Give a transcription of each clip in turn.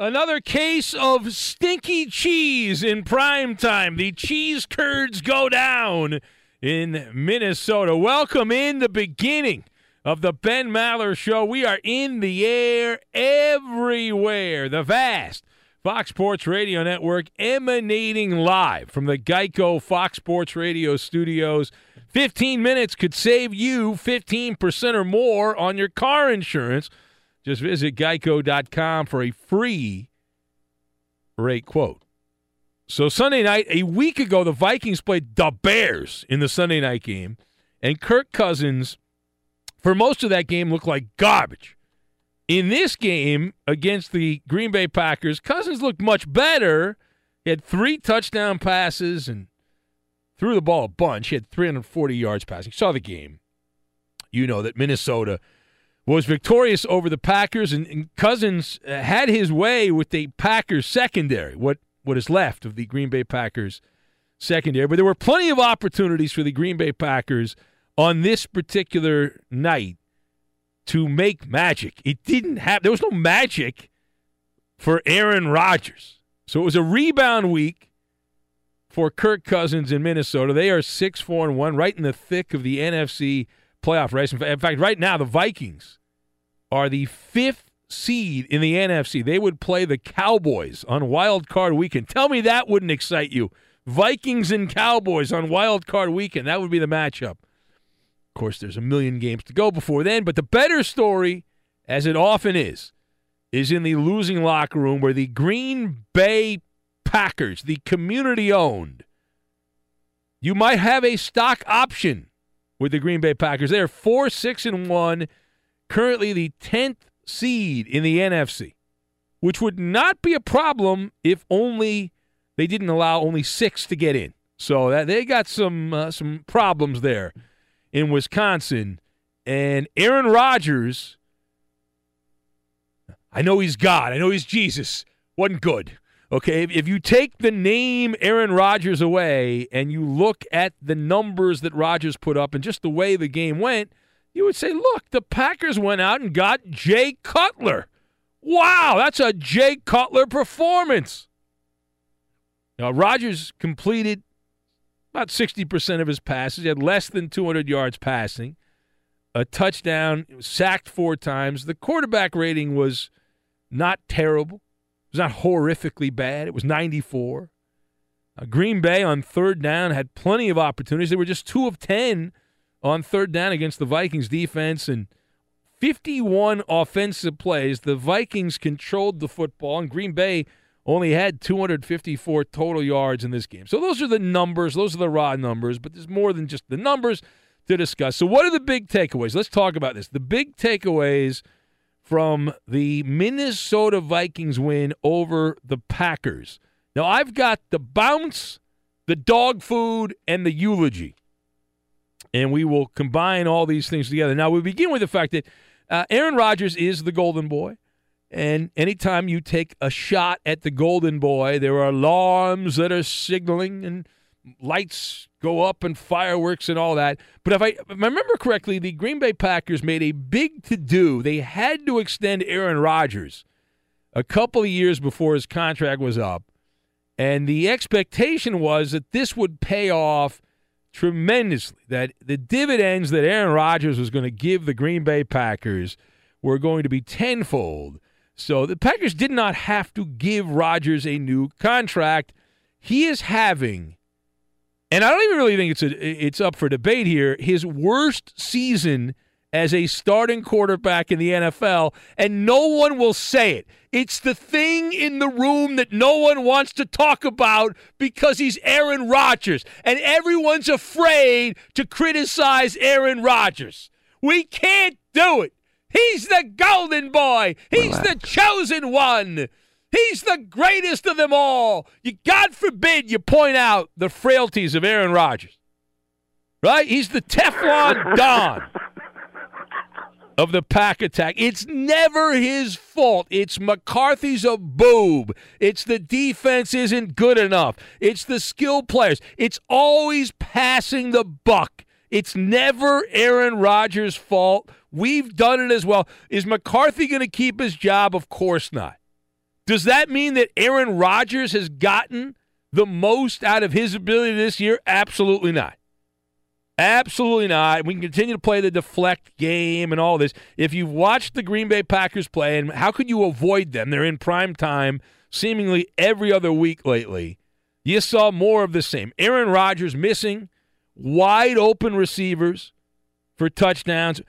Another case of stinky cheese in prime time. The cheese curds go down in Minnesota. Welcome in the beginning of the Ben Maller Show. We are in the air everywhere. The vast Fox Sports Radio Network emanating live from the Geico Fox Sports Radio studios. 15 minutes could save you 15% or more on your car insurance. Just visit geico.com for a free rate quote. So, Sunday night, a week ago, the Vikings played the Bears in the Sunday night game, and Kirk Cousins, for most of that game, looked like garbage. In this game against the Green Bay Packers, Cousins looked much better. He had three touchdown passes and threw the ball a bunch. He had 340 yards passing. Saw the game. You know that Minnesota was victorious over the Packers, and, and Cousins uh, had his way with the Packers secondary, what, what is left of the Green Bay Packers secondary. But there were plenty of opportunities for the Green Bay Packers on this particular night to make magic. It didn't have, there was no magic for Aaron Rodgers. So it was a rebound week for Kirk Cousins in Minnesota. They are 6 4 and 1, right in the thick of the NFC playoff race. In fact, right now, the Vikings are the fifth seed in the NFC. They would play the Cowboys on Wild Card Weekend. Tell me that wouldn't excite you. Vikings and Cowboys on Wild Card Weekend. That would be the matchup. Of course, there's a million games to go before then, but the better story, as it often is, is in the losing locker room where the Green Bay Packers, the community owned, you might have a stock option with the Green Bay Packers. They're 4 6 and 1, currently the 10th seed in the NFC, which would not be a problem if only they didn't allow only 6 to get in. So that they got some uh, some problems there in Wisconsin and Aaron Rodgers I know he's God. I know he's Jesus. Wasn't good. Okay, if, if you take the name Aaron Rodgers away and you look at the numbers that Rodgers put up and just the way the game went, you would say, look, the Packers went out and got Jay Cutler. Wow, that's a Jay Cutler performance. Now, Rodgers completed about 60% of his passes. He had less than 200 yards passing, a touchdown, sacked four times. The quarterback rating was not terrible. It was not horrifically bad. It was 94. Uh, Green Bay on third down had plenty of opportunities. They were just two of 10 on third down against the Vikings defense and 51 offensive plays. The Vikings controlled the football, and Green Bay only had 254 total yards in this game. So those are the numbers. Those are the raw numbers, but there's more than just the numbers to discuss. So, what are the big takeaways? Let's talk about this. The big takeaways from the Minnesota Vikings win over the Packers. Now, I've got the bounce, the dog food, and the eulogy. And we will combine all these things together. Now, we begin with the fact that uh, Aaron Rodgers is the golden boy. And anytime you take a shot at the golden boy, there are alarms that are signaling and lights go up and fireworks and all that. But if I, if I remember correctly, the Green Bay Packers made a big to do. They had to extend Aaron Rodgers a couple of years before his contract was up. And the expectation was that this would pay off tremendously, that the dividends that Aaron Rodgers was going to give the Green Bay Packers were going to be tenfold. So the Packers did not have to give Rodgers a new contract. He is having and I don't even really think it's a, it's up for debate here. His worst season as a starting quarterback in the NFL, and no one will say it. It's the thing in the room that no one wants to talk about because he's Aaron Rodgers, and everyone's afraid to criticize Aaron Rodgers. We can't do it. He's the golden boy. He's Relax. the chosen one. He's the greatest of them all. You, God forbid you point out the frailties of Aaron Rodgers. Right? He's the Teflon Don of the pack attack. It's never his fault. It's McCarthy's a boob. It's the defense isn't good enough. It's the skill players. It's always passing the buck. It's never Aaron Rodgers' fault. We've done it as well. Is McCarthy going to keep his job? Of course not. Does that mean that Aaron Rodgers has gotten the most out of his ability this year? Absolutely not. Absolutely not. We can continue to play the deflect game and all this. If you've watched the Green Bay Packers play, and how could you avoid them? They're in prime time seemingly every other week lately. You saw more of the same. Aaron Rodgers missing wide open receivers for touchdowns,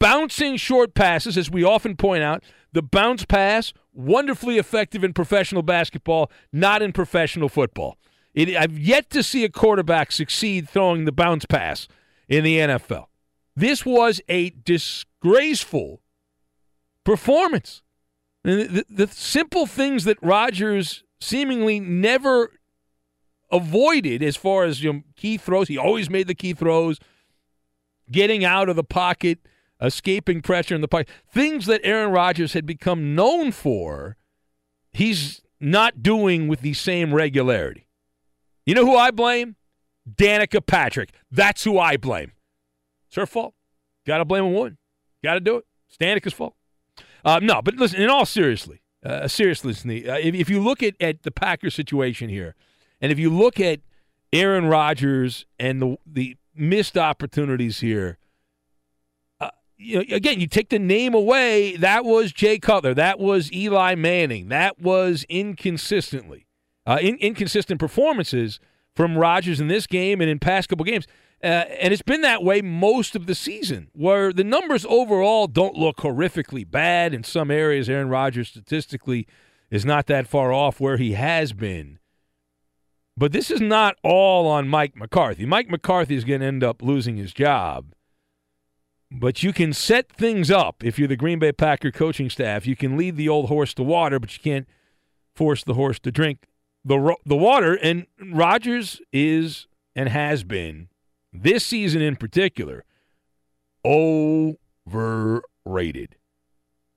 bouncing short passes, as we often point out. The bounce pass wonderfully effective in professional basketball, not in professional football. It, I've yet to see a quarterback succeed throwing the bounce pass in the NFL. This was a disgraceful performance. The, the, the simple things that Rodgers seemingly never avoided as far as you know, key throws, he always made the key throws, getting out of the pocket – escaping pressure in the pocket, things that Aaron Rodgers had become known for, he's not doing with the same regularity. You know who I blame? Danica Patrick. That's who I blame. It's her fault. Got to blame a woman. Got to do it. It's Danica's fault. Uh, no, but listen, in all seriously, uh, seriously, uh, if, if you look at, at the Packers situation here, and if you look at Aaron Rodgers and the the missed opportunities here, you know, again, you take the name away. That was Jay Cutler. That was Eli Manning. That was inconsistently, uh, in, inconsistent performances from Rodgers in this game and in past couple games. Uh, and it's been that way most of the season, where the numbers overall don't look horrifically bad. In some areas, Aaron Rodgers statistically is not that far off where he has been. But this is not all on Mike McCarthy. Mike McCarthy is going to end up losing his job. But you can set things up if you're the Green Bay Packer coaching staff. You can lead the old horse to water, but you can't force the horse to drink the the water. And Rodgers is and has been this season in particular overrated.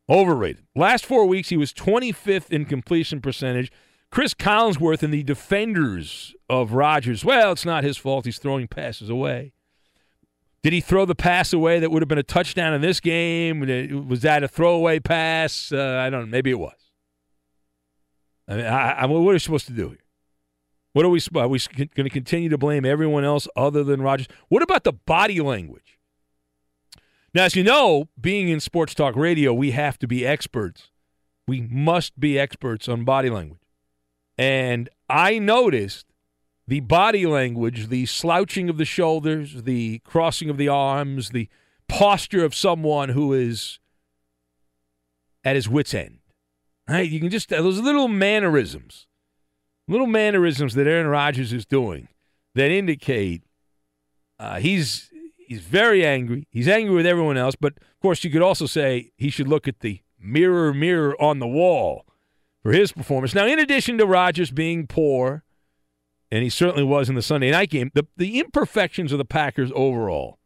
Overrated. Last four weeks, he was 25th in completion percentage. Chris Collinsworth and the defenders of Rodgers. Well, it's not his fault. He's throwing passes away. Did he throw the pass away that would have been a touchdown in this game? Was that a throwaway pass? Uh, I don't know. Maybe it was. I mean, I, I, what are we supposed to do here? What are we? Are we going to continue to blame everyone else other than Rodgers? What about the body language? Now, as you know, being in sports talk radio, we have to be experts. We must be experts on body language. And I noticed the body language, the slouching of the shoulders, the crossing of the arms, the posture of someone who is at his wits' end. Right? You can just those little mannerisms, little mannerisms that Aaron Rodgers is doing that indicate uh, he's he's very angry. He's angry with everyone else, but of course you could also say he should look at the mirror, mirror on the wall for his performance. Now, in addition to Rodgers being poor and he certainly was in the Sunday night game. The, the imperfections of the Packers overall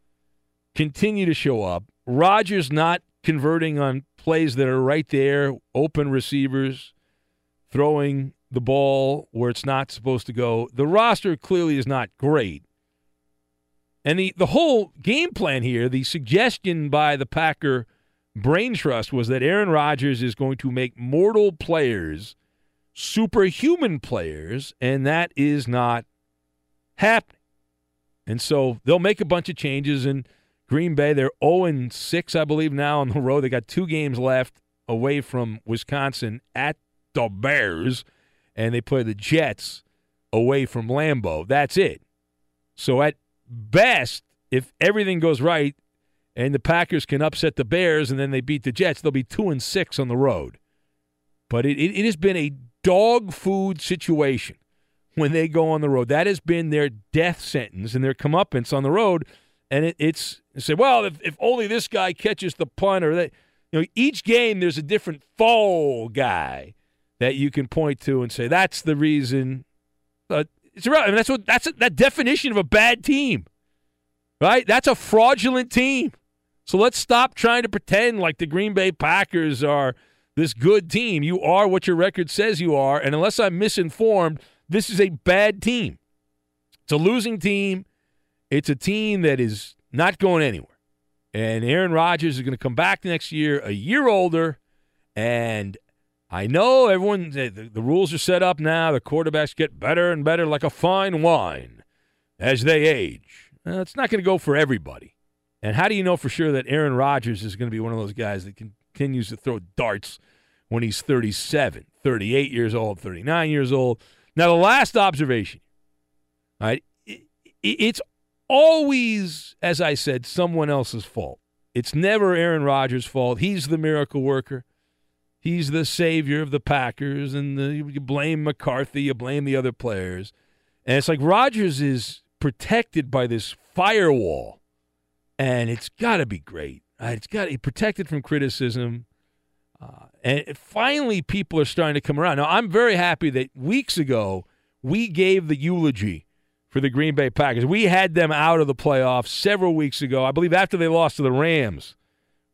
continue to show up. Rodgers not converting on plays that are right there, open receivers, throwing the ball where it's not supposed to go. The roster clearly is not great. And the, the whole game plan here, the suggestion by the Packer brain trust was that Aaron Rodgers is going to make mortal players superhuman players, and that is not happening. And so they'll make a bunch of changes in Green Bay. They're 0 6, I believe, now on the road. They got two games left away from Wisconsin at the Bears, and they play the Jets away from Lambeau. That's it. So at best, if everything goes right and the Packers can upset the Bears and then they beat the Jets, they'll be two and six on the road. But it, it, it has been a dog food situation when they go on the road. That has been their death sentence and their comeuppance on the road. And it, it's say, well, if, if only this guy catches the punt or that, you know, each game there's a different fall guy that you can point to and say that's the reason. It's I mean, that's what that's a, that definition of a bad team, right? That's a fraudulent team. So let's stop trying to pretend like the Green Bay Packers are this good team. You are what your record says you are. And unless I'm misinformed, this is a bad team. It's a losing team. It's a team that is not going anywhere. And Aaron Rodgers is going to come back next year, a year older. And I know everyone, the, the rules are set up now. The quarterbacks get better and better like a fine wine as they age. Well, it's not going to go for everybody. And how do you know for sure that Aaron Rodgers is going to be one of those guys that continues to throw darts when he's 37, 38 years old, 39 years old. Now, the last observation, right? It's always, as I said, someone else's fault. It's never Aaron Rodgers' fault. He's the miracle worker. He's the savior of the Packers, and the, you blame McCarthy, you blame the other players. And it's like Rodgers is protected by this firewall, and it's got to be great. It's got to be protected from criticism. Uh, and finally, people are starting to come around. Now, I'm very happy that weeks ago we gave the eulogy for the Green Bay Packers. We had them out of the playoffs several weeks ago. I believe after they lost to the Rams,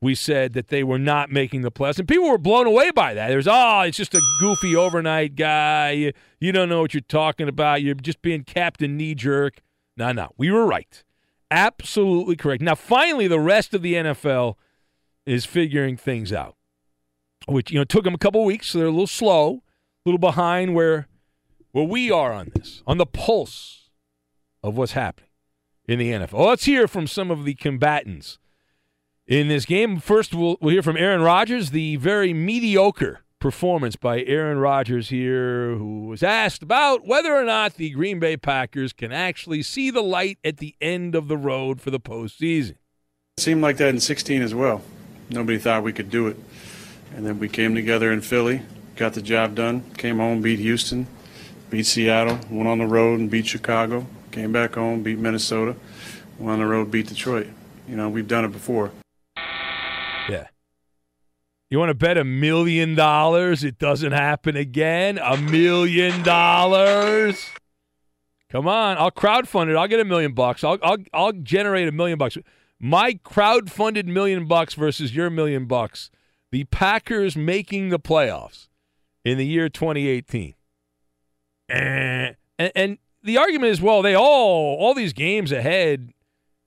we said that they were not making the playoffs. And people were blown away by that. There's, oh, it's just a goofy overnight guy. You, you don't know what you're talking about. You're just being captain knee jerk. No, no. We were right. Absolutely correct. Now, finally, the rest of the NFL is figuring things out which you know took them a couple weeks, so they're a little slow, a little behind where where we are on this, on the pulse of what's happening in the NFL. Let's hear from some of the combatants in this game. First, we'll, we'll hear from Aaron Rodgers, the very mediocre performance by Aaron Rodgers here, who was asked about whether or not the Green Bay Packers can actually see the light at the end of the road for the postseason. It seemed like that in 16 as well. Nobody thought we could do it. And then we came together in Philly, got the job done, came home, beat Houston, beat Seattle, went on the road and beat Chicago, came back home, beat Minnesota, went on the road, beat Detroit. You know, we've done it before. Yeah. You want to bet a million dollars it doesn't happen again? A million dollars? Come on, I'll crowdfund it. I'll get a million bucks. I'll, I'll, I'll generate a million bucks. My crowdfunded million bucks versus your million bucks. The Packers making the playoffs in the year 2018. Eh, and, and the argument is, well, they all all these games ahead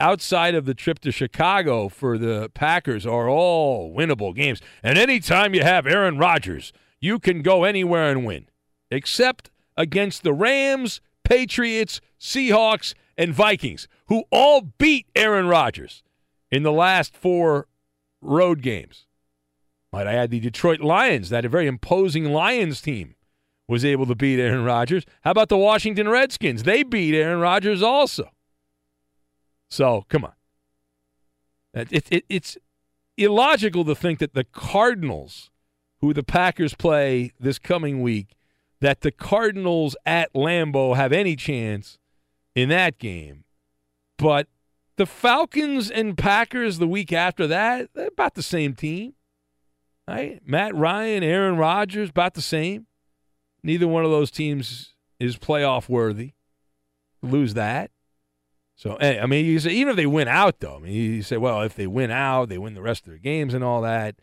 outside of the trip to Chicago for the Packers are all winnable games. And anytime you have Aaron Rodgers, you can go anywhere and win, except against the Rams, Patriots, Seahawks, and Vikings, who all beat Aaron Rodgers in the last four road games. Might I add the Detroit Lions, that a very imposing Lions team, was able to beat Aaron Rodgers. How about the Washington Redskins? They beat Aaron Rodgers also. So come on. It, it, it's illogical to think that the Cardinals, who the Packers play this coming week, that the Cardinals at Lambeau have any chance in that game. But the Falcons and Packers the week after that, they're about the same team. Right? Matt Ryan, Aaron Rodgers, about the same. Neither one of those teams is playoff worthy. Lose that. So, eh, I mean, you say, even if they win out, though, I mean, you say, well, if they win out, they win the rest of their games and all that.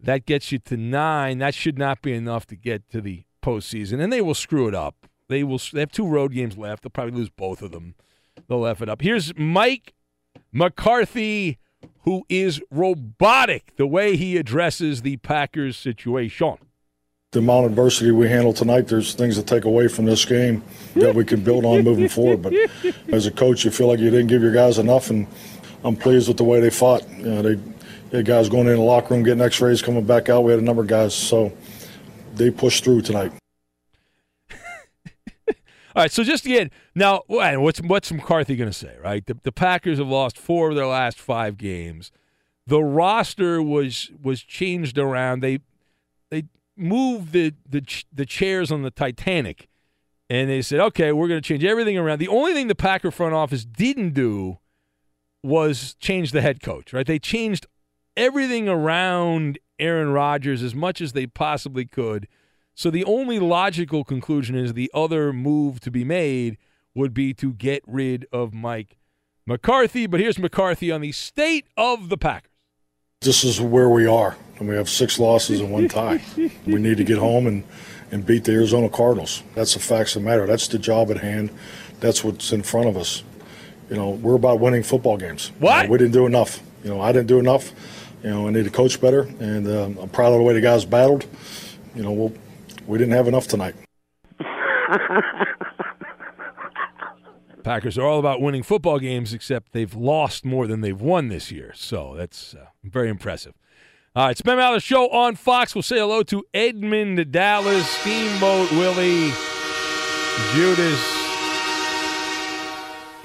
That gets you to nine. That should not be enough to get to the postseason, and they will screw it up. They will. They have two road games left. They'll probably lose both of them. They'll F it up. Here's Mike McCarthy, who is robotic the way he addresses the Packers situation the amount of adversity we handle tonight, there's things to take away from this game that we can build on moving forward. But as a coach, you feel like you didn't give your guys enough, and I'm pleased with the way they fought. You know, they, they had guys going in the locker room getting X-rays, coming back out. We had a number of guys, so they pushed through tonight. All right, so just again, now what's what's McCarthy going to say? Right, the, the Packers have lost four of their last five games. The roster was was changed around. They moved the, the, the chairs on the Titanic and they said, okay, we're going to change everything around. The only thing the Packer front office didn't do was change the head coach, right? They changed everything around Aaron Rodgers as much as they possibly could. So the only logical conclusion is the other move to be made would be to get rid of Mike McCarthy. But here's McCarthy on the state of the Packers. This is where we are, and we have six losses and one tie. we need to get home and, and beat the Arizona Cardinals. That's the facts of the matter. That's the job at hand. That's what's in front of us. You know, we're about winning football games. What? You know, we didn't do enough. You know, I didn't do enough. You know, I need to coach better, and um, I'm proud of the way the guys battled. You know, we'll, we didn't have enough tonight. Packers are all about winning football games, except they've lost more than they've won this year. So that's uh, very impressive. All right, it's Ben Maller Show on Fox. We'll say hello to Edmund Dallas, Steamboat Willie, Judas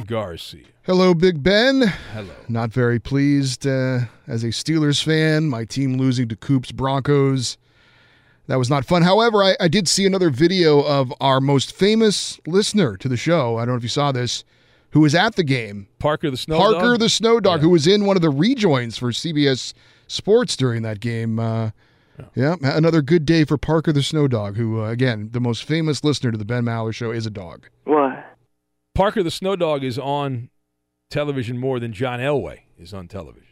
Garcia. Hello, Big Ben. Hello. Not very pleased uh, as a Steelers fan. My team losing to Coops Broncos. That was not fun. However, I, I, did see another video of our most famous listener to the show. I don't know if you saw this, who was at the game. Parker the Snow Parker Dog? the Snow Dog, who was in one of the rejoins for CBS Sports during that game. Uh, yeah. yeah. another good day for Parker the Snow Dog, who, uh, again, the most famous listener to the Ben Maller Show is a dog. What? Parker the Snow Dog is on television more than John Elway is on television.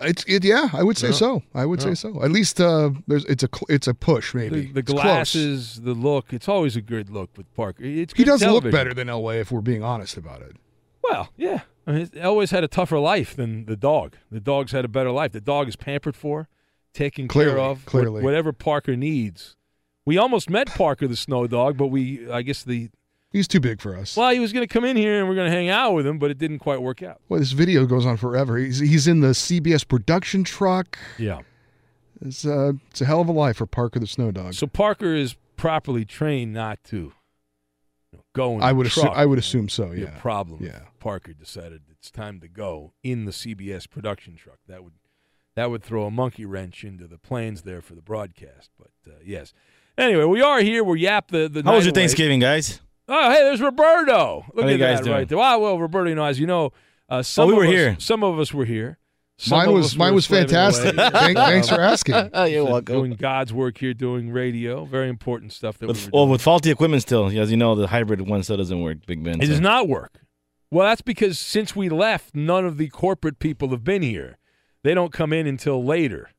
It's it, yeah, I would say yeah. so. I would yeah. say so. At least uh, there's it's a it's a push maybe. The, the glasses, the look, it's always a good look with Parker. It's he does television. look better than Elway if we're being honest about it. Well, yeah, I mean, Elway's had a tougher life than the dog. The dog's had a better life. The dog is pampered for, taken clearly, care of, clearly whatever Parker needs. We almost met Parker the Snow Dog, but we I guess the He's too big for us. Well, he was going to come in here and we're going to hang out with him, but it didn't quite work out. Well, this video goes on forever. He's he's in the CBS production truck. Yeah. It's uh, it's a hell of a life for Parker the Snow Dog. So Parker is properly trained not to go in I would assume truck. I would assume so. The Yeah. problem. Yeah. Parker decided it's time to go in the CBS production truck. That would that would throw a monkey wrench into the plans there for the broadcast. But uh, yes. Anyway, we are here. We're yap the the. How was your away. Thanksgiving, guys? Oh, hey, there's Roberto. Look How at you guys that doing? right there. Wow, well, Roberto, you know, as you know, uh, some we of were us- here. Some of us were here. Some Mine was mine was fantastic. Thank, thanks for asking. You're welcome. Doing God's work here, doing radio, very important stuff that With, we well, with faulty equipment still. As you know, the hybrid one still doesn't work, Big Ben. It so. does not work. Well, that's because since we left, none of the corporate people have been here. They don't come in until later.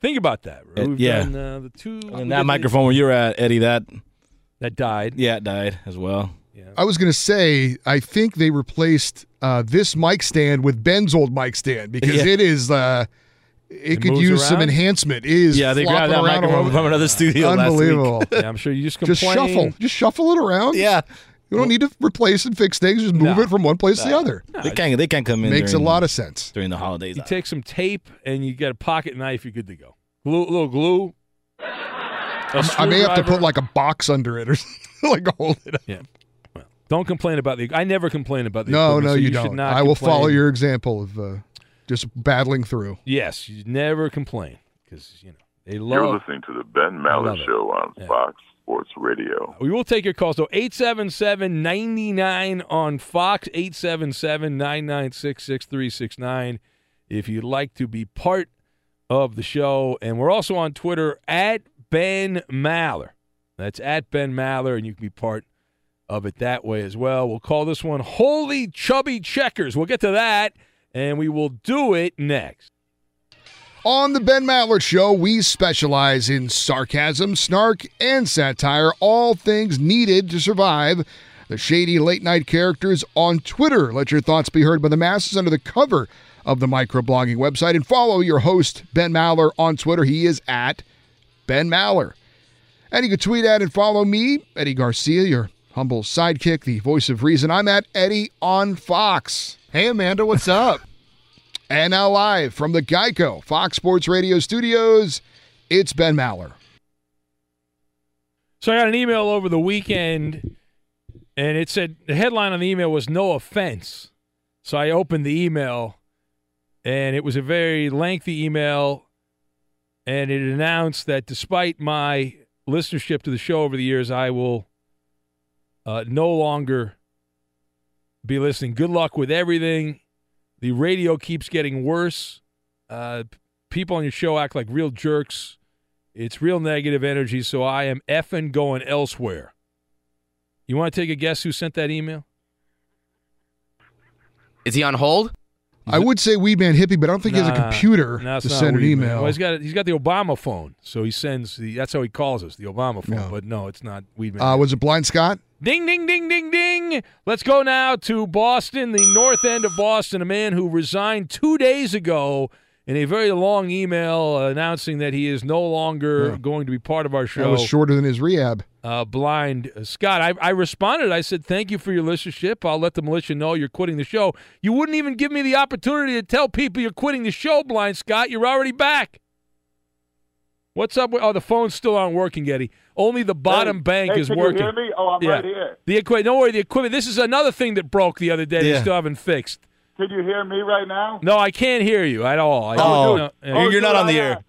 Think about that. Uh, We've yeah. done, uh, the two And did that the- microphone where you're at, Eddie, that that died. yeah, it died as well. I was going to say, I think they replaced uh, this mic stand with Ben's old mic stand because Yeah. it is. Uh, it, It could moves use some enhancement. It is Yeah, they grabbed that around microphone from another studio last week. Unbelievable. Yeah, I'm sure you just just shuffle, just shuffle it around. Yeah, You don't need to replace and fix things. Just move No. it from one place to the other. they can't. They can't come in. Makes a lot of sense. during the holidays. You take some tape and you get a pocket knife. You're good to go. Glue, little glue. A I may have to put like a box under it or something, like a hold it up. Yeah. Well, don't complain about the. I never complain about the. No, equipment, no, so you, should don't. not I will follow your example of uh, just battling through. Yes, you never complain because you know they love. You're listening to the Ben love Maller. Show on Yeah. Fox Sports Radio. We will take your calls though. 877-99 on Fox 877-996-6369 if you'd like to be part of the show and we're also on Twitter at Ben Maller. That's at Ben Maller and you can be part of it that way as well. We'll call this one Holy Chubby Checkers. We'll get to that and we will do it next. On the Ben Maller Show, we specialize in sarcasm, snark, and satire, all things needed to survive the shady late night characters on Twitter. Let your thoughts be heard by the masses under the cover of the microblogging website and follow your host, Ben Maller, on Twitter. He is at Ben Maller. And you can tweet at and follow me, Eddie Garcia, your humble sidekick, the voice of reason. I'm at Eddie on Fox. Hey, Amanda, what's up? And now live from the Geico Fox Sports Radio studios, it's Ben Maller. So I got an email over the weekend, and it said the headline on the email was "No offense." So I opened the email, and it was a very lengthy email, and it announced that despite my listenership to the show over the years, I will uh, no longer be listening. Good luck with everything. The radio keeps getting worse. Uh, people on your show act like real jerks. It's real negative energy, so I am effing going elsewhere. You want to take a guess who sent that email? Is he on hold? I would say Weedman Hippie, but I don't think he has a computer no, it's to send an email. Well, he's got he's got the Obama phone, so he sends the. That's how he calls us, the Obama phone. No. But no, it's not Weedman. Uh, was it Blind Scott? Ding, ding, ding, ding, ding. Let's go now to Boston, the north end of Boston. A man who resigned two days ago in a very long email announcing that he is no longer Yeah. going to be part of our That show. was shorter than his rehab. uh, blind uh, Scott. I, I responded. I said, "Thank you for your listenership. I'll let the militia know you're quitting the show." You wouldn't even give me the opportunity to tell people you're quitting the show, blind Scott. You're already back. What's up? With, oh, the phone's still aren't working, Getty. Only the bottom Hey, bank hey, is can working. You hear me? Oh, I'm Yeah. right here. The equipment. Don't worry. The equipment. This is another thing that broke the other day. They still haven't fixed. Can you hear me right now? No, I can't hear you at all. I, Oh, no, yeah. You're- you're not on the I, air.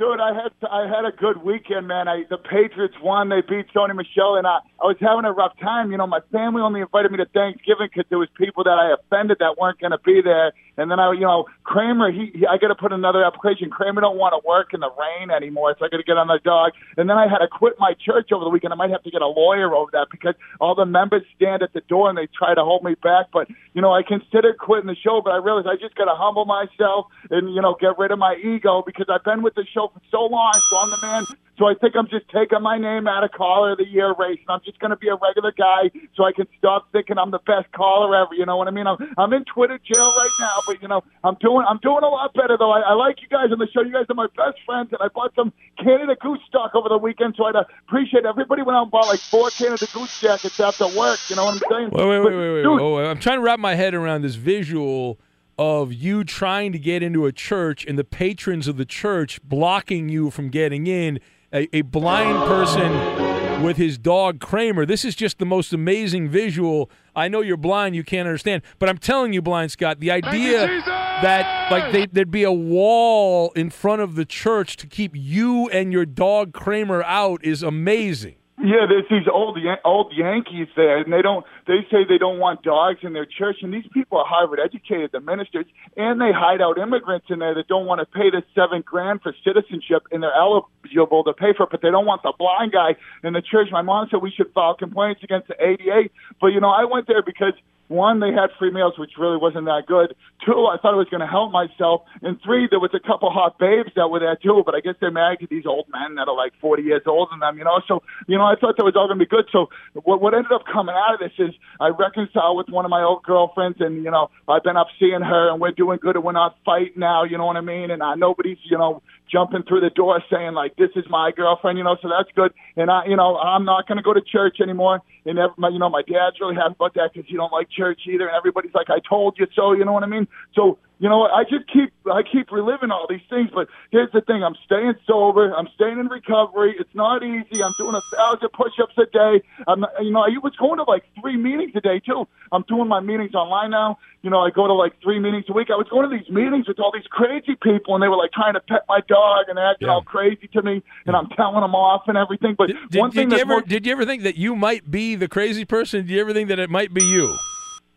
Dude, I had I had a good weekend, man. I the Patriots won. They beat Sony Michel, and I I was having a rough time. You know, my family only invited me to Thanksgiving because there was people that I offended that weren't going to be there. And then I, you know, Kramer, he, he I got to put another application. Kramer don't want to work in the rain anymore, so I got to get on the dog. And then I had to quit my church over the weekend. I might have to get a lawyer over that because all the members stand at the door and they try to hold me back. But you know, I considered quitting the show, but I realized I just got to humble myself and you know get rid of my ego because I've been with the show for so long, so I'm the man. So I think I'm just taking my name out of caller of the year race, and I'm just going to be a regular guy, so I can stop thinking I'm the best caller ever. You know what I mean? I'm I'm in Twitter jail right now, but you know I'm doing I'm doing a lot better though. I, I like you guys on the show. You guys are my best friends, and I bought some Canada Goose stock over the weekend, so I'd appreciate everybody went out and bought like four Canada Goose jackets after work. You know what I'm saying? Wait, wait, But, wait, wait, wait. dude, Oh, I'm trying to wrap my head around this visual of you trying to get into a church and the patrons of the church blocking you from getting in. A, a blind person with his dog Kramer. This is just the most amazing visual. I know you're blind, you can't understand, but I'm telling you, blind Scott, the idea that like they, there'd be a wall in front of the church to keep you and your dog Kramer out is amazing. Yeah, there's these old old Yankees there, and they don't. They say they don't want dogs in their church, and these people are Harvard educated, the ministers, and they hide out immigrants in there that don't want to pay the seven grand for citizenship, and they're eligible to pay for it, but they don't want the blind guy in the church. My mom said we should file complaints against the ADA, but you know I went there because one, they had free meals, which really wasn't that good. Two, I thought it was going to help myself. And three, there was a couple hot babes that were there too, but I guess they're married to these old men that are like 40 years old than them, you know. So, you know, I thought that was all going to be good. So, what what ended up coming out of this is I reconciled with one of my old girlfriends, and you know, I've been up seeing her, and we're doing good, and we're not fighting now. You know what I mean? And I nobody's, you know, jumping through the door saying like this is my girlfriend, you know. So that's good. And I, you know, I'm not going to go to church anymore. And every, my, you know, my dad's really happy about that because he don't like church either. And everybody's like, I told you so. You know what I mean? So you know, what? I just keep I keep reliving all these things. But here's the thing: I'm staying sober. I'm staying in recovery. It's not easy. I'm doing a thousand push-ups a day. I'm, you know, I was going to like three meetings a day too. I'm doing my meetings online now. You know, I go to like three meetings a week. I was going to these meetings with all these crazy people, and they were like trying to pet my dog and acting all crazy to me, and I'm telling them off and everything. But Did, one thing did you ever more- did you ever think that you might be the crazy person? Did you ever think that it might be you?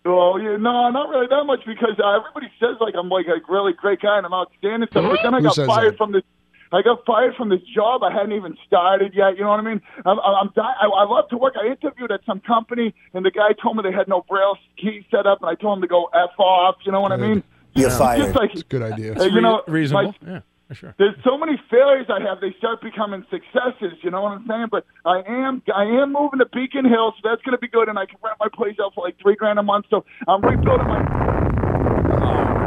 Well, yeah, no, not really that much because uh, everybody says like I'm like a really great guy and I'm outstanding stuff. But then I Who got says fired that? from this. I got fired from this job. I hadn't even started yet. You know what I mean? I'm, I'm di- I, I love to work. I interviewed at some company, and the guy told me they had no braille key set up, and I told him to go f off. You know what I mean? You're It's fired. Just like, It's a good idea. uh, you know, reasonable. my- yeah, for sure. there's so many failures I have. They start becoming successes. You know what I'm saying? But I am I am moving to Beacon Hill, so that's going to be good, and I can rent my place out for like three grand a month. So I'm rebuilding my.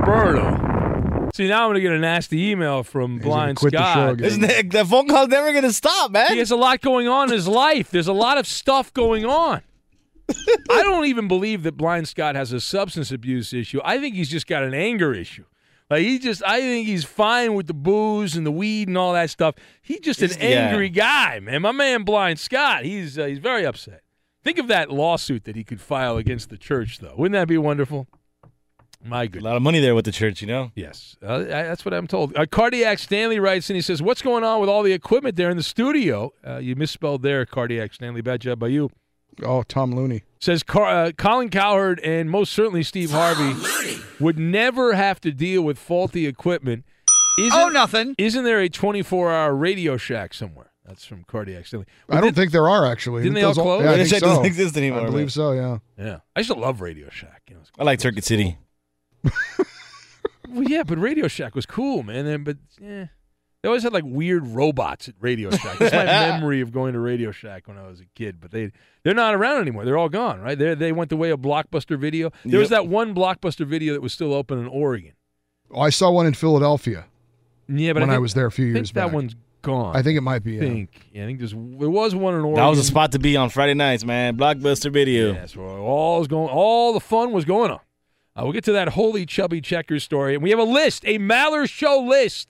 Roberto. See, now I'm gonna get a nasty email from Blind quit the show Scott. Isn't that, that phone call's never gonna stop, man. He has a lot going on in his life. There's a lot of stuff going on. I don't even believe that Blind Scott has a substance abuse issue. I think he's just got an anger issue. Like he just, I think he's fine with the booze and the weed and all that stuff. He's just an He's- yeah. angry guy, man. My man Blind Scott, he's uh, he's very upset. Think of that lawsuit that he could file against the church, though. Wouldn't that be wonderful? My a lot of money there with the church, you know. Yes, uh, I- that's what I'm told. Uh, Cardiac Stanley writes and he says, "What's going on with all the equipment there in the studio?" Uh, you misspelled there, Cardiac Stanley. Bad job by you. Oh, Tom Looney. Says Car- uh, Colin Cowherd and most certainly Steve Harvey would never have to deal with faulty equipment. Isn't, Oh, nothing. Isn't there a 24-hour Radio Shack somewhere? That's from Cardiac Stanley. I don't think there are actually. Didn't Who they all close? Yeah, I Radio think Shack so. doesn't exist anymore, I believe man. so. Yeah. Yeah, I used to love Radio Shack. You know, it's I like Circuit City. Well, yeah, but Radio Shack was cool, man. And, but yeah, they always had like weird robots at Radio Shack. That's my memory of going to Radio Shack when I was a kid. But they they're not around anymore. They're all gone, right? They they went the way of Blockbuster Video. There was that one Blockbuster Video that was still open in Oregon. Oh, I saw one in Philadelphia Yeah, but when I, I, was there a few I years think that one's gone. I think it might be. I think yeah, I think there's there was one in Oregon. That was a spot to be on Friday nights, man. Blockbuster Video. Yes, well, all is going. All the fun was going on. Uh, we'll get to that holy chubby checkers story, and we have a list, a Maller Show list,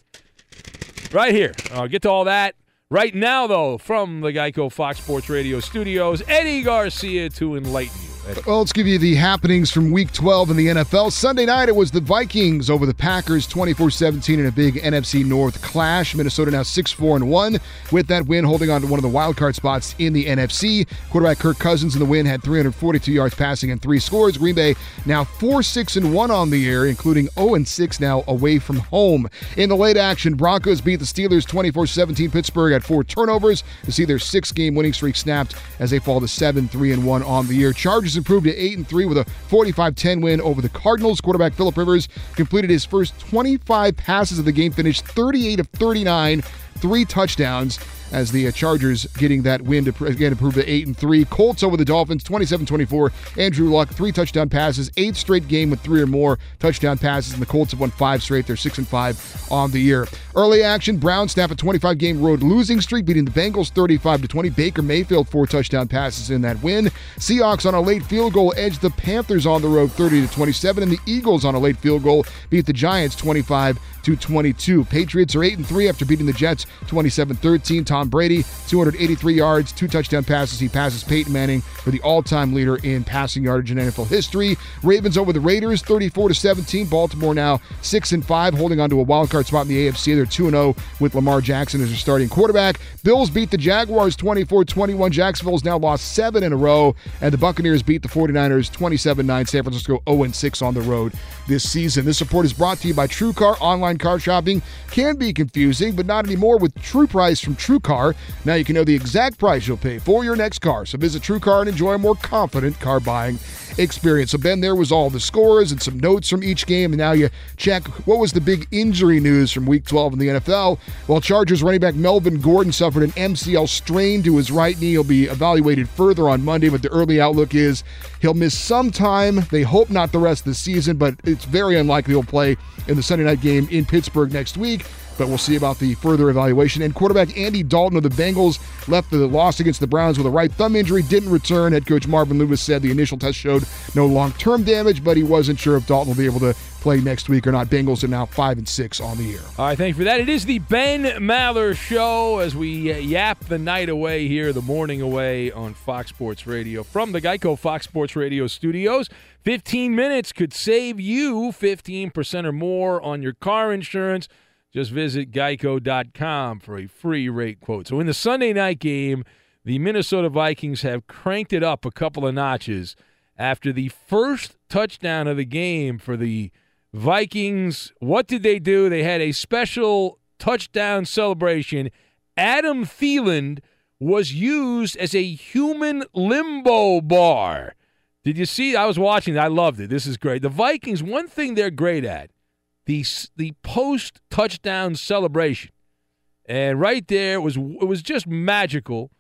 right here. I'll get to all that right now, though. From the Geico Fox Sports Radio studios, Eddie Garcia to enlighten you. Well, let's give you the happenings from week 12 in the NFL. Sunday night, it was the Vikings over the Packers 24 17 in a big NFC North clash. Minnesota now 6 4 and 1 with that win, holding on to one of the wild card spots in the NFC. Quarterback Kirk Cousins in the win had 342 yards passing and three scores. Green Bay now 4 6 and 1 on the year, including 0 6 now away from home. In the late action, Broncos beat the Steelers 24 17. Pittsburgh had four turnovers to see their six game winning streak snapped as they fall to 7 3 and 1 on the year. Chargers improved to 8 and 3 with a 45-10 win over the Cardinals. Quarterback Philip Rivers completed his first 25 passes of the game, finished 38 of 39 three touchdowns as the uh, Chargers getting that win to again improve to 8 and 3. Colts over the Dolphins 27-24. Andrew Luck three touchdown passes, eighth straight game with three or more touchdown passes and the Colts have won 5 straight. They're 6 and 5 on the year. Early action, Browns snap a 25 game road losing streak beating the Bengals 35 to 20. Baker Mayfield four touchdown passes in that win. Seahawks on a late field goal edged the Panthers on the road 30 to 27 and the Eagles on a late field goal beat the Giants 25 to 22. Patriots are 8 and 3 after beating the Jets 27-13. Tom Brady 283 yards, two touchdown passes. He passes Peyton Manning for the all-time leader in passing yardage in NFL history. Ravens over the Raiders 34 to 17. Baltimore now 6 and 5 holding on to a wild card spot in the AFC. They're 2 0 with Lamar Jackson as their starting quarterback. Bills beat the Jaguars 24-21. Jacksonville's now lost 7 in a row and the Buccaneers beat the 49ers 27-9. San Francisco 0 6 on the road this season. This report is brought to you by TrueCar online car shopping can be confusing, but not anymore with True Price from True Car. Now you can know the exact price you'll pay for your next car. So visit True Car and enjoy a more confident car buying experience. So Ben, there was all the scores and some notes from each game, and now you check what was the big injury news from Week 12 in the NFL. Well, Chargers running back Melvin Gordon suffered an MCL strain to his right knee. He'll be evaluated further on Monday, but the early outlook is he'll miss some time. They hope not the rest of the season, but it's very unlikely he'll play in the Sunday night game in Pittsburgh next week but we'll see about the further evaluation. And quarterback Andy Dalton of the Bengals left the loss against the Browns with a right thumb injury, didn't return. Head coach Marvin Lewis said the initial test showed no long term damage, but he wasn't sure if Dalton will be able to play next week or not. Bengals are now five and six on the year. All right, thank you for that. It is the Ben Maller Show as we yap the night away here, the morning away on Fox Sports Radio from the Geico Fox Sports Radio studios. 15 minutes could save you 15% or more on your car insurance. Just visit geico.com for a free rate quote. So in the Sunday night game, the Minnesota Vikings have cranked it up a couple of notches after the first touchdown of the game for the Vikings. What did they do? They had a special touchdown celebration. Adam Thielen was used as a human limbo bar. Did you see? I was watching. I loved it. This is great. The Vikings, one thing they're great at the the post touchdown celebration, and right there it was it was just magical.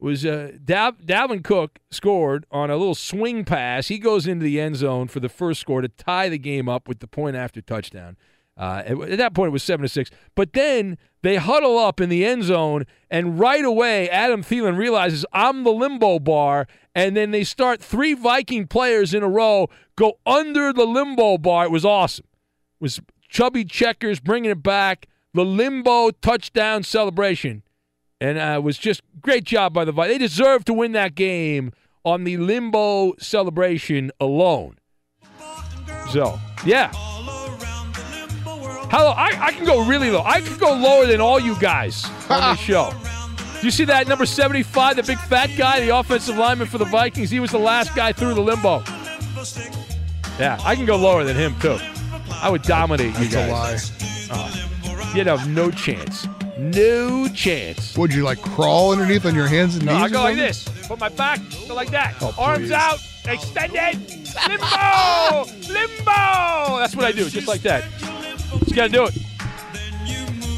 It was uh, Dalvin Cook scored on a little swing pass. He goes into the end zone for the first score to tie the game up with the point after touchdown. Uh, at, at that point, it was seven to six. But then they huddle up in the end zone, and right away, Adam Thielen realizes I'm the limbo bar, and then they start three Viking players in a row go under the limbo bar. It was awesome. It was Chubby Checkers bringing it back, the limbo touchdown celebration. And uh, it was just great job by the Vikings. They deserve to win that game on the limbo celebration alone. So, yeah. Hello. I, I can go really low. I can go lower than all you guys on this show. Do you see that number 75, the big fat guy, the offensive lineman for the Vikings? He was the last guy through the limbo. Yeah, I can go lower than him, too. I would dominate you That's guys. a lie. Uh, you'd have no chance. No chance. Would you like crawl underneath on your hands and No, knees? I or go like this. Put my back. Go like that. Oh, Arms please. out. Extended. Limbo. Limbo. That's what I do. Just like that. Just got to do it.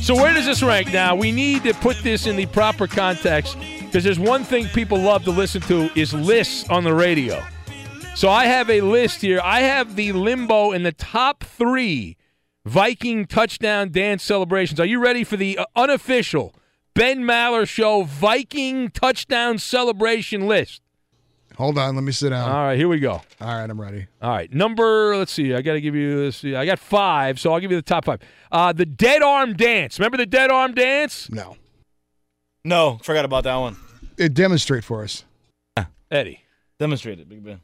So where does this rank now? We need to put this in the proper context because there's one thing people love to listen to is lists on the radio. So I have a list here. I have the limbo in the top three Viking touchdown dance celebrations. Are you ready for the uh, unofficial Ben Maller Show Viking touchdown celebration list? Hold on, let me sit down. All right, here we go. All right, I'm ready. All right, number. Let's see. I got to give you. Let's see. I got five, so I'll give you the top five. Uh, the dead arm dance. Remember the dead arm dance? No. No, forgot about that one. It demonstrate for us. Eddie. Demonstrate it, Big Ben.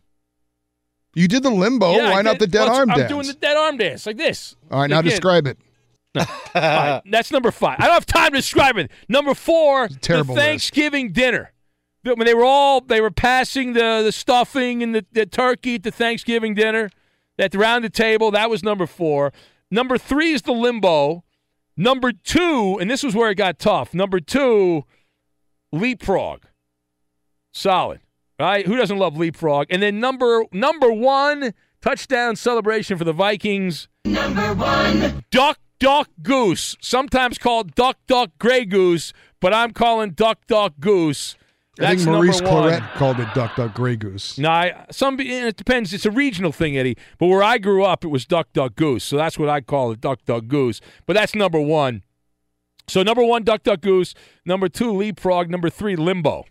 You did the limbo. Yeah, Why not the dead well, arm I'm dance? doing the dead arm dance like this. All right, now Again. describe it. Right, that's number five. I don't have time to describe it. Number four, terrible the list. Thanksgiving dinner. When they were all they were passing the the stuffing and the, the turkey at the Thanksgiving dinner at the round the table. That was number four. Number three is the limbo. Number two, and this was where it got tough. Number two, leapfrog. Solid. Right? Who doesn't love leapfrog? And then number number one, touchdown celebration for the Vikings. Number one. Duck Duck Goose, sometimes called Duck Duck Gray Goose, but I'm calling Duck Duck Goose. I think Maurice number. Clarett called it Duck Duck Grey Goose. No, I, some and it depends. It's a regional thing, Eddie. But where I grew up, it was Duck Duck Goose, so that's what I call it, Duck Duck Goose. But that's number one. So number one, Duck Duck Goose. Number two, Leapfrog. Number three, Limbo.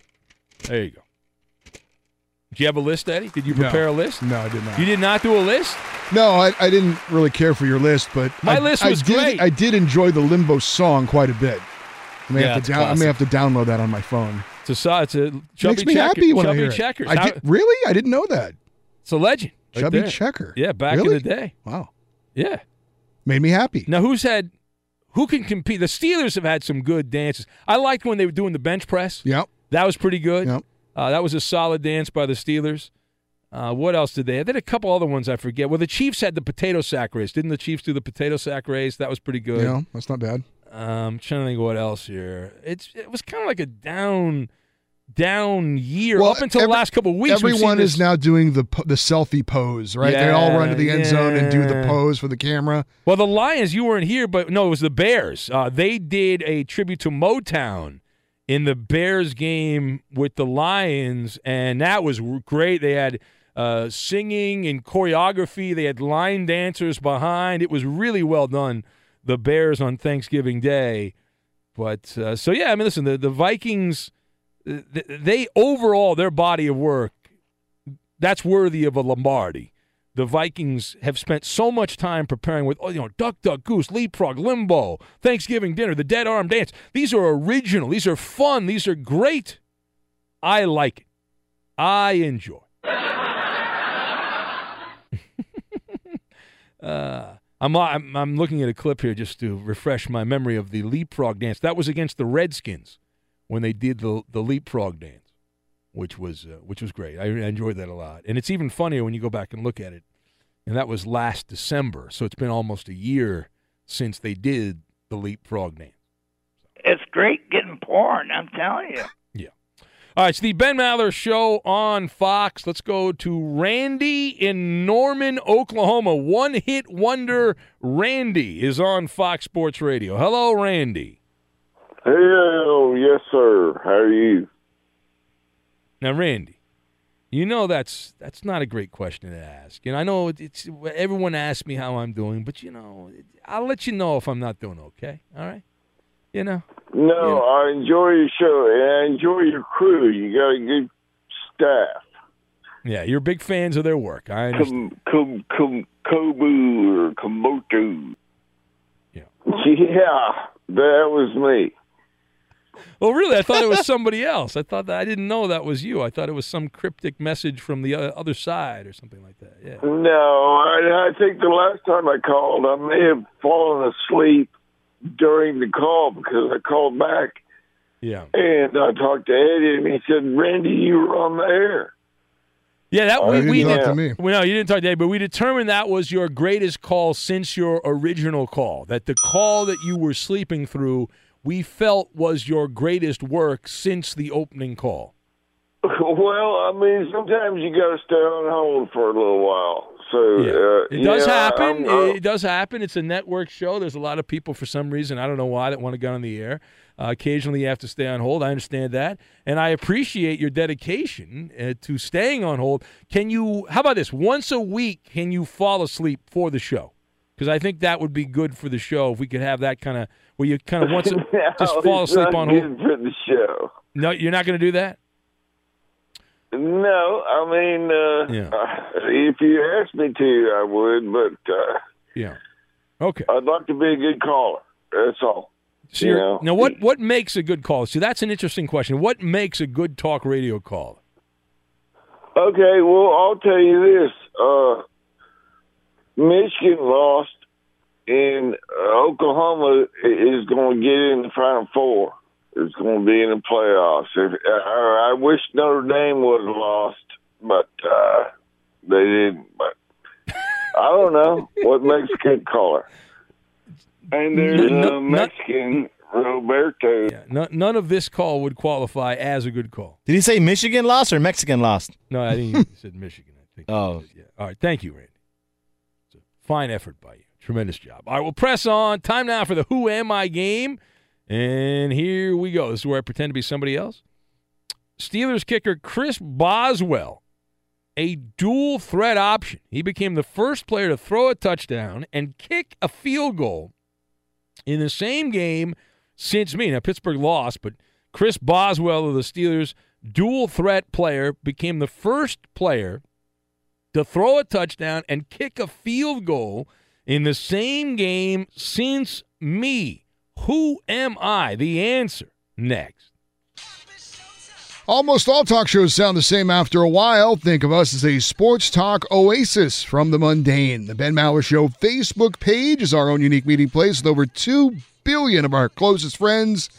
There you go. Do you have a list, Eddie? Did you No. prepare a list? No, I did not. You did not do a list. No, I, I didn't really care for your list, but My I, list I was did, great. I did enjoy the Limbo song quite a bit. I may, Yeah, have, to down, I may have to download that on my phone. It's a it's a chubby Makes me checker, happy when chubby I hear checkers. it. I did, really? I didn't know that. It's a legend. right Chubby there. Checker. Yeah, back Really? in the day. Wow. Yeah. Made me happy. Now, who's had, who can compete? The Steelers have had some good dances. I liked when they were doing the bench press. Yep. That was pretty good. Yep. Uh, that was a solid dance by the Steelers. Uh, what else did they have? They had a couple other ones I forget. Well, the Chiefs had the potato sack race. Didn't the Chiefs do the potato sack race? That was pretty good. Yeah, that's not bad. Um, trying to think what else here. It's it was kind of like a down, down year Well, up until every- the last couple of weeks. Everyone is now doing the the selfie pose, right? they all run to the end zone and do the pose for the camera. Well, the Lions, you weren't here, but no, it was the Bears. Uh, they did a tribute to Motown in the Bears game with the Lions, and that was great. They had uh, singing and choreography. They had line dancers behind. It was really well done. The Bears on Thanksgiving Day, but uh, so yeah, I mean, listen, the the Vikings, they overall their body of work that's worthy of a Lombardi. The Vikings have spent so much time preparing with, oh, you know, Duck, Duck, Goose, Leapfrog, Limbo, Thanksgiving dinner, the Dead Arm Dance. These are original. These are fun. These are great. I like it. I enjoy. uh, I'm, I'm I'm looking at a clip here just to refresh my memory of the Leapfrog dance. That was against the Redskins when they did the the Leapfrog dance which was uh, which was great. I, I enjoyed that a lot, and it's even funnier when you go back and look at it. And that was last December, so it's been almost a year since they did the leapfrog dance. It's great getting porn, I'm telling you. Yeah. All right, it's the Ben Maller Show on Fox. Let's go to Randy in Norman, Oklahoma. One hit wonder Randy is on Fox Sports Radio. Hello, Randy. Hello, yes, sir. How are you? Now, Randy, you know that's that's not a great question to ask. And I know it's everyone asks me how I'm doing, but you know, I'll let you know if I'm not doing okay. All right, you know. No, I enjoy your show and I enjoy your crew. You got a good staff. Yeah, you're big fans of their work. I understand. Kom, kom, kom, Kobu or Komoto. Yeah. Yeah, that was me. Oh, really? I thought it was somebody else. I thought that I didn't know that was you. I thought it was some cryptic message from the uh, other side or something like that. Yeah. No, I, I think the last time I called, I may have fallen asleep during the call because I called back Yeah. and I talked to Eddie and he said, Randy, you were on the air. Yeah, that Oh, we, we didn't talk to me. Well, no, you didn't talk to Dave, but we determined that was your greatest call since your original call. That the call that you were sleeping through, we felt was your greatest work since the opening call. Well, I mean, sometimes you got to stay on hold for a little while. So uh, It does yeah, happen. I'm- I'm- it does happen. It's a network show. There's a lot of people for some reason I don't know why that want to get on the air. Uh, occasionally, you have to stay on hold. I understand that, and I appreciate your dedication uh, to staying on hold. Can you? How about this? Once a week, can you fall asleep for the show? Because I think that would be good for the show if we could have that kind of where you kind of once a, just fall asleep on hold. for the show. No, you're not going to do that. No, I mean, uh, Yeah. uh, if you asked me to, I would, but uh, Yeah. Okay. I'd like to be a good caller. That's all. So you know? now, what what makes a good call? See, that's an interesting question. What makes a good talk radio call? Okay, well, I'll tell you this. Uh, Michigan lost, and uh, Oklahoma is going to get in the Final Four. It's going to be in the playoffs. If, I, I wish Notre Dame would have lost, but uh, they didn't. But I don't know what makes a good caller. And there's No- no- a Mexican, Roberto. No, none of this call would qualify as a good call. Did he say Michigan lost or Mexican lost? No, I think he said Michigan. I think. Oh, Yeah. All right. Thank you, Randy. It's a fine effort by you. Tremendous job. All right, we'll press on. Time now for the Who Am I game. And here we go. This is where I pretend to be somebody else. Steelers kicker Chris Boswell, a dual threat option. He became the first player to throw a touchdown and kick a field goal in the same game since me. Now, Pittsburgh lost, but Chris Boswell of the Steelers, dual threat player, became the first player to throw a touchdown and kick a field goal in the same game since me. Who am I? The answer next. Almost all talk shows sound the same after a while. Think of us as a sports talk oasis from the mundane. The Ben Maller Show Facebook page is our own unique meeting place with over 2 billion of our closest friends,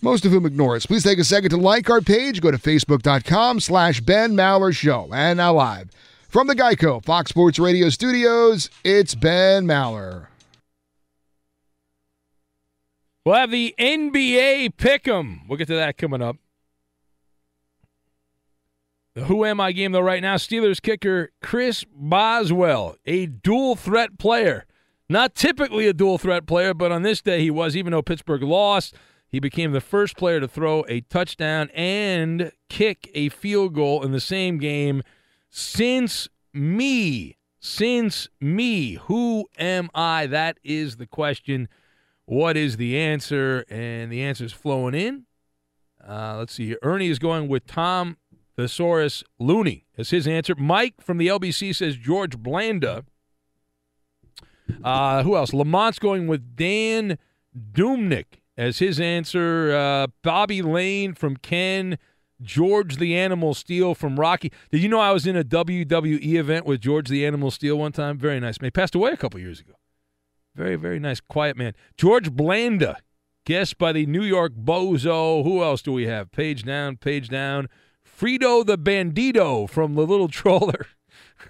most of whom ignore us. Please take a second to like our page. Go to facebook.com slash Ben Maller Show. And now live from the Geico Fox Sports Radio studios, it's Ben Maller. We'll have the NBA Pick'em. We'll get to that coming up. The Who Am I game, though, right now, Steelers kicker Chris Boswell, a dual threat player. Not typically a dual threat player, but on this day he was, even though Pittsburgh lost. He became the first player to throw a touchdown and kick a field goal in the same game since me. Since me. Who am I? That is the question. What is the answer? And the answer is flowing in. Uh, let's see. Ernie is going with Tom Thesaurus Looney as his answer. Mike from the LBC says George Blanda. Uh, who else? Lamont's going with Dan Dumnick as his answer. Uh, Bobby Layne from Ken. George the Animal Steele from Rocky. Did you know I was in a WWE event with George the Animal Steele one time? Very nice man. He passed away a couple years ago. Very, very nice, quiet man. George Blanda, guessed by the New York Bozo. Who else do we have? Page down, page down. Frito the Bandito from The Little Troller.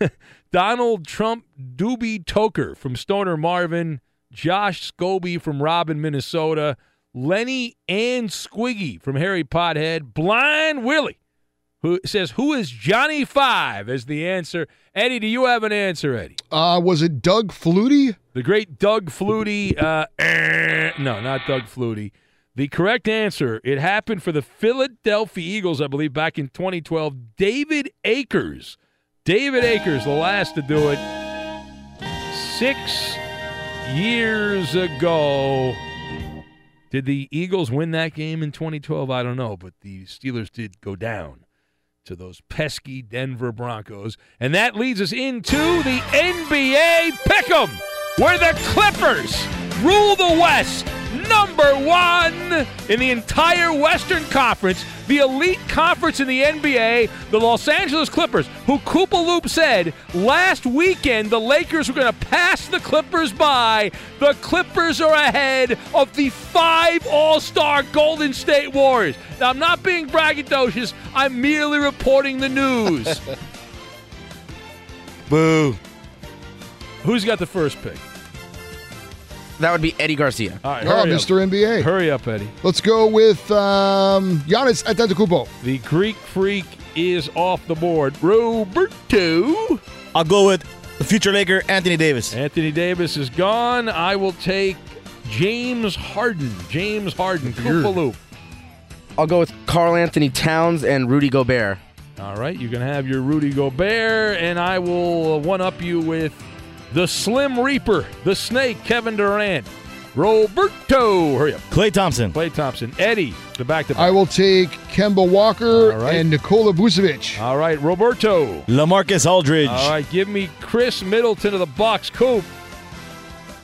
Donald Trump Doobie Toker from Stoner Marvin. Josh Scobee from Robin, Minnesota. Lenny and Squiggy from Harry Pothead. Blind Willie, who says, Who is Johnny Five? As the answer. Eddie, do you have an answer, Eddie? Uh, was it Doug Flutie? The great Doug Flutie. Uh, eh, no, not Doug Flutie. The correct answer, it happened for the Philadelphia Eagles, I believe, back in 2012. David Akers. David Akers, the last to do it six years ago. Did the Eagles win that game in 2012? I don't know, but the Steelers did go down to those pesky Denver Broncos. And that leads us into the NBA Pick'em, where the Clippers rule the West number one in the entire Western Conference, the elite conference in the NBA, the Los Angeles Clippers, who Koopa Loop said last weekend the Lakers were going to pass the Clippers by. The Clippers are ahead of the five All Star Golden State Warriors. Now, I'm not being braggadocious, I'm merely reporting the news. Boo. Who's got the first pick? That would be Eddie Garcia. All right, Oh, hurry up. Mr. NBA. Hurry up, Eddie. Let's go with um, Giannis Antetokounmpo. The Greek Freak is off the board. Roberto. I'll go with the future Laker, Anthony Davis. Anthony Davis is gone. I will take James Harden. James Harden. Koopa I'll go with Karl-Anthony Towns and Rudy Gobert. All right, you can have your Rudy Gobert, and I will one up you with the Slim Reaper, the Snake, Kevin Durant. Roberto. Hurry up. Klay Thompson. Klay Thompson. Eddie, the back to back. I will take Kemba Walker All right. and Nikola Vucevic. All right, Roberto. LaMarcus Aldridge. All right, give me Khris Middleton of the Bucks. Coop.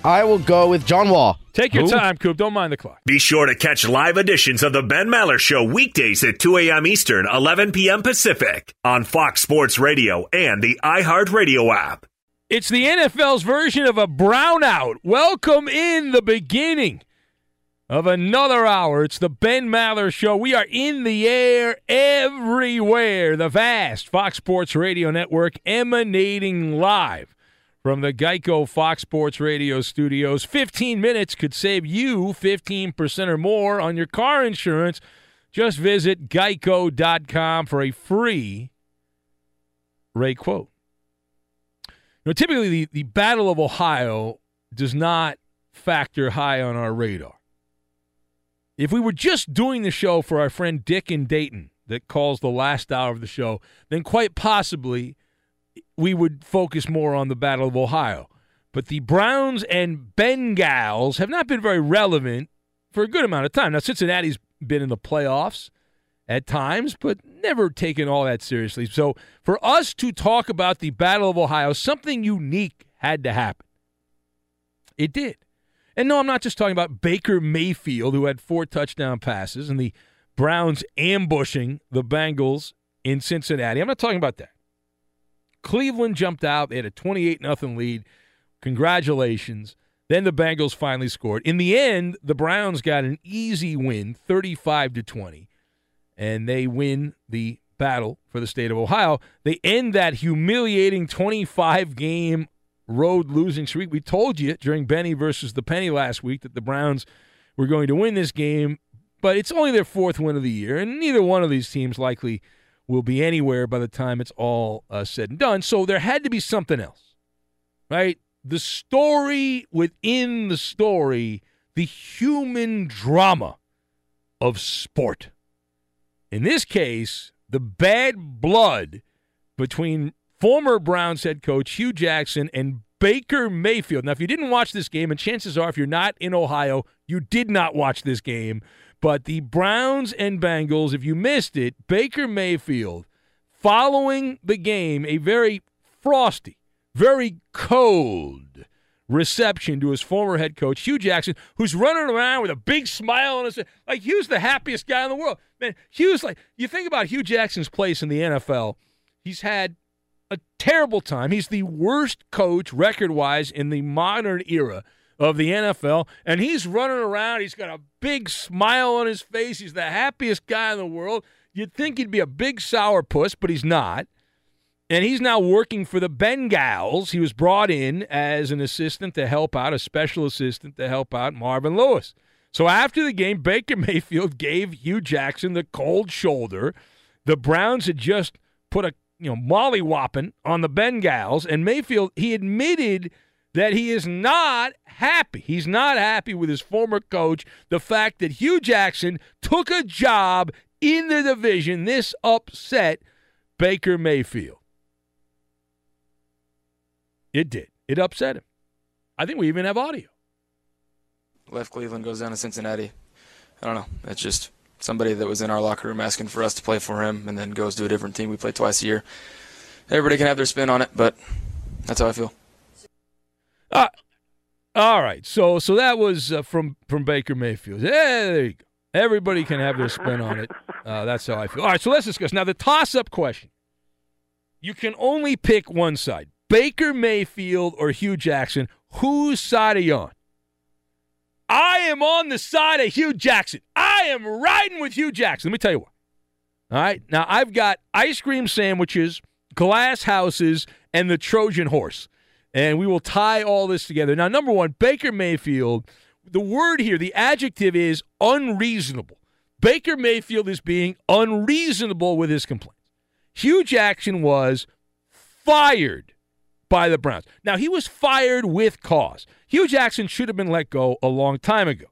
I will go with John Wall. Take your Who? time, Coop. Don't mind the clock. Be sure to catch live editions of the Ben Maller Show weekdays at 2 a.m. Eastern, 11 p.m. Pacific on Fox Sports Radio and the iHeartRadio app. It's the NFL's version of a brownout. Welcome in the beginning of another hour. It's the Ben Maller Show. We are in the air everywhere. The vast Fox Sports Radio network emanating live from the Geico Fox Sports Radio studios. 15 minutes could save you 15% or more on your car insurance. Just visit geico.com for a free rate quote. Know, typically the, the Battle of Ohio does not factor high on our radar. If we were just doing the show for our friend Dick in Dayton that calls the last hour of the show, then quite possibly we would focus more on the Battle of Ohio. But the Browns and Bengals have not been very relevant for a good amount of time. Now, Cincinnati's been in the playoffs at times, but never taken all that seriously. So, for us to talk about the Battle of Ohio, something unique had to happen. It did. And no, I'm not just talking about Baker Mayfield, who had four touchdown passes, and the Browns ambushing the Bengals in Cincinnati. I'm not talking about that. Cleveland jumped out. They had a 28 0 lead. Congratulations. Then the Bengals finally scored. In the end, the Browns got an easy win, 35 to 20, and they win the battle for the state of Ohio. They end that humiliating 25 game road losing streak. We told you during Benny versus the Penny last week that the Browns were going to win this game, but it's only their fourth win of the year, and neither one of these teams likely will be anywhere by the time it's all uh, said and done. So there had to be something else, right? The story within the story, the human drama of sport. In this case, the bad blood between former Browns head coach Hue Jackson and Baker Mayfield. Now, if you didn't watch this game, and chances are if you're not in Ohio, you did not watch this game. But the Browns and Bengals, if you missed it, Baker Mayfield, following the game, a very frosty, very cold reception to his former head coach, Hue Jackson, who's running around with a big smile on his face. Like, Hue's the happiest guy in the world. Man, Hue's like, you think about Hue Jackson's place in the NFL, he's had a terrible time. He's the worst coach record wise in the modern era of the NFL, and he's running around. He's got a big smile on his face. He's the happiest guy in the world. You'd think he'd be a big sourpuss, but he's not. And he's now working for the Bengals. He was brought in as an assistant to help out, a special assistant to help out Marvin Lewis. So after the game, Baker Mayfield gave Hue Jackson the cold shoulder. The Browns had just put a you know mollywhopping on the Bengals, and Mayfield he admitted that he is not happy. He's not happy with his former coach. The fact that Hue Jackson took a job in the division, this upset Baker Mayfield. It did. It upset him. I think we even have audio. Left Cleveland, goes down to Cincinnati. I don't know. That's just somebody that was in our locker room asking for us to play for him and then goes to a different team. We play twice a year. Everybody can have their spin on it, but that's how I feel. Uh, all right. So so that was uh, from from Baker Mayfield. Yeah, there you go. Everybody can have their spin on it. Uh, that's how I feel. All right. So let's discuss now the toss-up question. You can only pick one side: Baker Mayfield or Hue Jackson. Whose side are you on? I am on the side of Hue Jackson. I am riding with Hue Jackson. Let me tell you what. All right. Now, I've got ice cream sandwiches, glass houses, and the Trojan horse. And we will tie all this together. Now, number one, Baker Mayfield, the word here, the adjective is unreasonable. Baker Mayfield is being unreasonable with his complaints. Hue Jackson was fired by the Browns. Now, he was fired with cause. Hue Jackson should have been let go a long time ago.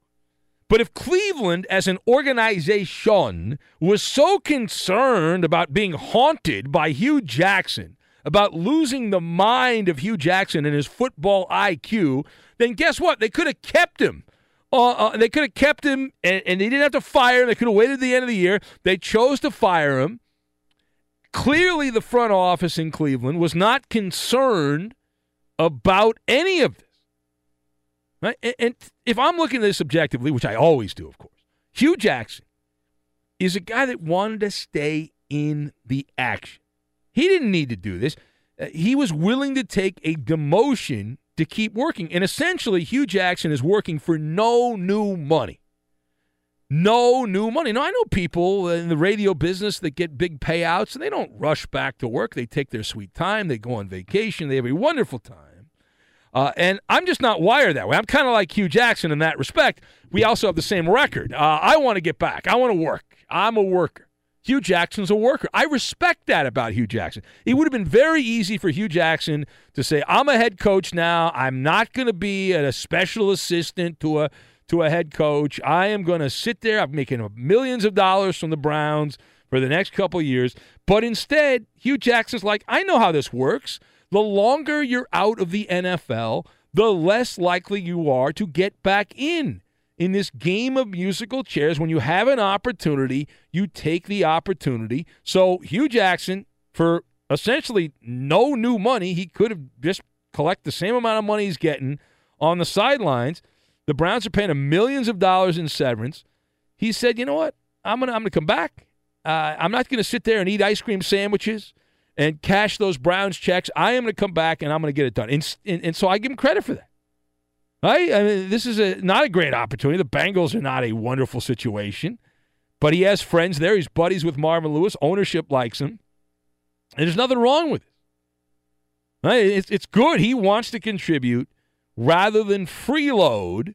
But if Cleveland as an organization was so concerned about being haunted by Hue Jackson, about losing the mind of Hue Jackson and his football IQ, then guess what? They could have kept him. Uh, uh, they could have kept him, and, and they didn't have to fire him. They could have waited the end of the year. They chose to fire him. Clearly, the front office in Cleveland was not concerned about any of this. Right? And, and if I'm looking at this objectively, which I always do, of course, Hue Jackson is a guy that wanted to stay in the action. He didn't need to do this. Uh, he was willing to take a demotion to keep working. And essentially, Hue Jackson is working for no new money. No new money. Now, I know people in the radio business that get big payouts and they don't rush back to work. They take their sweet time, they go on vacation, they have a wonderful time. Uh, and I'm just not wired that way. I'm kind of like Hue Jackson in that respect. We also have the same record. Uh, I want to get back. I want to work. I'm a worker. Hue Jackson's a worker. I respect that about Hue Jackson. It would have been very easy for Hue Jackson to say, "I'm a head coach now. I'm not going to be a special assistant to a to a head coach. I am going to sit there. I'm making millions of dollars from the Browns for the next couple years." But instead, Hue Jackson's like, "I know how this works. The longer you're out of the NFL, the less likely you are to get back in." in this game of musical chairs, when you have an opportunity, you take the opportunity. So Hue Jackson, for essentially no new money, he could have just collect the same amount of money he's getting on the sidelines. The Browns are paying him millions of dollars in severance. He said, "You know what? I'm gonna I'm gonna come back. Uh, I'm not gonna sit there and eat ice cream sandwiches." And cash those Browns checks. I am to come back and I'm to get it done. And, and, and so I give him credit for that. Right? I mean, this is a not a great opportunity. The Bengals are not a wonderful situation, but he has friends there. He's buddies with Marvin Lewis. Ownership likes him, and there's nothing wrong with it. Right? It's it's good. He wants to contribute rather than freeload.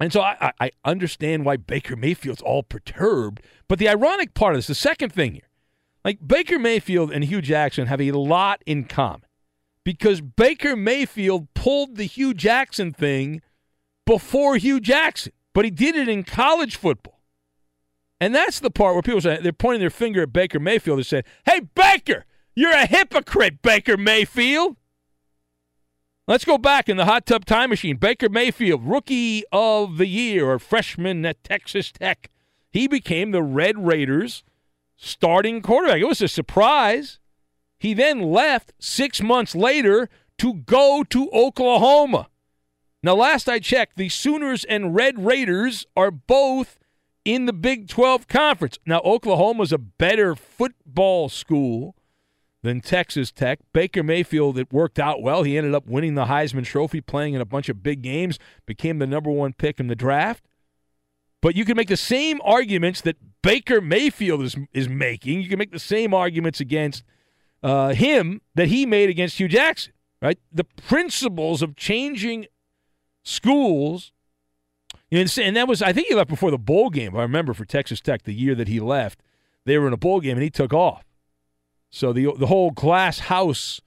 And so I, I understand why Baker Mayfield's all perturbed. But the ironic part of this, the second thing here, like Baker Mayfield and Hue Jackson have a lot in common because Baker Mayfield pulled the Hue Jackson thing before Hue Jackson, but he did it in college football. And that's the part where people say they're pointing their finger at Baker Mayfield and saying, Hey, Baker, you're a hypocrite, Baker Mayfield. Let's go back in the hot tub time machine. Baker Mayfield, rookie of the year or freshman at Texas Tech. He became the Red Raiders starting quarterback. It was a surprise. He then left six months later to go to Oklahoma. Now, last I checked, the Sooners and Red Raiders are both in the Big 12 Conference. Now, Oklahoma's a better football school than Texas Tech. Baker Mayfield, it worked out well. He ended up winning the Heisman Trophy, playing in a bunch of big games, became the number one pick in the draft. But you can make the same arguments that Baker Mayfield is, is making. You can make the same arguments against uh, him that he made against Hue Jackson. Right, the principles of changing schools. and that was, I think he left before the bowl game. I remember for Texas Tech the year that he left, they were in a bowl game and he took off. So the the whole glass house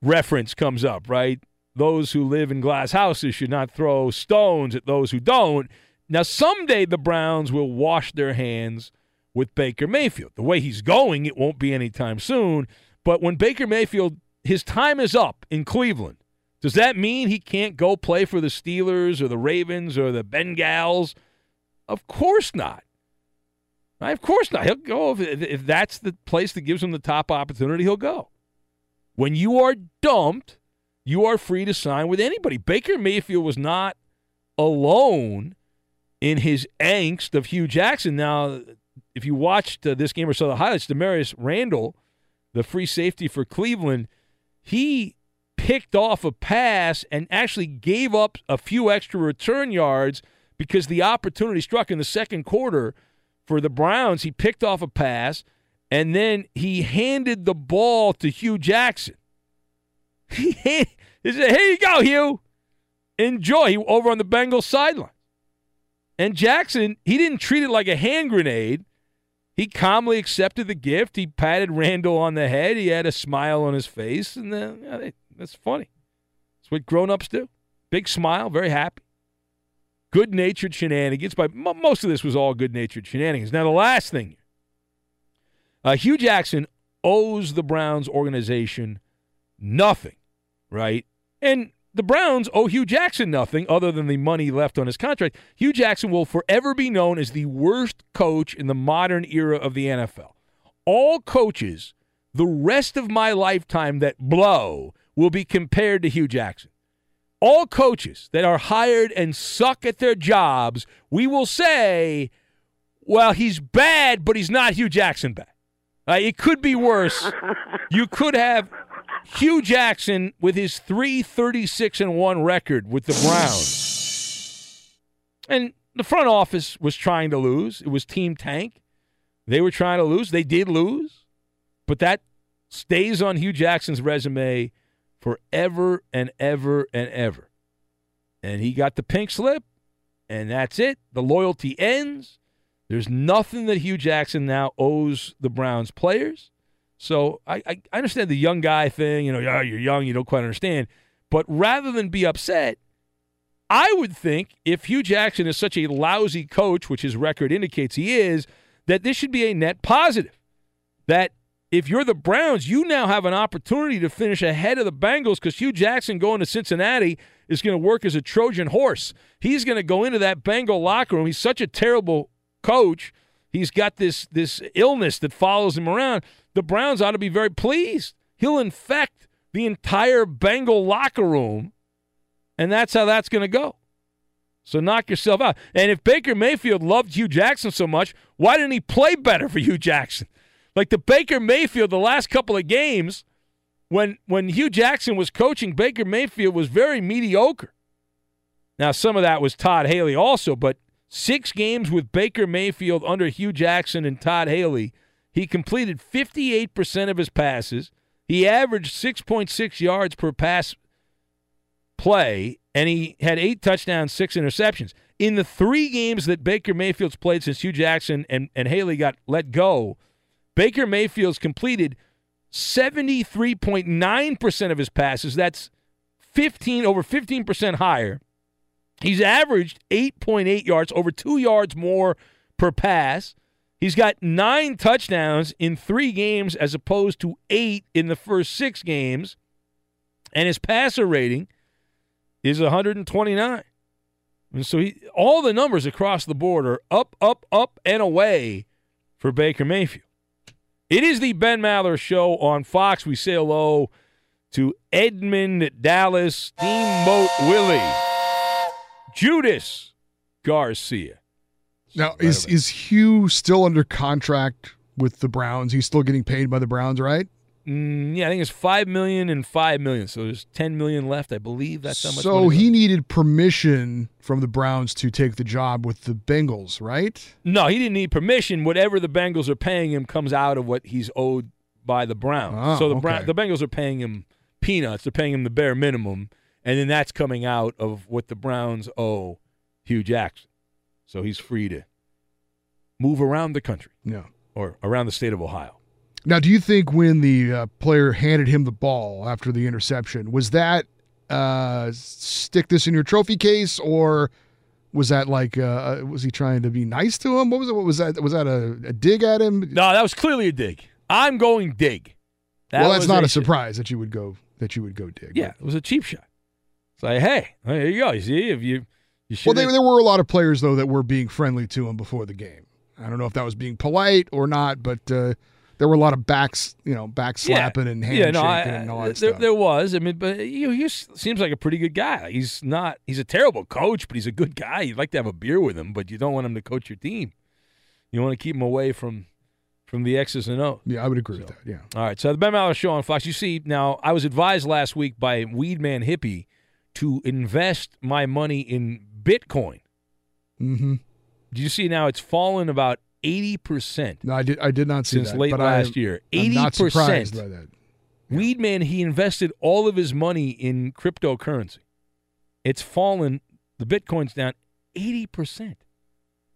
reference comes up, right? Those who live in glass houses should not throw stones at those who don't. Now, someday the Browns will wash their hands with Baker Mayfield. The way he's going, it won't be anytime soon. But when Baker Mayfield, his time is up in Cleveland, does that mean he can't go play for the Steelers or the Ravens or the Bengals? Of course not. Right? Of course not. He'll go if, if that's the place that gives him the top opportunity. He'll go. When you are dumped, you are free to sign with anybody. Baker Mayfield was not alone in his angst of Hue Jackson. Now, if you watched uh, this game or saw the highlights, Damarious Randall the free safety for Cleveland, he picked off a pass and actually gave up a few extra return yards because the opportunity struck in the second quarter for the Browns. He picked off a pass and then he handed the ball to Hue Jackson. He, said, Here you go, Hue. Enjoy. He over on the Bengals sideline. And Jackson, he didn't treat it like a hand grenade. He calmly accepted the gift. He patted Randall on the head. He had a smile on his face, and then, that's funny. That's what grown-ups do. Big smile, very happy. Good-natured shenanigans. But most of this was all good-natured shenanigans. Now, the last thing, uh, Hue Jackson owes the Browns organization nothing, right? And the Browns owe Hue Jackson nothing other than the money left on his contract. Hue Jackson will forever be known as the worst coach in the modern era of the NFL. All coaches the rest of my lifetime that blow will be compared to Hue Jackson. All coaches that are hired and suck at their jobs, we will say, well, he's bad, but he's not Hue Jackson bad. It could be worse. you could have Hue Jackson with his 336 and 1 record with the Browns. And the front office was trying to lose. It was team tank. They were trying to lose. They did lose. But that stays on Hue Jackson's resume forever and ever and ever. And he got the pink slip, and that's it. The loyalty ends. There's nothing that Hue Jackson now owes the Browns players. So I, I, understand the young guy thing. You know, you're young, you don't quite understand. But rather than be upset, I would think if Hue Jackson is such a lousy coach, which his record indicates he is, that this should be a net positive. That if you're the Browns, you now have an opportunity to finish ahead of the Bengals because Hue Jackson going to Cincinnati is going to work as a Trojan horse. He's going to go into that Bengal locker room. He's such a terrible coach. He's got this this illness that follows him around. The Browns ought to be very pleased. He'll infect the entire Bengal locker room, and that's how that's going to go. So knock yourself out. And if Baker Mayfield loved Hue Jackson so much, why didn't he play better for Hue Jackson? Like the Baker Mayfield, the last couple of games, when when Hue Jackson was coaching, Baker Mayfield was very mediocre. Now some of that was Todd Haley also, but six games with Baker Mayfield under Hue Jackson and Todd Haley, he completed 58% of his passes. He averaged 6.6 yards per pass play, and he had eight touchdowns, six interceptions. In the three games that Baker Mayfield's played since Hue Jackson and, and Haley got let go, Baker Mayfield's completed 73.9% of his passes. That's 15 over 15% higher. He's averaged 8.8 yards, over 2 yards more per pass. He's got 9 touchdowns in 3 games as opposed to 8 in the first 6 games. And his passer rating is 129. And so he, all the numbers across the board are up, up, up, and away for Baker Mayfield. It is the Ben Maller Show on Fox. We say hello to Edmund Dallas Steamboat Willie, Judas Garcia. Now, is is Hue still under contract with the Browns? He's still getting paid by the Browns, right? Mm, yeah, I think it's five million and five million. So there's ten million left, I believe. That's how much. So he needed permission from the Browns to take the job with the Bengals, right? No, he didn't need permission. Whatever the Bengals are paying him comes out of what he's owed by the Browns. Oh, so the okay. Brown, the Bengals are paying him peanuts. They're paying him the bare minimum, and then that's coming out of what the Browns owe Hue Jackson. So he's free to move around the country. Yeah. Or around the state of Ohio. Now, do you think when the uh, player handed him the ball after the interception, was that uh, stick this in your trophy case, or was that like uh, was he trying to be nice to him? What was it? What was that? Was that a, a dig at him? No, that was clearly a dig. I'm going dig. That well, that's not a a surprise that you would go that you would go dig. Yeah, it was a cheap shot. It's like, hey, there you go. You see, if you, you should. Well, there, there were a lot of players though that were being friendly to him before the game. I don't know if that was being polite or not, but uh, there were a lot of backs, you know, back slapping and handshaking no, I- and all that there, stuff. there was. I mean, but you know, he seems like a pretty good guy. He's not. He's a terrible coach, but he's a good guy. You'd like to have a beer with him, but you don't want him to coach your team. You want to keep him away from from the X's and O's. Yeah, I would agree with that. Yeah. All right. So the Ben Maller Show on Fox. You see, now I was advised last week by Weedman Hippie to invest my money in Bitcoin. Mm-hmm. Do you see now? It's fallen about eighty percent. No, I did. I did not see since that, late but I last am- year. Eighty percent. that. Weedman, he invested all of his money in cryptocurrency. It's fallen. The Bitcoin's down eighty percent.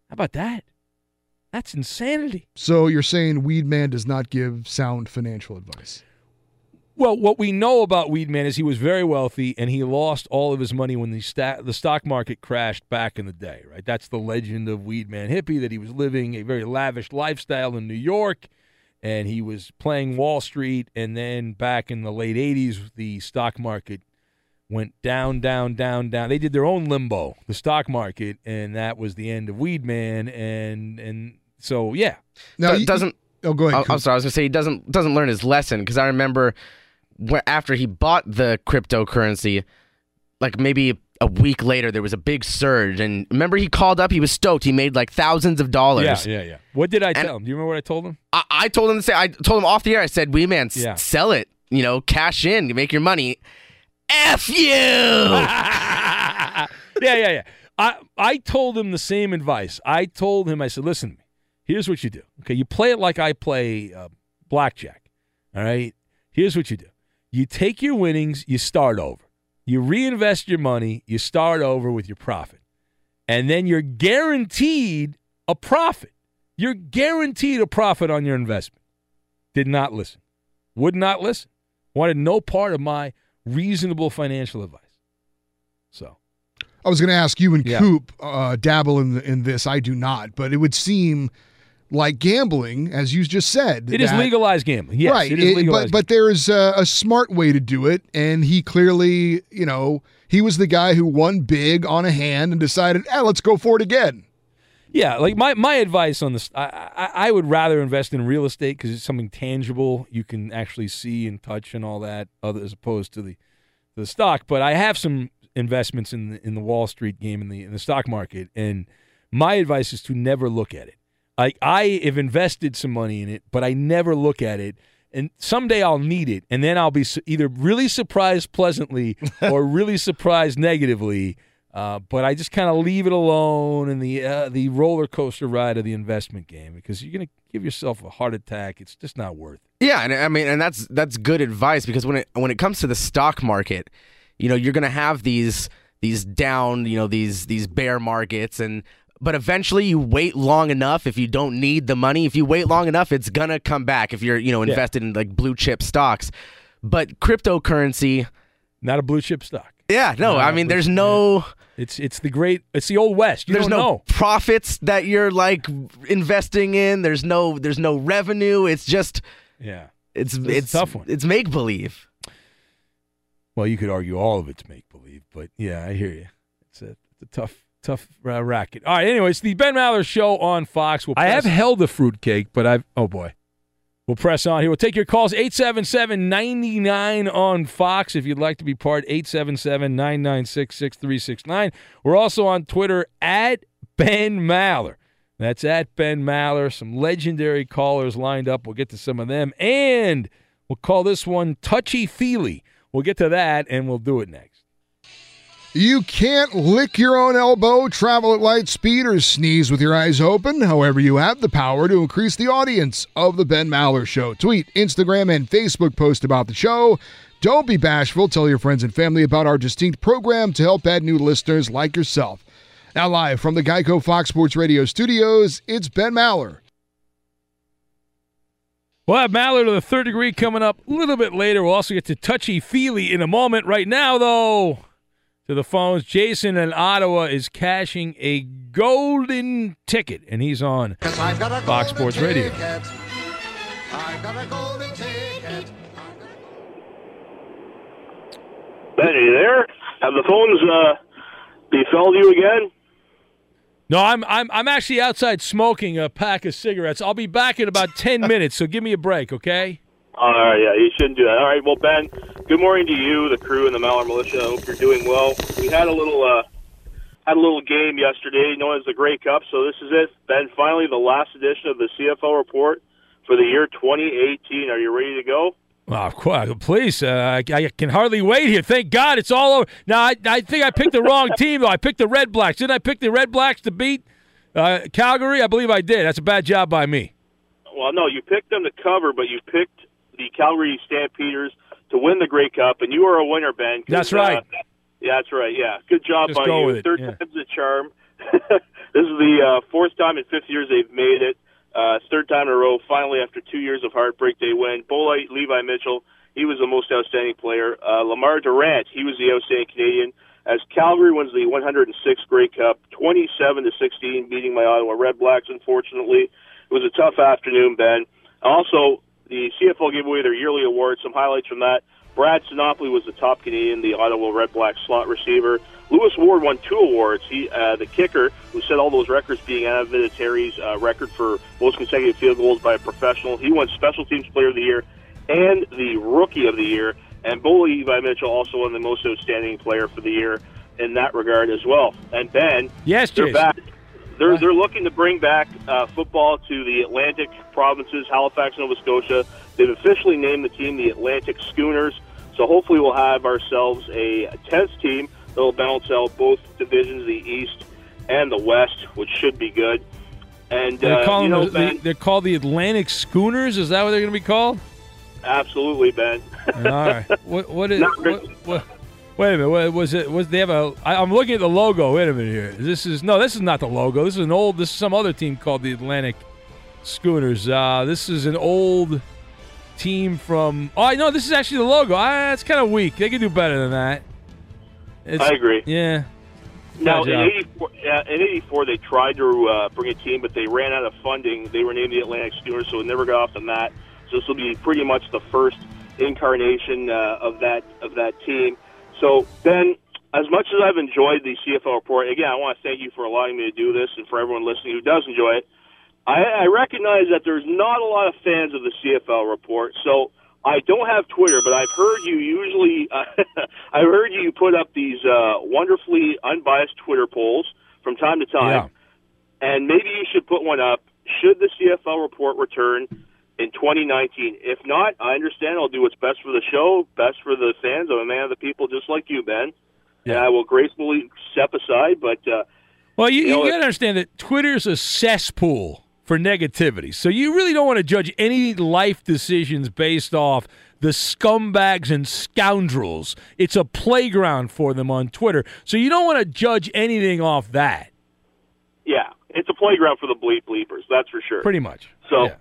How about that? That's insanity. So you're saying Weedman does not give sound financial advice? Well, what we know about Weedman is he was very wealthy and he lost all of his money when the sta- the stock market crashed back in the day, right? That's the legend of Weedman Hippie that he was living a very lavish lifestyle in New York and he was playing Wall Street and then back in the late 80s the stock market went down down down down. They did their own limbo, the stock market, and that was the end of Weedman and and so yeah. Now, Do- you- doesn't. Oh, go ahead. I- I'm sorry. I was gonna say he doesn't doesn't learn his lesson because I remember where after he bought the cryptocurrency, like maybe a week later, there was a big surge, and remember he called up. He was stoked. He made like thousands of dollars. Yeah, yeah, yeah. What did I And- tell him? Do you remember what I told him? I, I told him to say. I told him off the air. I said, "Weedman, s- Yeah. sell it. You know, cash in, make your money." F you. yeah, yeah, yeah. I I told him the same advice. I told him, I said, listen, to me. here's what you do. Okay, you play it like I play uh, blackjack. All right. Here's what you do. You take your winnings, you start over. You reinvest your money, you start over with your profit, and then you're guaranteed a profit. You're guaranteed a profit on your investment. Did not listen. Would not listen. Wanted no part of my reasonable financial advice. So I was going to ask you and Yeah. Coop uh, dabble in the, in this. I do not, but it would seem like gambling, as you just said. it is that- legalized gambling. Yes, right. it is it- but but there is a, a smart way to do it, and he clearly, you know, he was the guy who won big on a hand and decided, eh, let's go for it again. Yeah, like my, my advice on this, I, I I would rather invest in real estate because it's something tangible you can actually see and touch and all that, other as opposed to the the stock. But I have some investments in the in the Wall Street game in the in the stock market, and my advice is to never look at it. Like I have invested some money in it, but I never look at it. And someday I'll need it, and then I'll be either really surprised pleasantly or really surprised negatively. Uh, but I just kind of leave it alone in the uh, the roller coaster ride of the investment game because you're going to give yourself a heart attack. It's just not worth it. Yeah, and I mean, and that's that's good advice because when it when it comes to the stock market, you know, you're gonna have these these down, you know, these these bear markets, and but eventually you wait long enough. If you don't need the money, if you wait long enough, it's gonna come back. If you're you know Yeah. invested in like blue chip stocks, but cryptocurrency, not a blue chip stock. Yeah, no, I mean, there's no. It's it's the great. It's the old west. You there's no know. profits that you're like investing in. There's no there's no revenue. It's just Yeah. it's a it's tough one. It's make believe. Well, you could argue all of it's make believe, but yeah, I hear you. It's a, it's a tough, tough uh, racket. All right. Anyways, the Ben Maller Show on Fox. We'll I have held a fruitcake, but I've. Oh boy. We'll press on here. We'll take your calls 877 99 on Fox if you'd like to be part 877 996 6369. We're also on Twitter at Ben Maller. That's at Ben Maller. Some legendary callers lined up. We'll get to some of them. And we'll call this one Touchy Feely. We'll get to that and we'll do it next. You can't lick your own elbow, travel at light speed, or sneeze with your eyes open. However, you have the power to increase the audience of The Ben Maller Show. Tweet, Instagram, and Facebook post about the show. Don't be bashful. Tell your friends and family about our distinct program to help add new listeners like yourself. Now, live from the Geico Fox Sports Radio studios, it's Ben Maller. We'll have Maller to the third degree coming up a little bit later. We'll also get to Touchy Feely in a moment. Right now, though, to the phones. Jason in Ottawa is cashing a golden ticket, and he's on Fox Sports Radio. Ben, are you there? Have the phones uh, befelled you again? No, I'm I'm I'm actually outside smoking a pack of cigarettes. I'll be back in about ten minutes, so give me a break, okay? All right, yeah, you shouldn't do that. All right, well, Ben, good morning to you, the crew, and the Mallard Militia. I hope you're doing well. We had a little uh, had a little game yesterday, known as the Grey Cup. So this is it, Ben. Finally, the last edition of the CFL report for the year 2018. Are you ready to go? Oh, of course. Please, uh, I, I can hardly wait here. Thank God it's all over. Now, I, I think I picked the wrong team, though. I picked the Red Blacks. Didn't I pick the Red Blacks to beat uh, Calgary? I believe I did. That's a bad job by me. Well, no, you picked them to cover, but you picked the Calgary Stampeders to win the Grey Cup, and you are a winner, Ben. That's right. Uh, yeah, that's right. Yeah, good job Just by go you. with it, Third yeah. time's a charm. this is the uh, fourth time in 50 years they've made it. Uh, third time in a row. Finally, after two years of heartbreak, they win. Bolite, Levi Mitchell, he was the most outstanding player. Uh, Lemar Durant, he was the outstanding Canadian. As Calgary wins the 106th Grey Cup, 27 to 16, beating my Ottawa Red Blacks. Unfortunately, it was a tough afternoon, Ben. Also, the CFL gave away their yearly award. Some highlights from that. Brad Sinopoli was the top Canadian, the Ottawa Red Blacks slot receiver. Lewis Ward won two awards. He, uh, the kicker, who set all those records, being Adam Vinatieri's uh, record for most consecutive field goals by a professional. He won Special Teams Player of the Year and the Rookie of the Year. And Bo Levi Mitchell also won the Most Outstanding Player for the Year in that regard as well. And Ben, Yes, they're back. They're they're looking to bring back uh, football to the Atlantic provinces, Halifax, Nova Scotia. They've officially named the team the Atlantic Schooners. So hopefully we'll have ourselves a tenth team that'll balance out both divisions, the East and the West, which should be good. And They're, uh, you know, the- Ben, they're called the Atlantic Schooners. Is that what they're going to be called? absolutely, Ben. All right. What what is Not what, what, Wait a minute. What, was it? Was they have a? I, I'm looking at the logo. Wait a minute here. This is no. This is not the logo. This is an old. This is some other team called the Atlantic. Schooners. Uh, this is an old team from. Oh, I know this is actually the logo. Ah, it's kind of weak. They could do better than that. It's- I agree. Yeah. Now, in '84, uh, in '84, they tried to uh, bring a team, but they ran out of funding. They were named the Atlantic Schooners, so it never got off the mat. So this will be pretty much the first incarnation uh, of that of that team. So Ben, as much as I've enjoyed the CFL report, again, I want to thank you for allowing me to do this, and for everyone listening who does enjoy it. I, I recognize that there's not a lot of fans of the CFL report, so I don't have Twitter, but I've heard you usually. Uh, I've heard you put up these uh, wonderfully unbiased Twitter polls from time to time, and maybe you should put one up. Should the CFL report return in 2019? If not, I understand. I'll do what's best for the show, best for the fans. I'm a man of the people, just like you, Ben. And I will gracefully step aside, but. Uh, Well, you, You you, got to understand that Twitter's a cesspool for negativity. So you really don't want to judge any life decisions based off the scumbags and scoundrels. It's a playground for them on Twitter. So you don't want to judge anything off that. Yeah, it's a playground for the bleep bleepers. That's for sure. Pretty much. So yeah.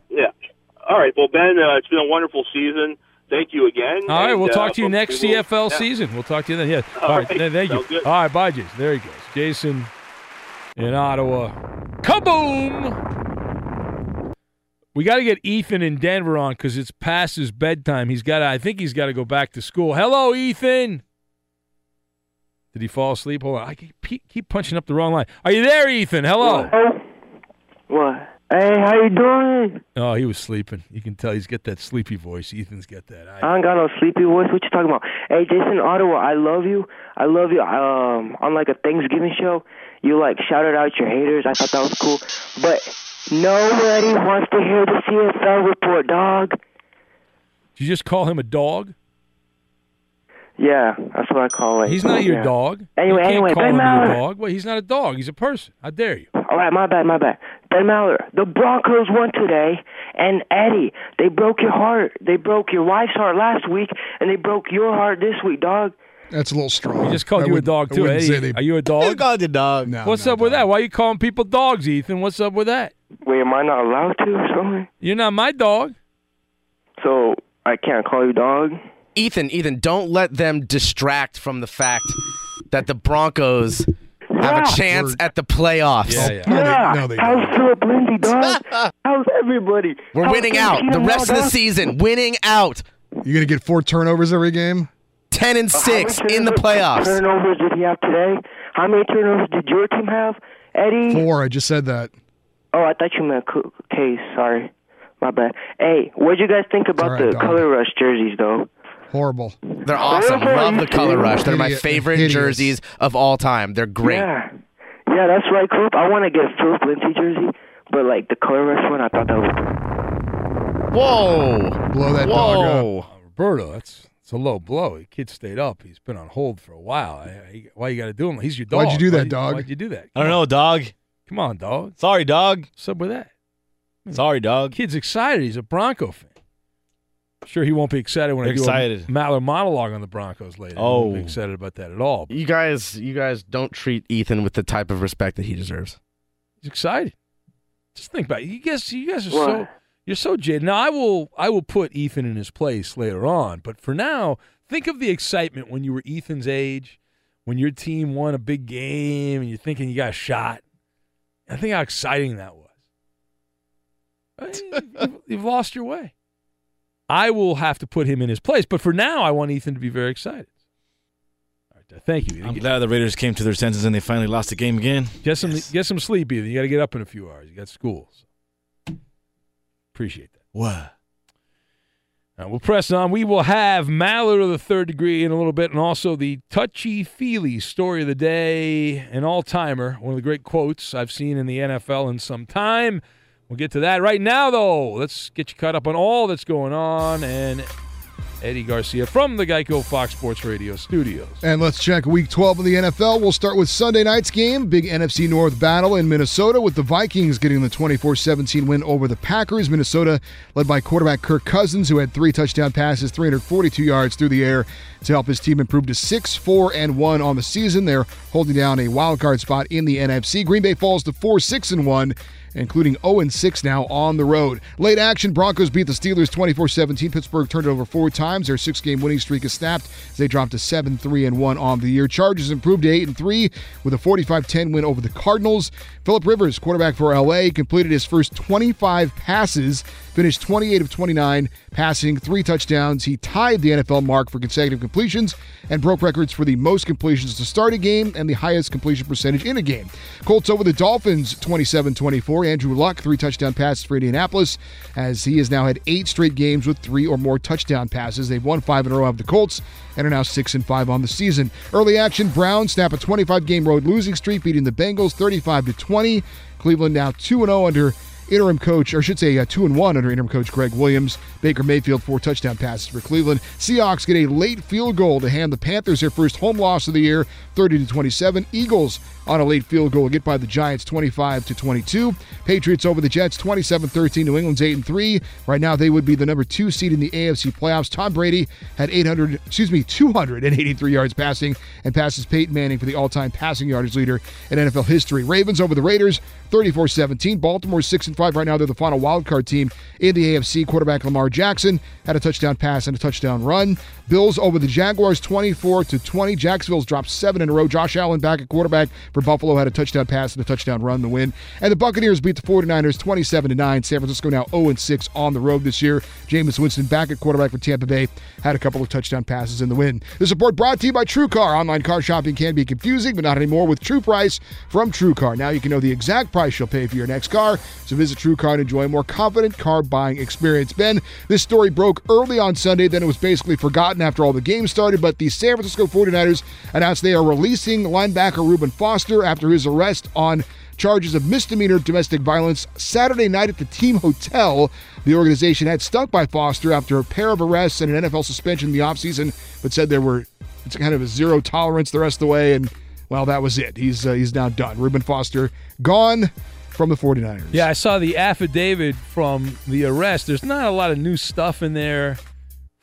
All right. Well, Ben, uh, it's been a wonderful season. Thank you again. All right, and, we'll uh, talk to you next we will- CFL yeah. season. We'll talk to you then. Yeah. All All right. right, Thank you. good. All right. Bye, Jason. There he goes. Jason in Ottawa. Kaboom! We got to get Ethan in Denver on because it's past his bedtime. He's got. to I think he's got to go back to school. Hello, Ethan. Did he fall asleep? Hold on. I keep, keep punching up the wrong line. Are you there, Ethan? Hello. What? Hey, how you doing? Oh, he was sleeping. You can tell he's got that sleepy voice. Ethan's got that. I, I ain't got no sleepy voice. What you talking about? Hey, Jason Ottawa, I love you. I love you. Um, on like a Thanksgiving show, you like shouted out your haters. I thought that was cool. But nobody wants to hear the CFL report, dog. Did you just call him a dog? Yeah, that's what I call it. He's not your Yeah. dog. Anyway, you can't anyway, call Ben him Maller. your dog. Well, he's not a dog. He's a person. How dare you? All right, my bad, my bad. Ben Maller, the Broncos won today, and Eddie, they broke your heart. They broke your wife's heart last week, and they broke your heart this week, dog. That's a little strong. He just called I you a wouldn't- dog too. wouldn't Eddie, say they- are you a dog? You called you dog. No, What's no, up with that? Why are you calling people dogs, Ethan? What's up with that? Wait, am I not allowed to or something? You're not my dog. So I can't call you dog? Ethan, Ethan, don't let them distract from the fact that the Broncos have a chance at the playoffs. yeah. How's Philip Lindsay, dog? How's everybody? We're How's winning out. The rest of the season, winning out. You're gonna get four turnovers every game? Ten and How many six in the playoffs. Turnovers did he have today? How many turnovers did your team have, Eddie? Four. I just said that. Oh, I thought you meant co- case. Sorry, my bad. Hey, what'd you guys think about all right, the dog. color rush jerseys, though? Horrible. They're awesome. Love the color rush. They're my favorite hideous. jerseys of all time. They're great. Yeah, yeah, that's right, Coop. I want to get a Philip Lindsay jersey, but like the color rush one, I thought that was. Whoa. Blow that dog up. Whoa, uh, Roberto, that's it's a low blow. The kid stayed up. He's been on hold for a while. I, I, why you got to do him? He's your dog. Why'd you do that, Why'd dog? Why'd you do that? I don't know, dog. Come on, dog. Sorry, dog. What's up with that? Sorry, dog. Kid's excited. He's a Bronco fan. Sure, he won't be excited when I do Excited. a Maller monologue on the Broncos later. He Oh. won't be oh. excited about that at all. You guys, you guys don't treat Ethan with the type of respect that he deserves. He's excited. Just think about it. You guys, you guys are so you're so jaded. Now I will I will put Ethan in his place later on, but for now, think of the excitement when you were Ethan's age, when your team won a big game and you're thinking you got a shot. I think how exciting that was. You've, you've lost your way. I will have to put him in his place, but for now, I want Ethan to be very excited. All right, uh, thank you. I'm glad the Raiders came to their senses and they finally lost the game again. Get some get some sleep, Ethan. You got to get up in a few hours. You got school. So. Appreciate that. What? Now we'll press on. We will have Maller of the third degree in a little bit, and also the touchy feely story of the day, an all timer, one of the great quotes I've seen in the NFL in some time. We'll get to that right now, though. Let's get you caught up on all that's going on. And Eddie Garcia from the Geico Fox Sports Radio studios. And let's check week 12 of the NFL. We'll start with Sunday night's game. Big NFC North battle in Minnesota with the Vikings getting the 24 17 win over the Packers. Minnesota led by quarterback Kirk Cousins, who had three touchdown passes, 342 yards through the air to help his team improve to 6 4 and 1 on the season. They're holding down a wild card spot in the NFC. Green Bay falls to 4 6 and 1. Including 0 6 now on the road. Late action Broncos beat the Steelers 24 17. Pittsburgh turned it over four times. Their six game winning streak is snapped as they dropped to 7 3 and 1 on the year. Chargers improved to 8 and 3 with a 45 10 win over the Cardinals. Philip Rivers, quarterback for LA, completed his first 25 passes, finished 28 of 29, passing three touchdowns. He tied the NFL mark for consecutive completions and broke records for the most completions to start a game and the highest completion percentage in a game. Colts over the Dolphins 27 24. Andrew Luck, three touchdown passes for Indianapolis, as he has now had eight straight games with three or more touchdown passes. They've won five in a row of the Colts and are now six and five on the season. Early action, Browns snap a 25 game road losing streak, beating the Bengals 35 to 20. Cleveland now 2 and 0 under interim coach, or I should say, uh, two and one under interim coach Gregg Williams. Baker Mayfield four touchdown passes for Cleveland. Seahawks get a late field goal to hand the Panthers their first home loss of the year, 30 to 27. Eagles on a late field goal get by the Giants 25 to 22. Patriots over the Jets 27-13. New England's 8 and 3. Right now they would be the number 2 seed in the AFC playoffs. Tom Brady had 800, excuse me, 283 yards passing and passes Peyton Manning for the all-time passing yardage leader in NFL history. Ravens over the Raiders 34-17. Baltimore 6 and 5 right now they're the final wild card team in the AFC. Quarterback Lamar Jackson had a touchdown pass and a touchdown run. Bills over the Jaguars 24 to 20. Jacksonville's dropped 7 in a row. Josh Allen back at quarterback for Buffalo had a touchdown pass and a touchdown run to win. And the Buccaneers beat the 49ers 27 to 9. San Francisco now 0 6 on the road this year. Jameis Winston back at quarterback for Tampa Bay had a couple of touchdown passes in the win. The support brought to you by TrueCar. Online car shopping can be confusing, but not anymore with True Price from TrueCar. Now you can know the exact price you'll pay for your next car. So visit TrueCar and enjoy a more confident car buying experience. Ben, this story broke early on Sunday, then it was basically forgotten after all the games started, but the San Francisco 49ers announced they are releasing linebacker Reuben Foster after his arrest on charges of misdemeanor domestic violence Saturday night at the team hotel. The organization had stuck by Foster after a pair of arrests and an NFL suspension in the offseason, but said there were it's kind of a zero tolerance the rest of the way, and well, that was it. He's uh, he's now done. Reuben Foster gone from the 49ers. Yeah, I saw the affidavit from the arrest. There's not a lot of new stuff in there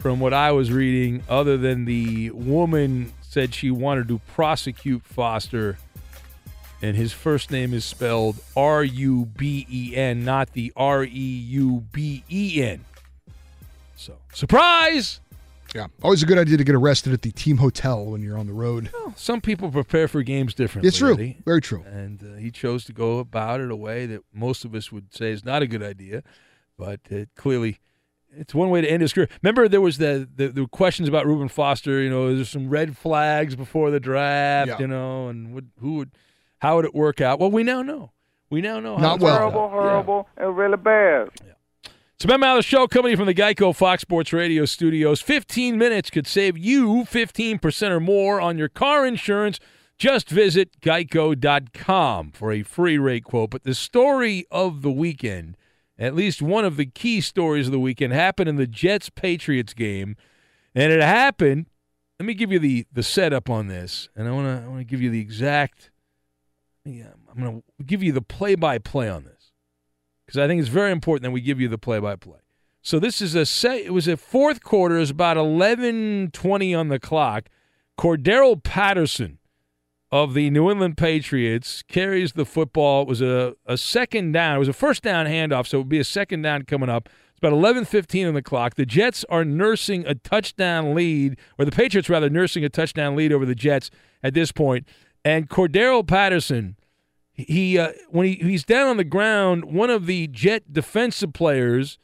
from what I was reading, other than the woman said she wanted to prosecute Foster, and his first name is spelled R U B E N, not the R E U B E N. So, surprise! Yeah, always a good idea to get arrested at the team hotel when you're on the road. Well, some people prepare for games differently. It's true. Eddie. Very true. And uh, he chose to go about it a way that most of us would say is not a good idea, but it clearly it's one way to end his career. Remember, there was the, the, the questions about Reuben Foster. You know, there's some red flags before the draft. Yeah. You know, and would, who would, how would it work out? Well, we now know. We now know how Not well. worked out. Horrible, horrible, and really bad. It's Ben Maller Show coming from the Geico Fox Sports Radio studios. 15 minutes could save you 15% or more on your car insurance. Just visit geico.com for a free rate quote. But the story of the weekend, at least one of the key stories of the weekend, happened in the Jets Patriots game. And it happened. Let me give you the, the setup on this. And I want to I want to give you the exact. Yeah, I'm going to give you the play by play on this because I think it's very important that we give you the play-by-play. So this is a say it was a fourth quarter, it was about 11:20 on the clock. Cordarrelle Patterson of the New England Patriots carries the football. It was a, a second down. It was a first down handoff, so it would be a second down coming up. It's about 11:15 on the clock. The Jets are nursing a touchdown lead, or the Patriots rather nursing a touchdown lead over the Jets at this point. And Cordarrelle Patterson he uh, when he, he's down on the ground, one of the Jet defensive players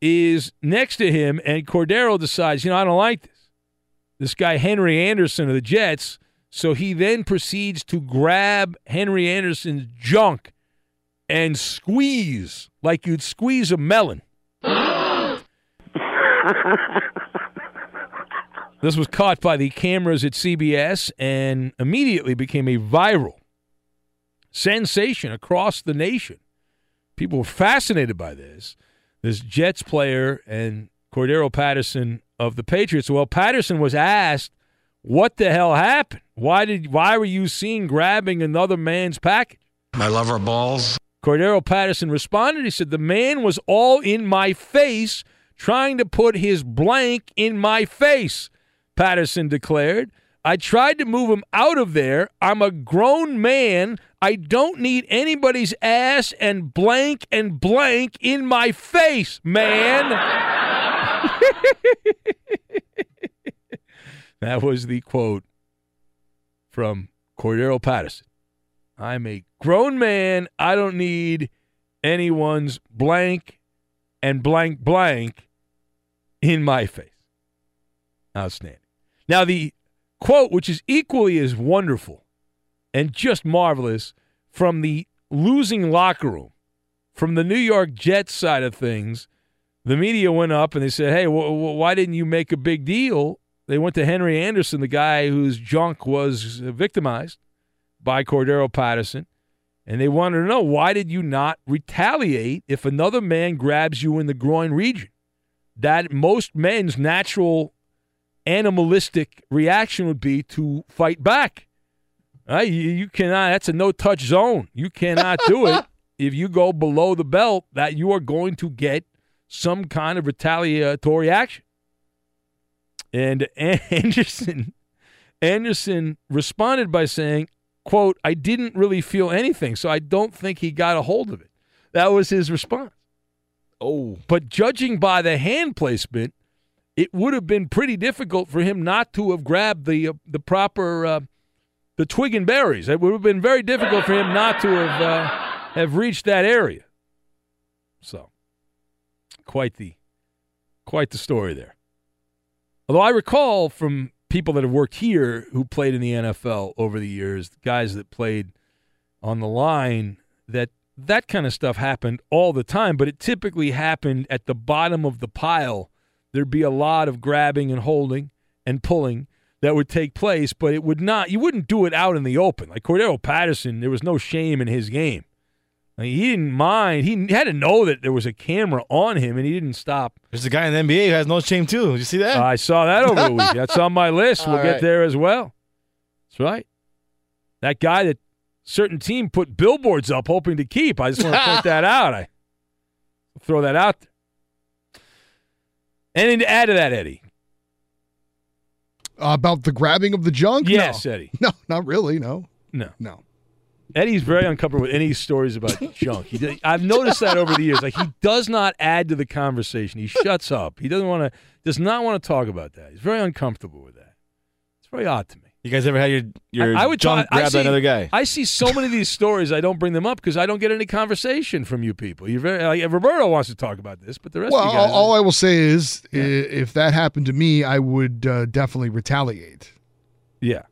is next to him, and Cordarrelle decides, you know, I don't like this. This guy Henry Anderson of the Jets. So he then proceeds to grab Henry Anderson's junk and squeeze like you'd squeeze a melon. This was caught by the cameras at CBS and immediately became a viral sensation across the nation. People were fascinated by this. This Jets player and Cordarrelle Patterson of the Patriots. Well, Patterson was asked, "What the hell happened? Why did why were you seen grabbing another man's package?" My lover balls. Cordarrelle Patterson responded. He said, The man was all in my face, trying to put his blank in my face, Patterson declared. I tried to move him out of there. I'm a grown man. I don't need anybody's ass and blank and blank in my face, man. that was the quote from Cordarrelle Patterson. I'm a grown man. I don't need anyone's blank and blank blank in my face. Outstanding. Now, the quote, which is equally as wonderful and just marvelous from the losing locker room, from the New York Jets side of things, the media went up and they said, hey, wh- wh- why didn't you make a big deal? They went to Henry Anderson, the guy whose junk was victimized by Cordarrelle Patterson, and they wanted to know why did you not retaliate if another man grabs you in the groin region? That most men's natural animalistic reaction would be to fight back. Right? You, you cannot. That's a no-touch zone. You cannot do it if you go below the belt. That you are going to get some kind of retaliatory action. And Anderson, Anderson responded by saying, "quote I didn't really feel anything, so I don't think he got a hold of it." That was his response. Oh, but judging by the hand placement, it would have been pretty difficult for him not to have grabbed the uh, the proper uh, the twig and berries. It would have been very difficult for him not to have uh, have reached that area. So, quite the quite the story there. Although I recall from people that have worked here who played in the NFL over the years, guys that played on the line, that that kind of stuff happened all the time, but it typically happened at the bottom of the pile. There'd be a lot of grabbing and holding and pulling that would take place, but it would not, you wouldn't do it out in the open. Like Cordarrelle Patterson, there was no shame in his game. Mean, he didn't mind. He had to know that there was a camera on him, and he didn't stop. There's a guy in the NBA who has no shame too. Did you see that? I saw that over the week. That's on my list. We'll All get there as well. That's right. That guy that certain team put billboards up hoping to keep. I just want to point that out. I throw that out there. Anything to add to that, Eddie? About the grabbing of the junk? Yes, no. Eddie. No, not really. No. No. No. Eddie's very uncomfortable with any stories about junk. Does- I've noticed that over the years. Like he does not add to the conversation. He shuts up. He doesn't want to. Does not want to talk about that. He's very uncomfortable with that. It's very odd to me. You guys ever had your your I, I would junk talk, I see, by another guy? I see so many of these stories. I don't bring them up because I don't get any conversation from you people. You're very like, Roberto wants to talk about this, but the rest Well, of you guys. all, all I will say is, i if that happened to me, I would uh, definitely retaliate. yeah,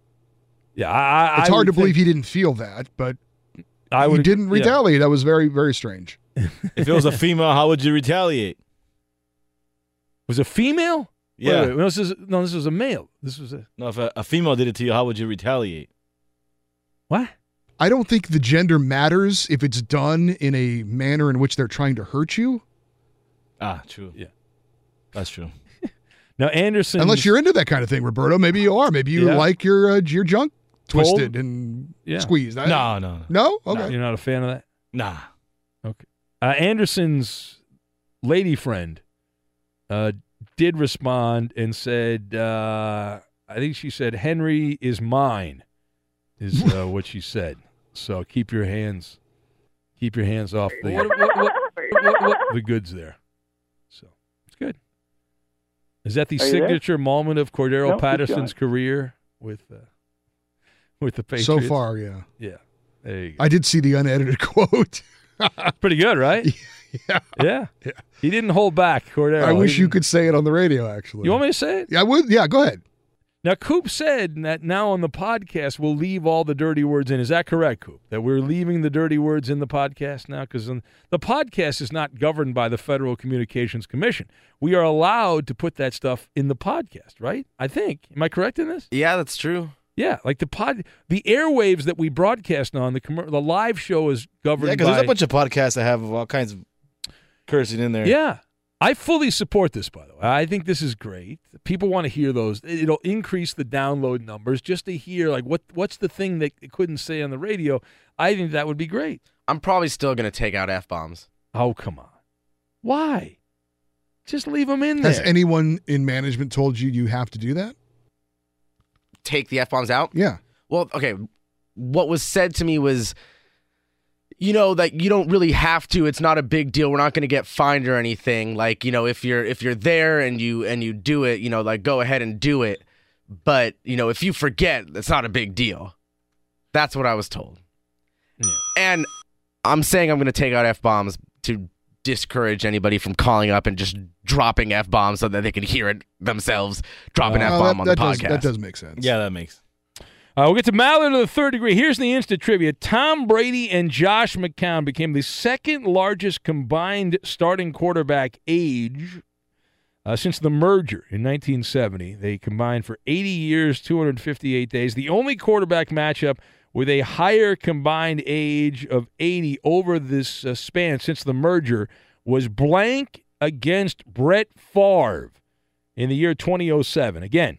yeah. I, I, It's I hard to believe think- he didn't feel that, but I he would didn't yeah. retaliate. That was very, very strange. if it was a female, how would you retaliate? Was a female? Yeah. Wait, wait, no, this is no. This was a male. This was a No, if a, a female did it to you, how would you retaliate? what? I don't think the gender matters if it's done in a manner in which they're trying to hurt you. Ah, true. Yeah. That's true. Now Anderson, Unless you're into that kind of thing, Roberto. Maybe you are. Maybe you Yeah. like your uh, your junk Pulled? twisted and Yeah. squeezed. I- No, no, no. No? Okay. You're not a fan of that. Nah. Okay. Uh, Anderson's lady friend uh, did respond and said, uh, I think she said, Henry is mine, is uh, what she said. So keep your hands, keep your hands off the, what- what- what- what- the goods there. So it's good. Is that the Are there? signature moment of Cordarrelle No, Patterson's career with uh, with the Patriots? So far, yeah. Yeah. There you go. I did see the unedited quote. Pretty good, right? Yeah. Yeah. He didn't hold back, Cordarrelle. I wish He you could say it on the radio, actually. You want me to say it? Yeah, I would. Yeah, go ahead. Now, Coop said that now on the podcast we'll leave all the dirty words in. Is that correct, Coop? That we're leaving the dirty words in the podcast now? Because the podcast is not governed by the Federal Communications Commission. We are allowed to put that stuff in the podcast, right? I think. Am I correct in this? Yeah, that's true. Yeah, like the pod, the airwaves that we broadcast on the commer- the live show is governed Yeah, because there's a bunch of podcasts that have all kinds of cursing in there. Yeah. I fully support this, by the way. I think this is great. People want to hear those. It'll increase the download numbers just to hear like what what's the thing that it couldn't say on the radio. I think that would be great. I'm probably still gonna take out f bombs. Oh come on, why? Just leave them in there. Has anyone in management told you you have to do that? Take the f bombs out. Yeah. Well, okay. What was said to me was you know, that you don't really have to. It's not a big deal. We're not going to get fined or anything. Like, you know, if you're if you're there and you and you do it, you know, like go ahead and do it. But, you know, if you forget, it's not a big deal. That's what I was told. Yeah. And I'm saying I'm going to take out F bombs to discourage anybody from calling up and just dropping F bombs so that they can hear it themselves, dropping Uh, F bomb that- on that the does- podcast. that does make sense. Yeah, that makes. Uh, we'll get to Maller to the third degree. Here's the instant trivia. Tom Brady and Josh McCown became the second largest combined starting quarterback age uh, since the merger in 1970. They combined for 80 years, 258 days. The only quarterback matchup with a higher combined age of 80 over this uh, span since the merger was blank against Brett Favre in the year 2007. Again,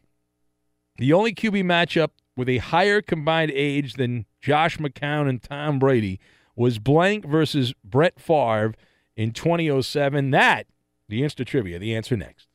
the only QB matchup with a higher combined age than Josh McCown and Tom Brady was blank versus Brett Favre in 2007. That, the Insta Trivia, the answer next.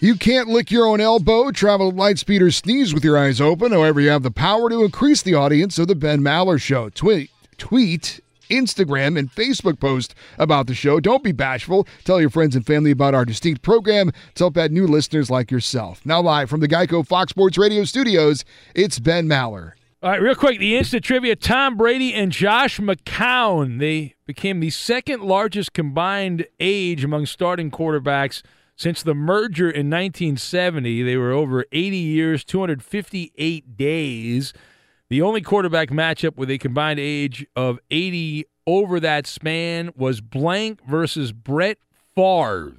You can't lick your own elbow, travel at light speed, or sneeze with your eyes open. However, you have the power to increase the audience of the Ben Maller Show. Tweet, tweet, Instagram, and Facebook post about the show. Don't be bashful. Tell your friends and family about our distinct program to help add new listeners like yourself. Now, live from the Geico Fox Sports Radio studios, it's Ben Maller. All right, real quick, the instant trivia: Tom Brady and Josh McCown. They became the second largest combined age among starting quarterbacks since the merger in 1970. They were over 80 years, 258 days. The only quarterback matchup with a combined age of 80 over that span was blank versus Brett Favre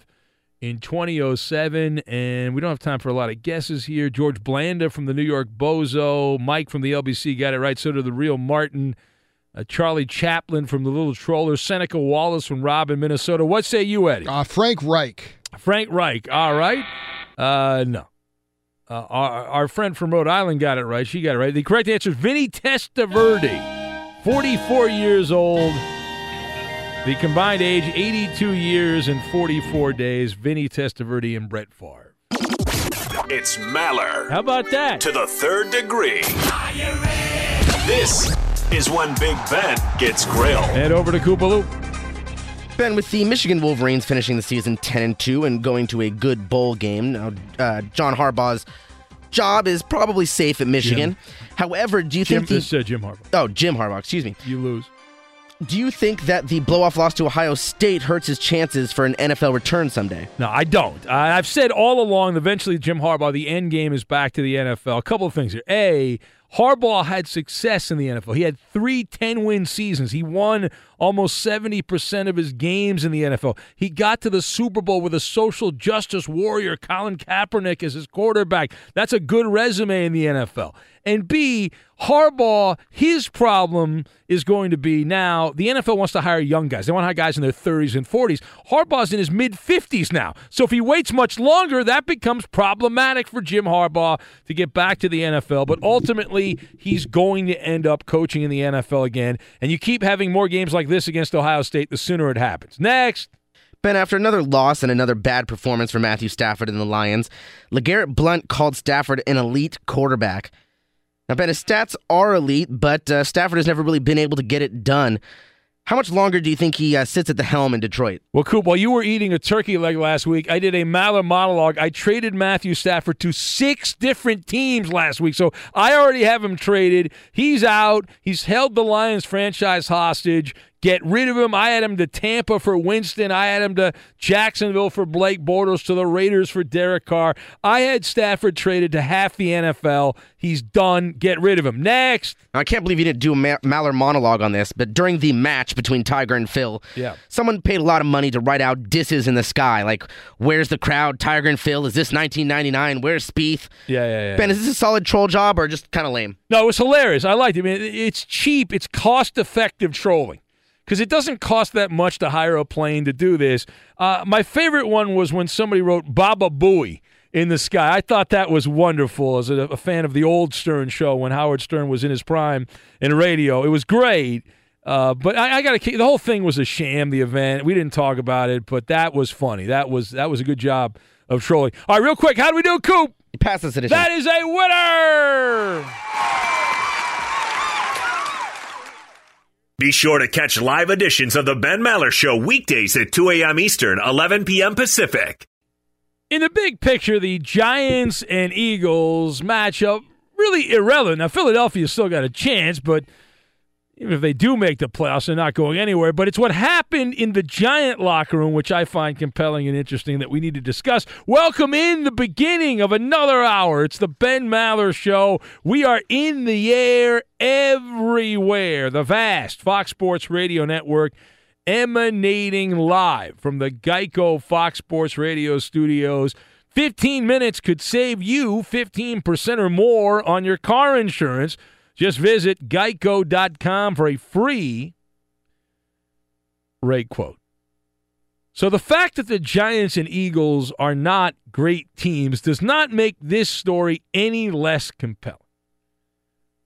in 2007. And we don't have time for a lot of guesses here. George Blanda from the New York Bozo, Mike from the LBC got it right. So did the real Martin. Uh, Charlie Chaplin from the Little Troller, Seneca Wallace from Robin, Minnesota. What say you, Eddie? Uh, Frank Reich. Frank Reich. All right. Uh, no. Uh, our, our friend from Rhode Island got it right. She got it right. The correct answer is Vinny Testaverde, 44 years old. The combined age, 82 years and 44 days. Vinny Testaverde and Brett Favre. It's Maller. How about that? To the third degree. This is when Big Ben gets grilled. Head over to Koopaloop. Ben, with the Michigan Wolverines finishing the season 10 and 2 and going to a good bowl game, now uh, John Harbaugh's job is probably safe at Michigan. However, do you Jim, think the this, uh, Jim Harbaugh. Oh, Jim Harbaugh, excuse me. You lose. Do you think that the blow-off loss to Ohio State hurts his chances for an NFL return someday? No, I don't. I, I've said all along. Eventually, Jim Harbaugh, the end game is back to the NFL. A couple of things here. A, Harbaugh had success in the NFL. He had three 10 win seasons. He won almost 70% of his games in the NFL. He got to the Super Bowl with a social justice warrior, Colin Kaepernick, as his quarterback. That's a good resume in the NFL. And B, Harbaugh, his problem is going to be now the NFL wants to hire young guys. They want to hire guys in their 30s and 40s. Harbaugh's in his mid 50s now. So if he waits much longer, that becomes problematic for Jim Harbaugh to get back to the NFL. But ultimately, he's going to end up coaching in the NFL again. And you keep having more games like this against Ohio State, the sooner it happens. Next. Ben, after another loss and another bad performance for Matthew Stafford and the Lions, LeGarrette Blunt called Stafford an elite quarterback. Now, Ben, his stats are elite, but uh, Stafford has never really been able to get it done. How much longer do you think he uh, sits at the helm in Detroit? Well, Coop, while you were eating a turkey leg last week, I did a Maller monologue. I traded Matthew Stafford to six different teams last week. So I already have him traded. He's out. He's held the Lions franchise hostage. Get rid of him. I had him to Tampa for Winston. I had him to Jacksonville for Blake Bortles, to the Raiders for Derek Carr. I had Stafford traded to half the NFL. He's done. Get rid of him. Next. I can't believe you didn't do a Ma- Maller monologue on this, but during the match between Tiger and Phil, Yeah. someone paid a lot of money to write out disses in the sky, like "Where's the crowd? Tiger and Phil? Is this 1999? Where's Spieth?" Yeah, yeah, yeah. Ben, is this a solid troll job or just kind of lame? No, it was hilarious. I liked it. I mean, it's cheap. It's cost-effective trolling because it doesn't cost that much to hire a plane to do this. Uh, my favorite one was when somebody wrote "Baba Booey" in the sky. I thought that was wonderful. As a, a fan of the old Stern show when Howard Stern was in his prime in radio, it was great. Uh, but I, I got to. Keep the whole thing was a sham. The event. We didn't talk about it, but that was funny. That was that was a good job of trolling. All right, real quick, how do we do, Coop? Pass this edition. That is a winner. Be sure to catch live editions of the Ben Maller Show weekdays at 2 a.m. Eastern, 11 p.m. Pacific. In the big picture, the Giants and Eagles matchup really irrelevant. Now, Philadelphia still got a chance, but even if they do make the playoffs, they're not going anywhere. But it's what happened in the Giant locker room, which I find compelling and interesting that we need to discuss. Welcome in the beginning of another hour. It's the Ben Maller Show. We are in the air everywhere. The vast Fox Sports Radio Network emanating live from the Geico Fox Sports Radio studios. 15 minutes could save you 15% or more on your car insurance. Just visit geico.com for a free rate quote. So the fact that the Giants and Eagles are not great teams does not make this story any less compelling.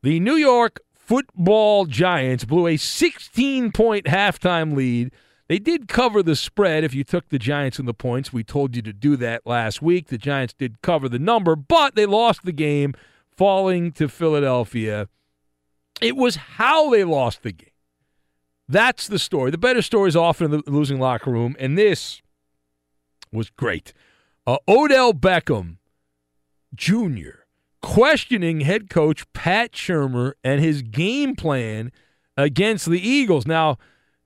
The New York football Giants blew a 16 point halftime lead. They did cover the spread if you took the Giants and the points. We told you to do that last week. The Giants did cover the number, but they lost the game, falling to Philadelphia. It was how they lost the game. That's the story. The better story is often in the losing locker room, and this was great. Uh, Odell Beckham Jr. questioning head coach Pat Shurmur and his game plan against the Eagles. Now,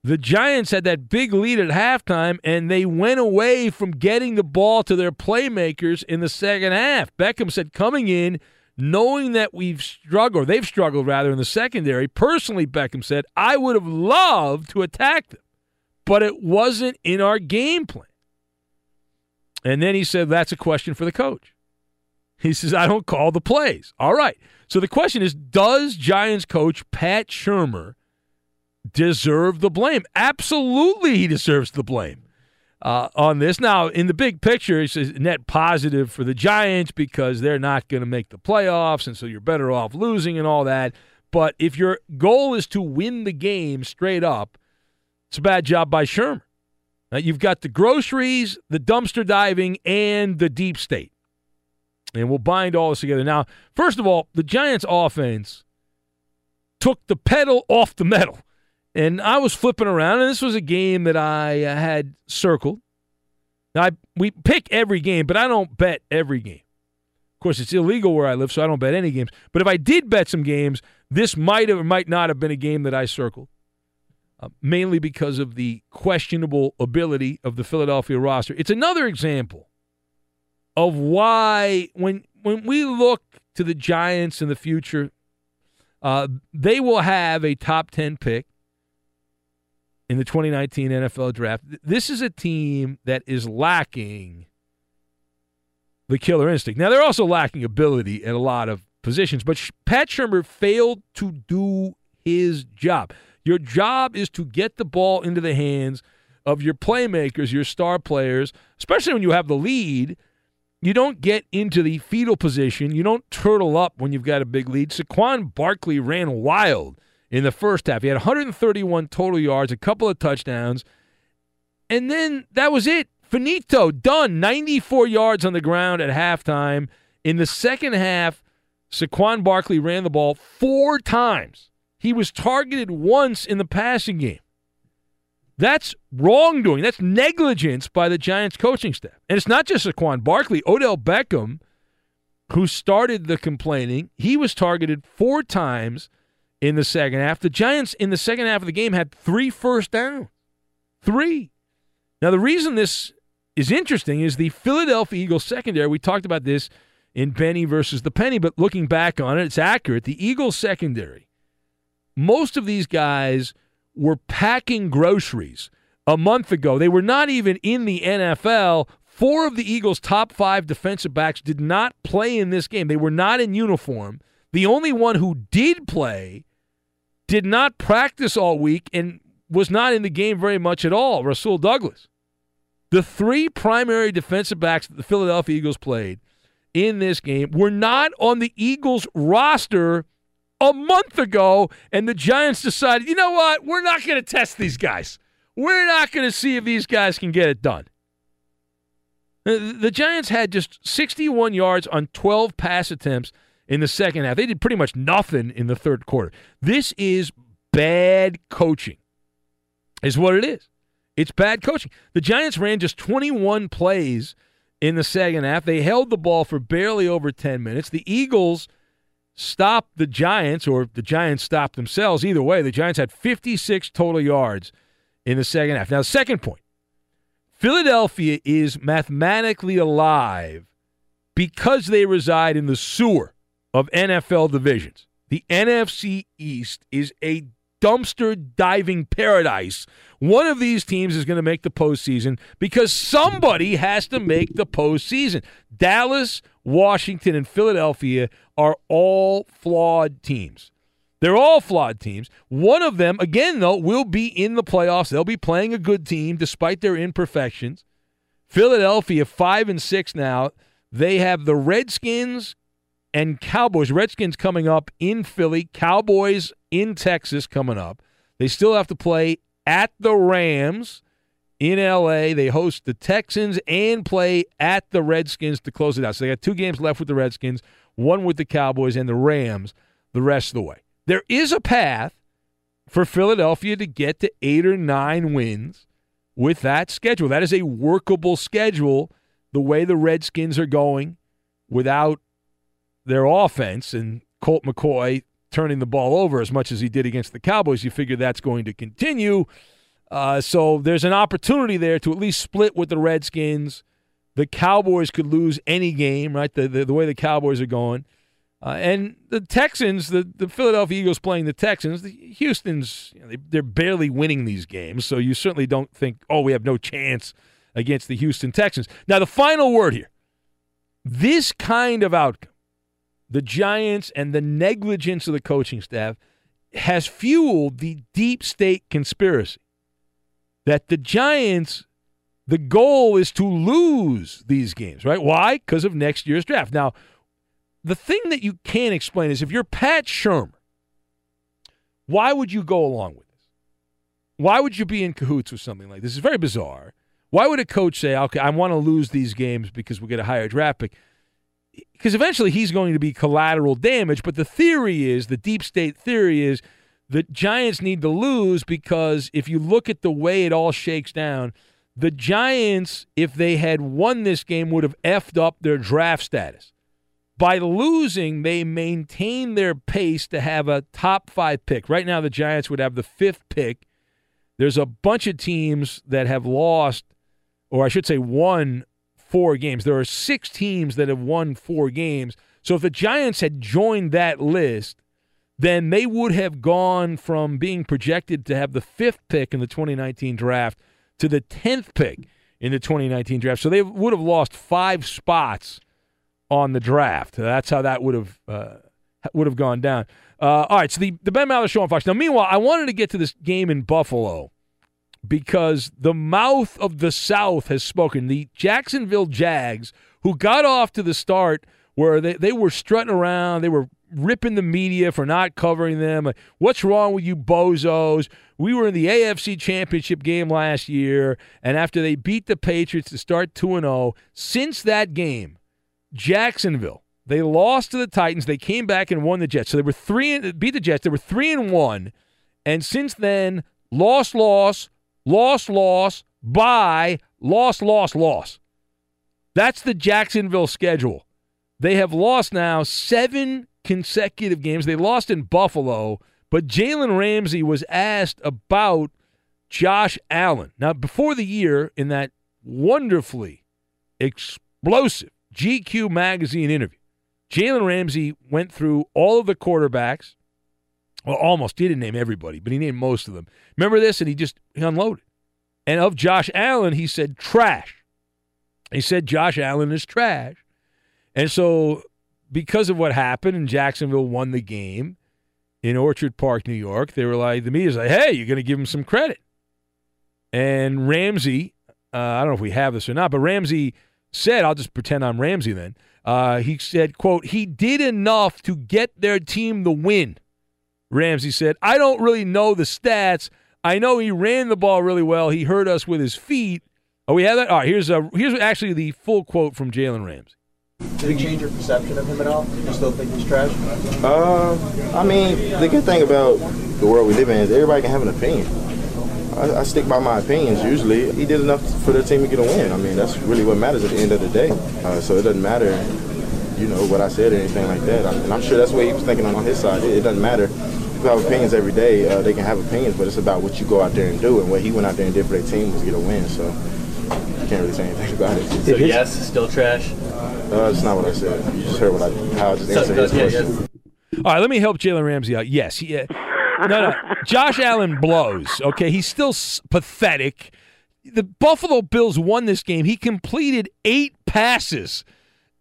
the Giants had that big lead at halftime, and they went away from getting the ball to their playmakers in the second half. Beckham said, coming in, knowing that we've struggled, or they've struggled rather in the secondary, personally, Beckham said, I would have loved to attack them, but it wasn't in our game plan. And then he said, That's a question for the coach. He says, I don't call the plays. All right. So the question is Does Giants coach Pat Shurmur deserve the blame? Absolutely, he deserves the blame. Uh, on this. Now, in the big picture, it's net positive for the Giants because they're not going to make the playoffs, and so you're better off losing and all that. But if your goal is to win the game straight up, it's a bad job by Shurmur. Now, you've got the groceries, the dumpster diving, and the deep state. And we'll bind all this together. Now, first of all, the Giants' offense took the pedal off the metal. And I was flipping around, and this was a game that I uh, had circled. Now, I, we pick every game, but I don't bet every game. Of course, it's illegal where I live, so I don't bet any games. But if I did bet some games, this might have or might not have been a game that I circled, uh, mainly because of the questionable ability of the Philadelphia roster. It's another example of why, when when we look to the Giants in the future, uh, they will have a top 10 pick in the 2019 NFL draft. This is a team that is lacking the killer instinct. Now, they're also lacking ability at a lot of positions, but Pat Shurmur failed to do his job. Your job is to get the ball into the hands of your playmakers, your star players, especially when you have the lead. You don't get into the fetal position. You don't turtle up when you've got a big lead. Saquon Barkley ran wild in the first half. He had 131 total yards, a couple of touchdowns, and then that was it. Finito, done. 94 yards on the ground at halftime. In the second half, Saquon Barkley ran the ball four times. He was targeted once in the passing game. That's wrongdoing. That's negligence by the Giants coaching staff. And it's not just Saquon Barkley. Odell Beckham, who started the complaining, he was targeted four times in the second half. The Giants in the second half of the game had three first downs. Three. Now, the reason this is interesting is the Philadelphia Eagles secondary. We talked about this in Benny versus the Penny, but looking back on it, it's accurate. The Eagles secondary, most of these guys were packing groceries a month ago. They were not even in the NFL. Four of the Eagles' top five defensive backs did not play in this game. They were not in uniform. The only one who did play did not practice all week and was not in the game very much at all, Rasul Douglas. The three primary defensive backs that the Philadelphia Eagles played in this game were not on the Eagles roster a month ago, and the Giants decided, you know what? We're not going to test these guys. We're not going to see if these guys can get it done. The Giants had just 61 yards on 12 pass attempts in the second half. They did pretty much nothing in the third quarter. This is bad coaching, is what it is. It's bad coaching. The Giants ran just 21 plays in the second half. They held the ball for barely over 10 minutes. The Eagles stopped the Giants, or the Giants stopped themselves. Either way, the Giants had 56 total yards in the second half. Now, the second point Philadelphia is mathematically alive because they reside in the sewer of NFL divisions. The NFC East is a dumpster diving paradise. One of these teams is going to make the postseason because somebody has to make the postseason. Dallas, Washington, and Philadelphia are all flawed teams. They're all flawed teams. One of them, again, though, will be in the playoffs. They'll be playing a good team despite their imperfections. Philadelphia, five and six now. They have the Redskins and Cowboys. Redskins coming up in Philly, Cowboys in Texas coming up. They still have to play at the Rams in LA. They host the Texans and play at the Redskins to close it out. So they got two games left with the Redskins, one with the Cowboys and the Rams the rest of the way. There is a path for Philadelphia to get to eight or nine wins with that schedule. That is a workable schedule the way the Redskins are going without their offense and Colt McCoy turning the ball over as much as he did against the Cowboys. You figure that's going to continue. Uh, so there's an opportunity there to at least split with the Redskins. The Cowboys could lose any game, right? The the, the way the Cowboys are going. Uh, and the Texans, the, the Philadelphia Eagles playing the Texans, the Houston's, you know, they, they're barely winning these games. So you certainly don't think, oh, we have no chance against the Houston Texans. Now, the final word here this kind of outcome, the Giants and the negligence of the coaching staff, has fueled the deep state conspiracy that the Giants, the goal is to lose these games, right? Why? Because of next year's draft. Now, the thing that you can't explain is if you're Pat Shurmur, why would you go along with this? Why would you be in cahoots with something like this? It's very bizarre. Why would a coach say, okay, I want to lose these games because we get a higher draft pick? Because eventually he's going to be collateral damage. But the theory is, the deep state theory is, the Giants need to lose because if you look at the way it all shakes down, the Giants, if they had won this game, would have effed up their draft status. By losing, they maintain their pace to have a top five pick. Right now, the Giants would have the fifth pick. There's a bunch of teams that have lost, or I should say, won four games. There are six teams that have won four games. So if the Giants had joined that list, then they would have gone from being projected to have the fifth pick in the 2019 draft to the 10th pick in the 2019 draft. So they would have lost five spots on the draft. That's how that would have uh, would have gone down. Uh, all right, so the, the Ben Maller Show on Fox. Now, meanwhile, I wanted to get to this game in Buffalo because the mouth of the South has spoken. The Jacksonville Jags, who got off to the start where they, they were strutting around, they were ripping the media for not covering them. What's wrong with you bozos? We were in the AFC Championship game last year, and after they beat the Patriots to start 2 0, since that game, Jacksonville. They lost to the Titans. They came back and won the Jets. So they were three beat the Jets. They were three and one, and since then, loss, loss, loss, loss, bye, loss, loss, loss. That's the Jacksonville schedule. They have lost now seven consecutive games. They lost in Buffalo, but Jalen Ramsey was asked about Josh Allen. Now, before the year, in that wonderfully explosive GQ magazine interview. Jalen Ramsey went through all of the quarterbacks. Well, almost. He didn't name everybody, but he named most of them. Remember this? And he just he unloaded. And of Josh Allen, he said trash. He said Josh Allen is trash. And so, because of what happened and Jacksonville won the game in Orchard Park, New York, they were like, the media's like, hey, you're going to give him some credit. And Ramsey, uh, I don't know if we have this or not, but Ramsey said, I'll just pretend I'm Ramsey then. Uh, he said, quote, he did enough to get their team the win. Ramsey said, I don't really know the stats. I know he ran the ball really well. He hurt us with his feet. Oh, we have that? All right, here's, a, here's actually the full quote from Jalen Ramsey. Did it change your perception of him at all? You still think he's trash? Uh, I mean, the good thing about the world we live in is everybody can have an opinion. I, I stick by my opinions usually. He did enough for the team to get a win. I mean, that's really what matters at the end of the day. Uh, so it doesn't matter, you know, what I said or anything like that. I, and I'm sure that's what he was thinking on his side. It, it doesn't matter. People have opinions every day. Uh, they can have opinions, but it's about what you go out there and do. And what he went out there and did for their team was get a win. So you can't really say anything about it. So yes, still trash. Uh, that's not what I said. You just heard what I, how I just answered his yeah, question. All right, let me help Jalen Ramsey out. Yes, he, uh, no, no. Josh Allen blows. Okay, he's still s- pathetic. The Buffalo Bills won this game. He completed eight passes,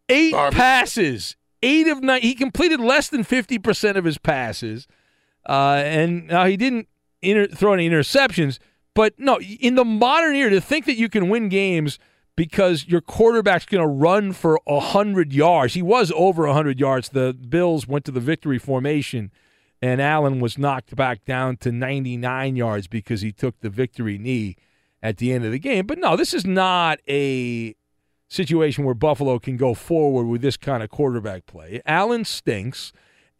eight passes, eight of nine. He completed less than fifty percent of his passes, uh, and now he didn't inter- throw any interceptions. But no, in the modern era, to think that you can win games because your quarterback's going to run for 100 yards. He was over 100 yards. The Bills went to the victory formation, and Allen was knocked back down to 99 yards because he took the victory knee at the end of the game. But no, this is not a situation where Buffalo can go forward with this kind of quarterback play. Allen stinks.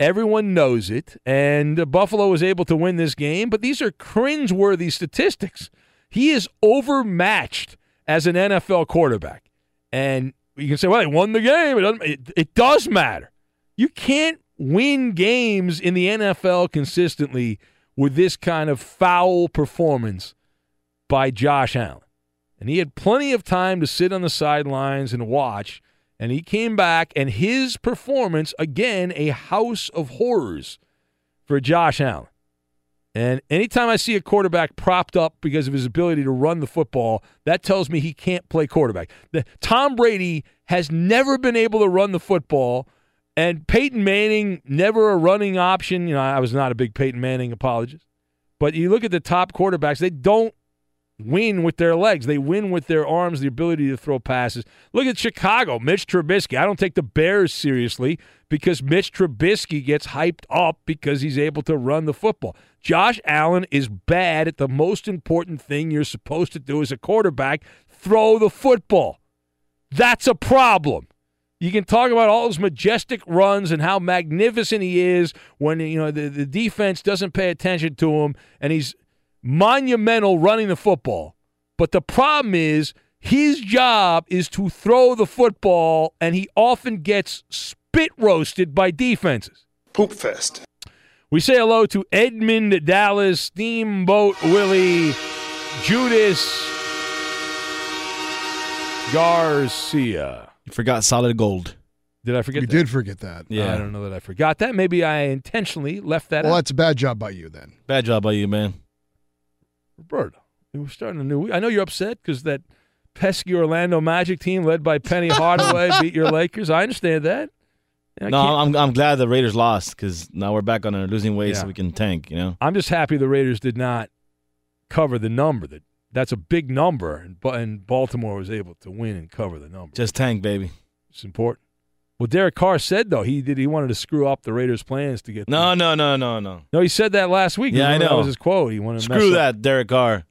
Everyone knows it, and Buffalo was able to win this game, but these are cringeworthy statistics. He is overmatched as an NFL quarterback. And you can say, well, they won the game. It, doesn't, it, it does matter. You can't win games in the NFL consistently with this kind of foul performance by Josh Allen. And he had plenty of time to sit on the sidelines and watch. And he came back, and his performance, again, a house of horrors for Josh Allen. And anytime I see a quarterback propped up because of his ability to run the football, that tells me he can't play quarterback. The, Tom Brady has never been able to run the football, and Peyton Manning never a running option. You know, I was not a big Peyton Manning apologist, but you look at the top quarterbacks; they don't win with their legs. They win with their arms, the ability to throw passes. Look at Chicago, Mitch Trubisky. I don't take the Bears seriously because Mitch Trubisky gets hyped up because he's able to run the football. Josh Allen is bad at the most important thing you're supposed to do as a quarterback throw the football. That's a problem. You can talk about all those majestic runs and how magnificent he is when you know the, the defense doesn't pay attention to him and he's monumental running the football. But the problem is his job is to throw the football and he often gets spit roasted by defenses. Poop fest. We say hello to Edmund Dallas, Steamboat Willie, Judas Garcia. You forgot solid gold. Did I forget You that? did forget that. Yeah. I don't know that I forgot that. Maybe I intentionally left that Well, out. that's a bad job by you then. Bad job by you, man. Roberto, we're starting a new week. I know you're upset because that pesky Orlando Magic team led by Penny Hardaway beat your Lakers. I understand that. I no, I'm I'm glad the Raiders lost because now we're back on a losing way, Yeah. so we can tank. You know, I'm just happy the Raiders did not cover the number. That that's a big number, and, and Baltimore was able to win and cover the number. just tank, baby. It's important. Well, Derek Carr said though he did he wanted to screw up the Raiders' plans to get. No, no, no, no, no. no, he said that last week. Yeah, I know. That was his quote. He wanted to Screw up- that, Derek Carr.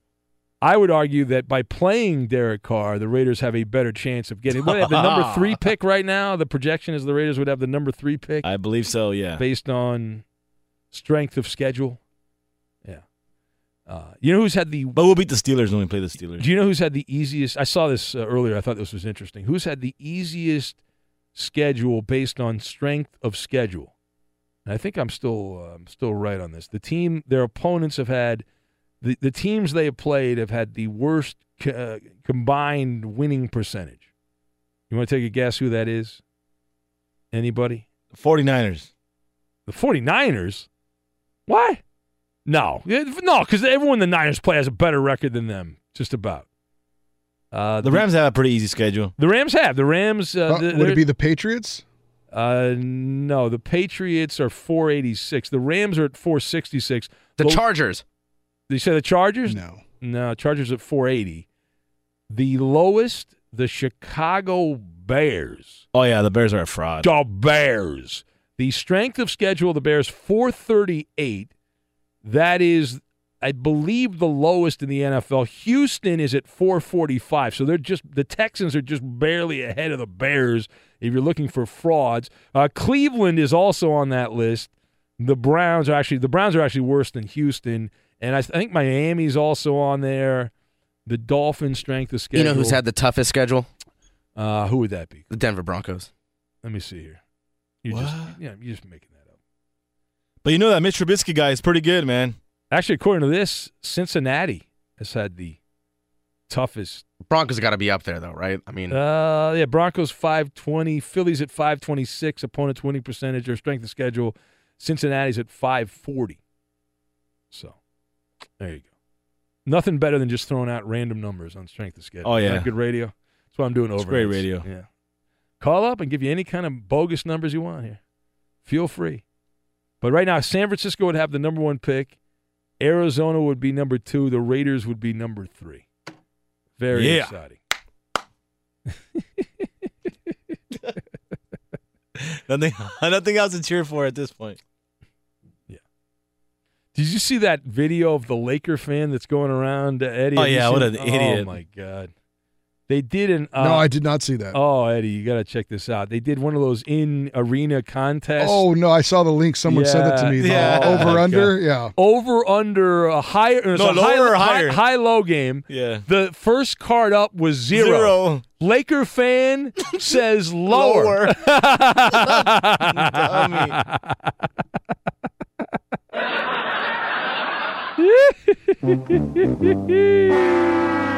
I would argue that by playing Derek Carr, the Raiders have a better chance of getting. What, the number three pick right now. The projection is the Raiders would have the number three pick. I believe so. Yeah. based on strength of schedule. Yeah. Uh, you know who's had the? But we'll beat the Steelers when we play the Steelers. Do you know who's had the easiest? I saw this uh, earlier. I thought this was interesting. Who's had the easiest schedule based on strength of schedule? And I think I'm still uh, I'm still right on this. The team, their opponents have had the the teams they have played have had the worst co- uh, combined winning percentage. You want to take a guess who that is? Anybody? The 49ers. The 49ers? Why? No. No, because everyone the Niners play has a better record than them, just about. Uh, The Rams have a pretty easy schedule. The Rams have. The Rams. Uh, Uh, the- would it be the Patriots? Uh, no, the Patriots are 486. The Rams are at 466. The Lo- Chargers. Did you say the Chargers? No. No, Chargers at 480. The lowest, the Chicago Bears. Oh yeah, the Bears are a fraud. The Bears. The strength of schedule the Bears 438. That is I believe, the lowest in the NFL. Houston is at 445. So they're just the Texans are just barely ahead of the Bears if you're looking for frauds. Uh, Cleveland is also on that list. The Browns are actually the Browns are actually worse than Houston, and I think Miami's also on there. The Dolphins' strength of schedule. You know who's had the toughest schedule? Uh, who would that be? The Denver Broncos. Let me see here. You just yeah, you're just making that up. But you know that Mitch Trubisky guy is pretty good, man. Actually, according to this, Cincinnati has had the toughest. Broncos got to be up there though, right? I mean, Uh, yeah, Broncos 520, Phillies at 526, opponent's winning percentage or strength of schedule. Cincinnati's at 540. So, there you go. Nothing better than just throwing out random numbers on strength of schedule. Oh, yeah. good radio. That's what I'm doing over. It's great radio. Yeah. Call up and give you any kind of bogus numbers you want here. Feel free. But right now, San Francisco would have the number one pick. Arizona would be number two. The Raiders would be number three. Very Yeah. exciting. nothing, nothing else to cheer for at this point. Yeah. Did you see that video of the Laker fan that's going around, Eddie? Oh, yeah, what an idiot. Oh my god, they did an. Uh, no, I did not see that. Oh, Eddie, you got to check this out. They did one of those in arena contests. Oh no, I saw the link. Someone sent it to me. Yeah. over Oh, my under, God. yeah. Over under a higher. No, a lower high, or high- higher? High, low game. Yeah. The first card up was zero. Zero. Laker fan says lower. Lower. Dummy.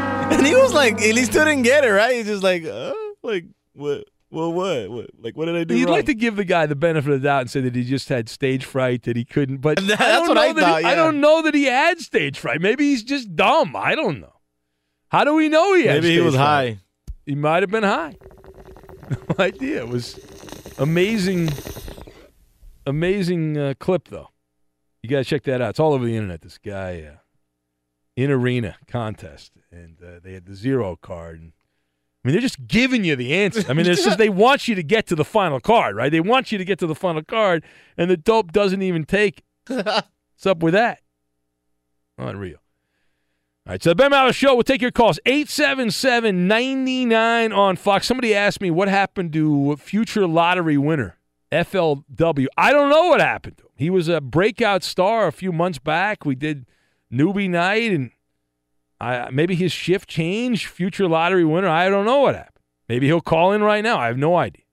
And he was like, he still didn't get it, right? He's just like, uh, like, what, well, what, what, like, what did I do You'd wrong? like to give the guy the benefit of the doubt and say that he just had stage fright, that he couldn't. But That's I don't what know I that thought, He, I don't know that he had stage fright. Maybe he's just dumb. I don't know. How do we know he had? Maybe he was fright? high. He might have been high. No idea. It was amazing, amazing uh, clip though. You got to check that out. It's all over the internet. This guy uh, in arena contest, and uh, they had the zero card. And, I mean, they're just giving you the answer. I mean, it's just they want you to get to the final card, right? They want you to get to the final card, and the dope doesn't even take. it. What's up with that? Unreal. All right, so the Ben Maller Show, we'll take your calls. 877 99 on Fox. Somebody asked me what happened to future lottery winner, FLW. I don't know what happened to him. He was a breakout star a few months back. We did newbie night, and I, maybe his shift changed. Future lottery winner, I don't know what happened. Maybe he'll call in right now. I have no idea.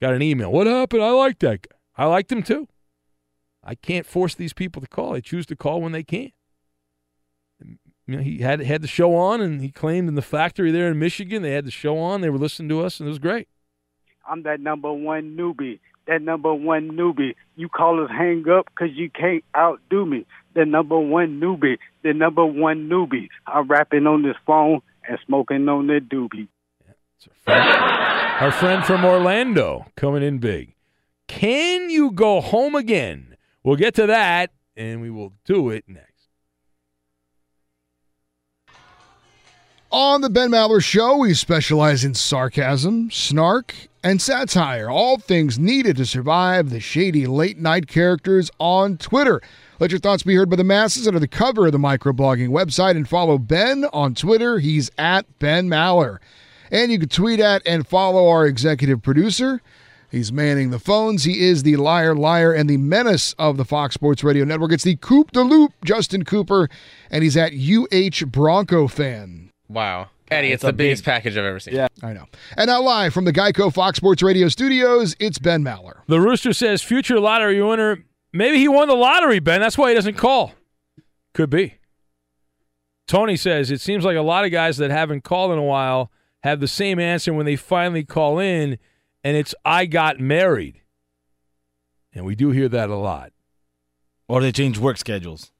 Got an email. What happened? I like that guy. I liked him too. I can't force these people to call. They choose to call when they can you know, he had had the show on, and he claimed in the factory there in Michigan they had the show on. They were listening to us, and it was great. I'm that number one newbie. That number one newbie. You callers hang up because you can't outdo me. The number one newbie. The number one newbie. I'm rapping on this phone and smoking on the doobie. Our friend from Orlando coming in big. Can you go home again? We'll get to that, and we will do it next. On the Ben Maller Show, we specialize in sarcasm, snark, and satire, all things needed to survive the shady late night characters on Twitter. Let your thoughts be heard by the masses under the cover of the microblogging website and follow Ben on Twitter. He's at Ben Maller. And you can tweet at and follow our executive producer. He's manning the phones. He is the liar, liar, and the menace of the Fox Sports Radio Network. It's the Coop de Loop, Justin Cooper, and he's at UH Bronco fan. Wow. Eddie, it's, It's the biggest big- package I've ever seen. Yeah, I know. And now live from the Geico Fox Sports Radio studios, it's Ben Maller. The Rooster says future lottery winner. Maybe he won the lottery, Ben. That's why he doesn't call. Could be. Tony says it seems like a lot of guys that haven't called in a while have the same answer when they finally call in, and it's I got married. And we do hear that a lot. Or they change work schedules.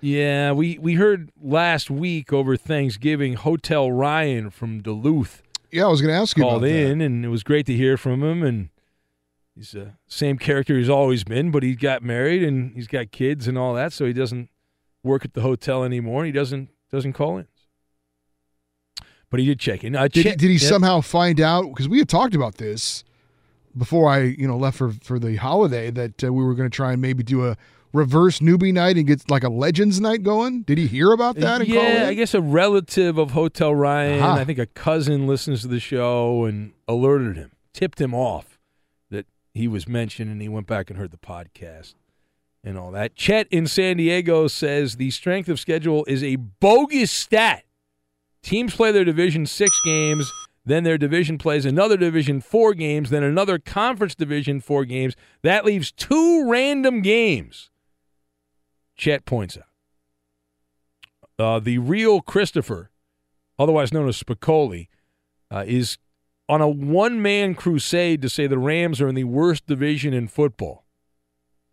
Yeah, we, we heard last week over Thanksgiving Hotel Ryan from Duluth. Yeah, I was going to ask you called about that. in, and it was great to hear from him. And he's the same character he's always been, but he got married and he's got kids and all that, so he doesn't work at the hotel anymore. He doesn't doesn't call in, but he did check in. Uh, Did, Chet- did he yeah. somehow find out? Because we had talked about this before I you know left for for the holiday that uh, we were going to try and maybe do a reverse newbie night and get like a legends night going. Did he hear about that? And yeah? I guess a relative of Hotel Ryan, Aha. I think a cousin listens to the show and alerted him, tipped him off he was mentioned, and he went back and heard the podcast and all that. Chet in San Diego says the strength of schedule is a bogus stat. Teams play their division six games, then their division plays another division four games, then another conference division four games. That leaves two random games. Chet points out. Uh, the real Christopher, otherwise known as Spicoli, uh, is on a one man crusade to say the Rams are in the worst division in football.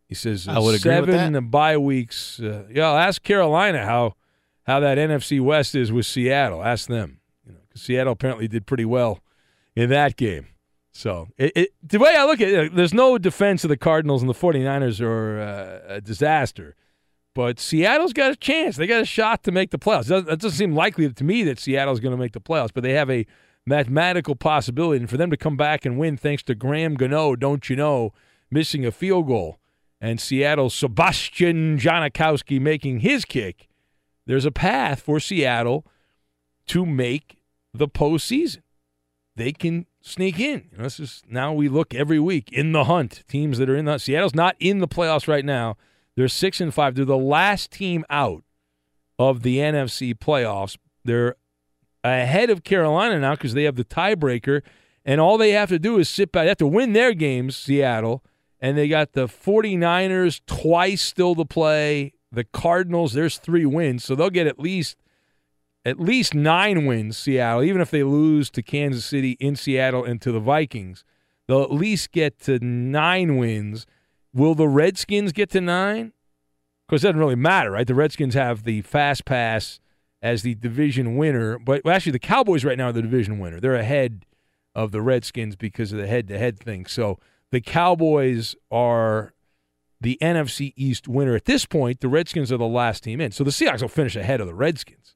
He says I would agree with seven that. bye weeks. Uh, yeah, I'll ask Carolina how how that NFC West is with Seattle. Ask them. You know, 'cause Seattle apparently did pretty well in that game. So it, it, the way I look at it, there's no defense of the Cardinals and the 49ers are uh, a disaster. But Seattle's got a chance. They got a shot to make the playoffs. It doesn't, it doesn't seem likely to me that Seattle's going to make the playoffs, but they have a mathematical possibility. And for them to come back and win, thanks to Graham Gano, don't you know, missing a field goal, and Seattle's Sebastian Janikowski making his kick, there's a path for Seattle to make the postseason. They can sneak in. This is now we look every week in the hunt. Teams that are in the Seattle's not in the playoffs right now. They're six and five. They're the last team out of the NFC playoffs. They're ahead of Carolina now because they have the tiebreaker, and all they have to do is sit back. They have to win their games, Seattle, and they got the 49ers twice still to play. The Cardinals, there's three wins, so they'll get at least at least nine wins, Seattle, even if they lose to Kansas City in Seattle and to the Vikings. They'll at least get to nine wins. Will the Redskins get to nine? Because it doesn't really matter, right? The Redskins have the fast pass as the division winner, but well, actually, the Cowboys right now are the division winner. They're ahead of the Redskins because of the head to head thing. So the Cowboys are the NFC East winner. At this point, the Redskins are the last team in. So the Seahawks will finish ahead of the Redskins,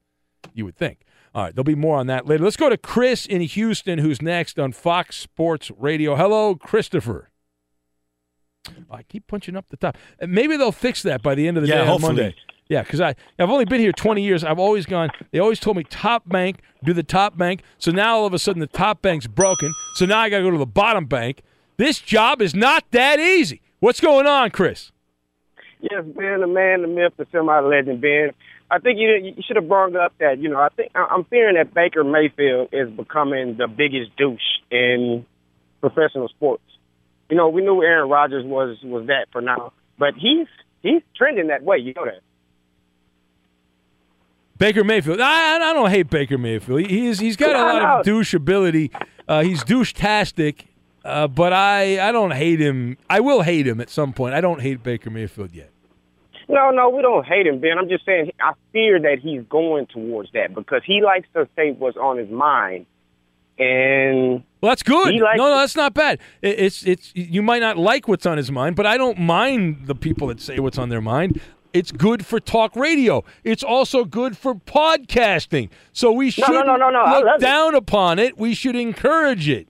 you would think. All right, there'll be more on that later. Let's go to Chris in Houston, who's next on Fox Sports Radio. Hello, Christopher. Oh, I keep punching up the top. Maybe they'll fix that by the end of the Yeah, day on. Monday. Yeah, because I I've only been here 20 years. I've always gone. They always told me top bank, do the top bank. So now all of a sudden the top bank's broken. So now I got to go to the bottom bank. This job is not that easy. What's going on, Chris? Yes, Ben, the man, the myth, the semi-legend, Ben. I think you you should have brought up that you know I think I'm fearing that Baker Mayfield is becoming the biggest douche in professional sports. You know, we knew Aaron Rodgers was was that for now, but he's he's trending that way. You know that. Baker Mayfield. I, I don't hate Baker Mayfield. He- He's he's got a lot of know. douche ability. Uh, he's douche-tastic, uh, but I I don't hate him. I will hate him at some point. I don't hate Baker Mayfield yet. No, no, we don't hate him, Ben. I'm just saying I fear that he's going towards that because he likes to say what's on his mind, and Well, that's good. No, no, that's not bad. It's it's you might not like what's on his mind, but I don't mind the people that say what's on their mind. It's good for talk radio. It's also good for podcasting. So we No, no, should no, no, no, look love it. down upon it. We should encourage it.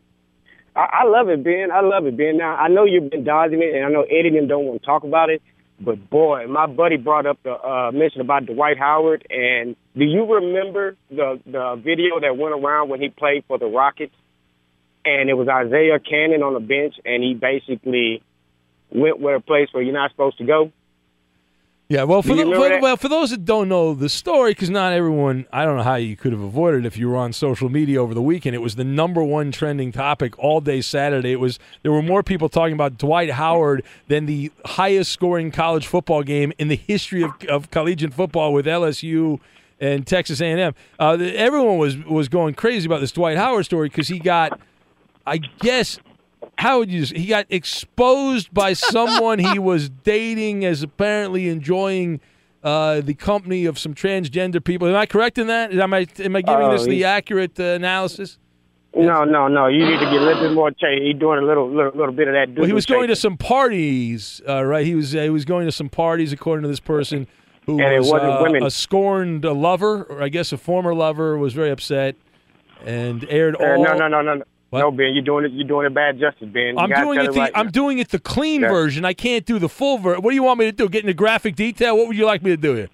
I, I love it, Ben. I love it, Ben. Now I know you've been dodging it, and I know Eddie and don't want to talk about it. But boy, my buddy brought up the uh, mention about Dwight Howard, and do you remember the the video that went around when he played for the Rockets, and it was Isaiah Canaan on the bench, and he basically went where a place where you're not supposed to go. Yeah, well, for, the, for, well, for those that don't know the story, because not everyone, I don't know how you could have avoided it if you were on social media over the weekend. It was the number one trending topic all day Saturday. It was there were more people talking about Dwight Howard than the highest scoring college football game in the history of, of collegiate football with LSU and Texas A&M. Uh, everyone was was going crazy about this Dwight Howard story because he got, I guess, how would you? He got exposed by someone he was dating as apparently enjoying uh, the company of some transgender people. Am I correct in that? Am I am I giving Oh, this the accurate uh, analysis? No, no, no. You need to get a little bit more. He's doing a little, little, little bit of that. Well, he was going to some parties, uh, right? He was uh, he was going to some parties, according to this person, who was wasn't uh, women. a scorned uh, lover, or I guess a former lover, was very upset and aired Uh, all. no, no, no, no, no. No, Ben, you're doing it. You're doing it bad justice, Ben. You I'm doing it. The, right I'm now. doing it the clean Yeah. version. I can't do the full version. What do you want me to do? Get into graphic detail? What would you like me to do here?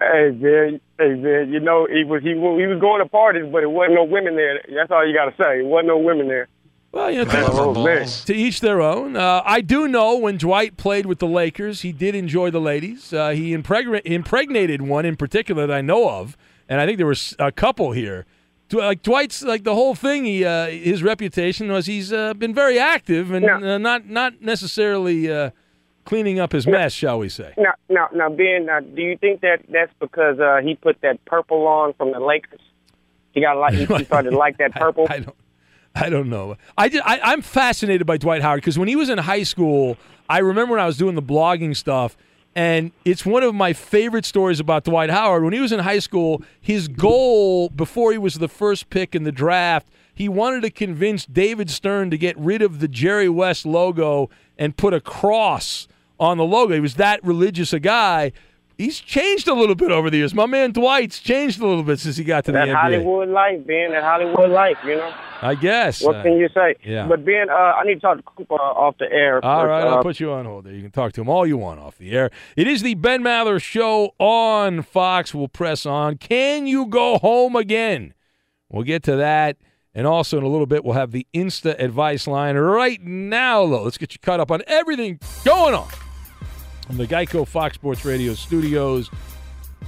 Hey, Ben. Hey, Ben. You know he was he was, he was going to parties, but it wasn't no women there. That's all you got to say. It wasn't no women there. Well, you know, Oh, to, to each their own. Uh, I do know when Dwight played with the Lakers, he did enjoy the ladies. Uh, he impregna- impregnated one in particular that I know of, and I think there was a couple here. Like Dwight's, like the whole thing. He, uh, his reputation was he's uh, been very active and uh, not not necessarily uh, cleaning up his mess, shall we say? Now, now, now, Ben. Now, do you think that that's because uh, he put that purple on from the Lakers? He got like he, he started to like that purple. I don't. I don't know. I, did, I I'm fascinated by Dwight Howard because when he was in high school, I remember when I was doing the blogging stuff, and it's one of my favorite stories about Dwight Howard. When he was in high school, his goal before he was the first pick in the draft, he wanted to convince David Stern to get rid of the Jerry West logo and put a cross on the logo. He was that religious a guy. He's changed a little bit over the years. My man Dwight's changed a little bit since he got to that the NBA. Hollywood life, Ben. That Hollywood life. You know. I guess. What Uh, can you say? yeah. But Ben, uh, I need to talk to Cooper off the air. All right, Uh, I'll put you on hold there. You can talk to him all you want off the air. It is the Ben Maller Show on Fox. We'll press on. Can you go home again? We'll get to that. And also in a little bit, we'll have the Insta advice line. Right now, though, let's get you caught up on everything going on in the Geico Fox Sports Radio studios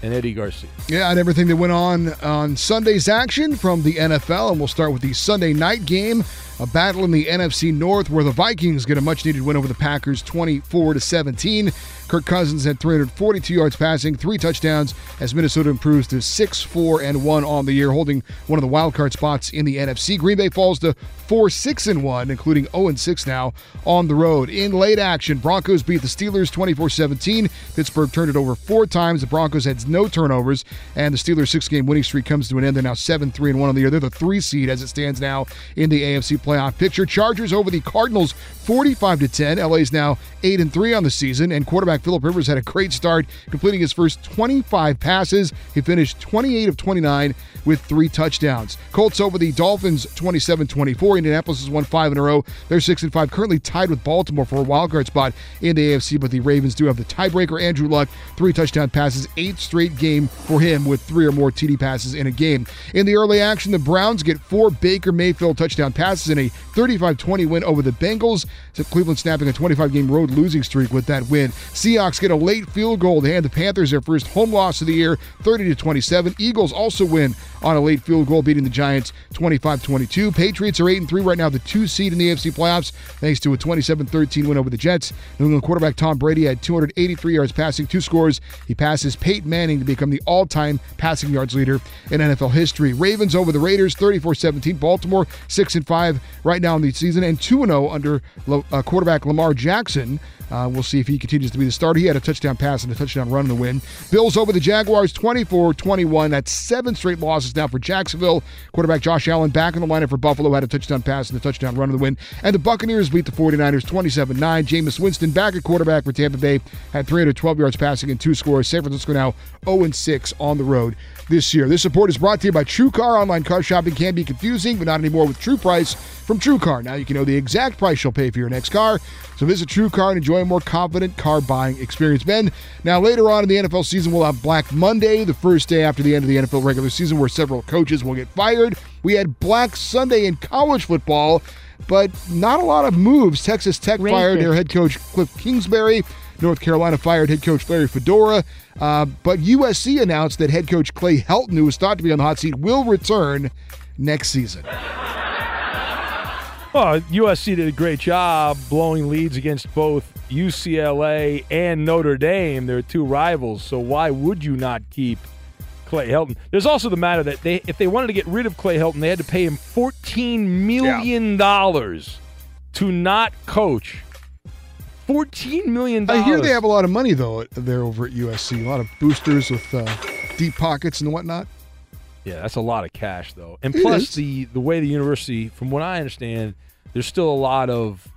and Eddie Garcia. Yeah, and everything that went on on Sunday's action from the NFL. And we'll start with the Sunday night game, a battle in the NFC North where the Vikings get a much needed win over the Packers 24 to 17. Kirk Cousins had 342 yards passing, three touchdowns as Minnesota improves to 6 4 and 1 on the year, holding one of the wild card spots in the NFC. Green Bay falls to 4 6 and 1, including 0 6 now on the road. In late action, Broncos beat the Steelers 24 17. Pittsburgh turned it over four times. The Broncos had no turnovers, and the Steelers' six game winning streak comes to an end. They're now 7 3 and 1 on the year. They're the three seed as it stands now in the AFC playoff picture. Chargers over the Cardinals 45 to 10. LA's now 8 and 3 on the season, and quarterback Philip Rivers had a great start, completing his first 25 passes. He finished 28 of 29 with three touchdowns. Colts over the Dolphins 27 24. Indianapolis has won five in a row. They're 6 and 5, currently tied with Baltimore for a wild card spot in the AFC, but the Ravens do have the tiebreaker. Andrew Luck, three touchdown passes, eighth straight game for him with three or more TD passes in a game. In the early action, the Browns get four Baker Mayfield touchdown passes in a 35 20 win over the Bengals. Cleveland snapping a 25 game road losing streak with that win. Seahawks get a late field goal to hand the Panthers their first home loss of the year, 30 to 27. Eagles also win on a late field goal, beating the Giants 25 22. Patriots are 8 and 3 right now, the two seed in the AFC playoffs, thanks to a 27 13 win over the Jets. New England quarterback Tom Brady had 283 yards passing, two scores. He passes Peyton Manning to become the all time passing yards leader in NFL history. Ravens over the Raiders 34 17. Baltimore 6 and 5 right now in the season, and 2 0 under uh, Uh, quarterback Lamar Jackson. Uh, we'll see if he continues to be the starter. He had a touchdown pass and a touchdown run in the win. Bills over the Jaguars 24 21. That's seven straight losses now for Jacksonville. Quarterback Josh Allen back in the lineup for Buffalo had a touchdown pass and a touchdown run in the win. And the Buccaneers beat the 49ers 27 9. Jameis Winston back at quarterback for Tampa Bay had 312 yards passing and two scores. San Francisco now 0 6 on the road this year. This support is brought to you by True Car. Online car shopping can be confusing, but not anymore with True Price from True Car. Now you can know the exact price you'll pay for your next car. So visit True Car and enjoy a more confident car buying experience. Ben, now later on in the NFL season, we'll have Black Monday, the first day after the end of the NFL regular season, where several coaches will get fired. We had Black Sunday in college football, but not a lot of moves. Texas Tech fired their head coach Cliff Kingsbury. North Carolina fired head coach Larry Fedora. Uh, but USC announced that head coach Clay Helton, who was thought to be on the hot seat, will return next season. Well, USC did a great job blowing leads against both UCLA and Notre Dame. They're two rivals, so why would you not keep Clay Helton? There's also the matter that they, if they wanted to get rid of Clay Helton, they had to pay him fourteen million dollars to not coach. Fourteen million dollars. I hear they have a lot of money though there over at USC. A lot of boosters with uh, deep pockets and whatnot. Yeah, that's a lot of cash though. And plus the the way the university, from what I understand, there's still a lot of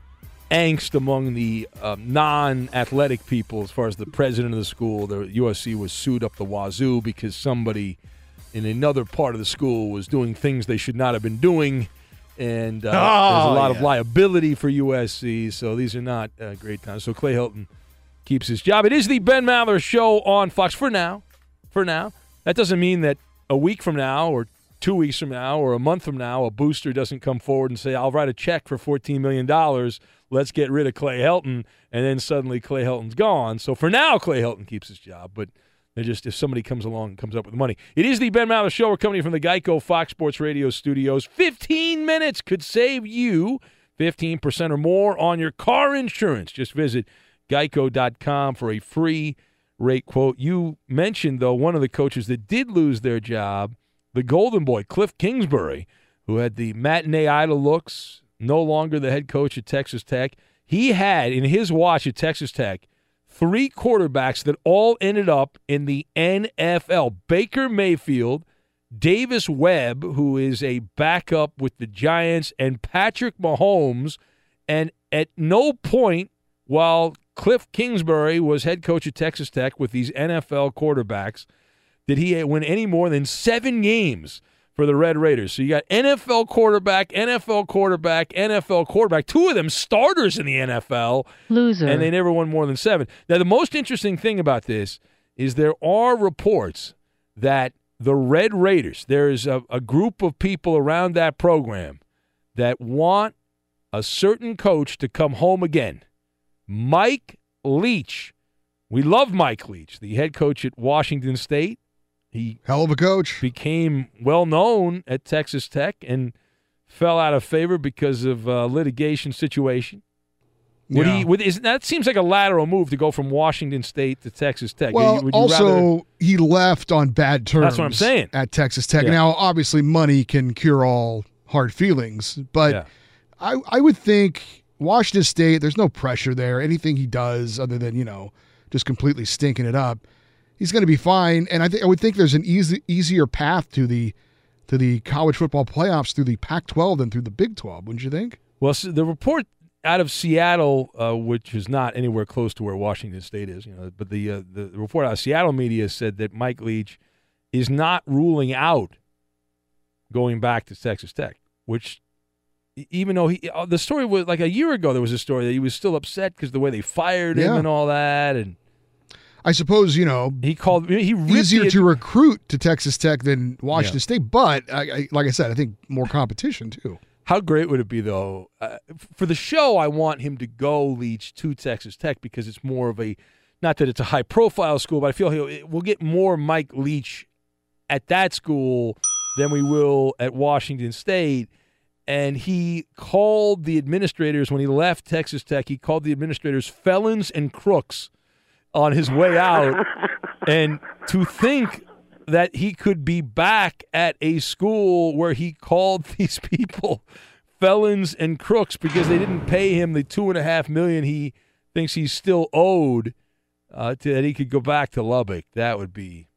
angst among the um, non-athletic people as far as the president of the school. The USC was sued up the wazoo because somebody in another part of the school was doing things they should not have been doing, and uh, Oh, there's a lot of liability for USC. So these are not uh, great times. So Clay Helton keeps his job. It is the Ben Maller Show on Fox for now. For now, that doesn't mean that a week from now or two weeks from now or a month from now, a booster doesn't come forward and say, "I'll write a check for fourteen million dollars. Let's get rid of Clay Helton," and then suddenly Clay Helton's gone. So for now, Clay Helton keeps his job, but. They're just if somebody comes along and comes up with the money. It is the Ben Maller Show. We're coming from the Geico Fox Sports Radio studios. 15 minutes could save you 15% or more on your car insurance. Just visit geico.com for a free rate quote. You mentioned, though, one of the coaches that did lose their job, the Golden Boy, Cliff Kingsbury, who had the matinee idol looks, no longer the head coach at Texas Tech. He had, in his watch at Texas Tech, three quarterbacks that all ended up in the NFL Baker Mayfield, Davis Webb, who is a backup with the Giants, and Patrick Mahomes. And at no point while Cliff Kingsbury was head coach at Texas Tech with these NFL quarterbacks did he win any more than seven games for the Red Raiders. So you got NFL quarterback, NFL quarterback, NFL quarterback, two of them starters in the NFL. Loser. And they never won more than seven. Now, the most interesting thing about this is there are reports that the Red Raiders, there's a, a group of people around that program that want a certain coach to come home again. Mike Leach. We love Mike Leach, the head coach at Washington State. He hell of a coach. Became well known at Texas Tech and fell out of favor because of a litigation situation. Would Yeah. he? Would, is, that seems like a lateral move to go from Washington State to Texas Tech. Well, Would you also rather- he left on bad terms. That's what I'm saying. At Texas Tech. Yeah. Now, obviously, money can cure all hard feelings, but Yeah. I I would think Washington State. There's no pressure there. Anything he does, other than you know, just completely stinking it up, he's going to be fine. And I think I would think there's an easy easier path to the to the college football playoffs through the Pac-12 than through the Big 12. Wouldn't you think? Well, so the report out of Seattle, uh, which is not anywhere close to where Washington State is, you know, but the uh, the report out of Seattle media said that Mike Leach is not ruling out going back to Texas Tech, which even though he uh, the story was like a year ago, there was a story that he was still upset because the way they fired him Yeah. and all that, and I suppose you know he called he easier to recruit to Texas Tech than Washington Yeah. State, but I, I, like I said, I think more competition too. How great would it be, though? Uh, for the show, I want him to go Leach to Texas Tech because it's more of a, not that it's a high profile school, but I feel he'll, we'll get more Mike Leach at that school than we will at Washington State. And he called the administrators when he left Texas Tech, he called the administrators felons and crooks on his way out. and to think that he could be back at a school where he called these people felons and crooks because they didn't pay him the two and a half million he thinks he's still owed uh, to, that he could go back to Lubbock. That would be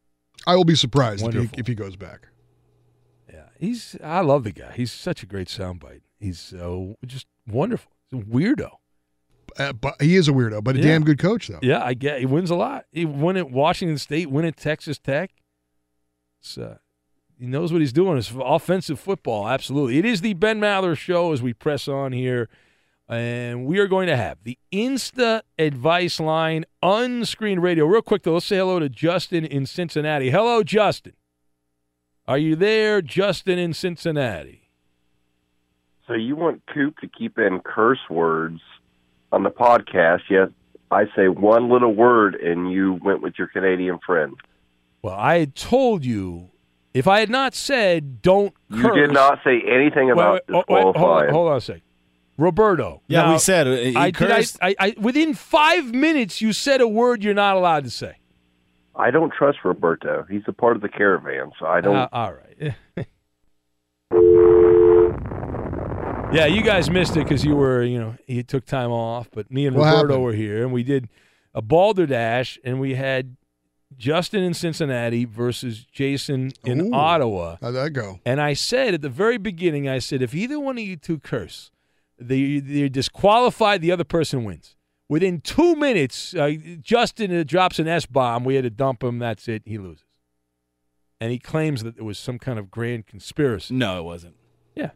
I will be surprised if he, if he goes back. He's I love the guy. He's such a great soundbite. He's uh, just wonderful. He's a weirdo. Uh, but he is a weirdo, but a Yeah. damn good coach though. Yeah, I get he wins a lot. He won at Washington State, win at Texas Tech. Uh, he knows what he's doing. It's offensive football, absolutely. It is the Ben Maller Show as we press on here, and we are going to have the Insta Advice Line unscreened radio. Real quick though, let's say hello to Justin in Cincinnati. Hello, Justin. Are you there, Justin in Cincinnati? So you want Coop to keep in curse words on the podcast, yet I say one little word and you went with your Canadian friend. Well, I had told you if I had not said don't You did not say anything about Wait, wait, wait, hold, on, hold on a sec. Roberto. Yeah, now, we said, uh, he I, did I. I, I within five minutes you said a word you're not allowed to say. I don't trust Roberto. He's a part of the caravan, so I don't. Uh, all right. yeah, you guys missed it because you were, you know, you took time off, but me and What Roberto happened? were here, and we did a balderdash, and we had Justin in Cincinnati versus Jason in Ooh. Ottawa. How'd that go? And I said at the very beginning, I said, if either one of you two curse, they, they're disqualified, the other person wins. Within two minutes, uh, Justin uh, drops an S bomb. We had to dump him. That's it. He loses. And he claims that there was some kind of grand conspiracy. No, it wasn't. Yeah.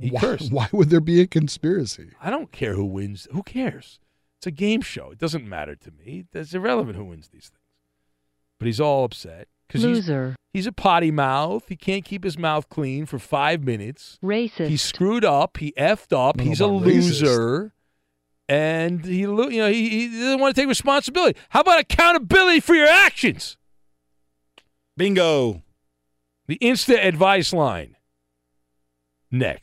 He why, cursed. why would there be a conspiracy? I don't care who wins. Who cares? It's a game show. It doesn't matter to me. It's irrelevant who wins these things. But he's all upset because he's, Loser. he's a potty mouth. He can't keep his mouth clean for five minutes. Racist. He screwed up. He effed up. I don't know He's a about racist. loser. And he, you know, he, he doesn't want to take responsibility. How about accountability for your actions? Bingo. The Insta advice line. Next.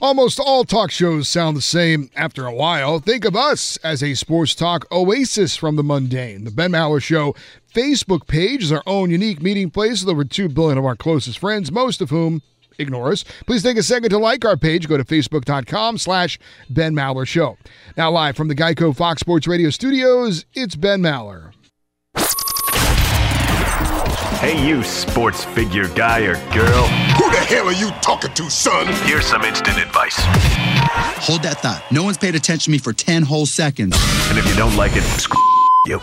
Almost all talk shows sound the same after a while. Think of us as a sports talk oasis from the mundane. The Ben Maller Show Facebook page is our own unique meeting place with over 2 billion of our closest friends, most of whom ignore us. Please take a second to like our page. Go to facebook.com slash Ben Maller Show. Now live from the Geico Fox Sports Radio studios, it's Ben Maller. Hey, you sports figure guy or girl. Who the hell are you talking to, son? Here's some instant advice. Hold that thought. No one's paid attention to me for 10 whole seconds. And if you don't like it, screw you.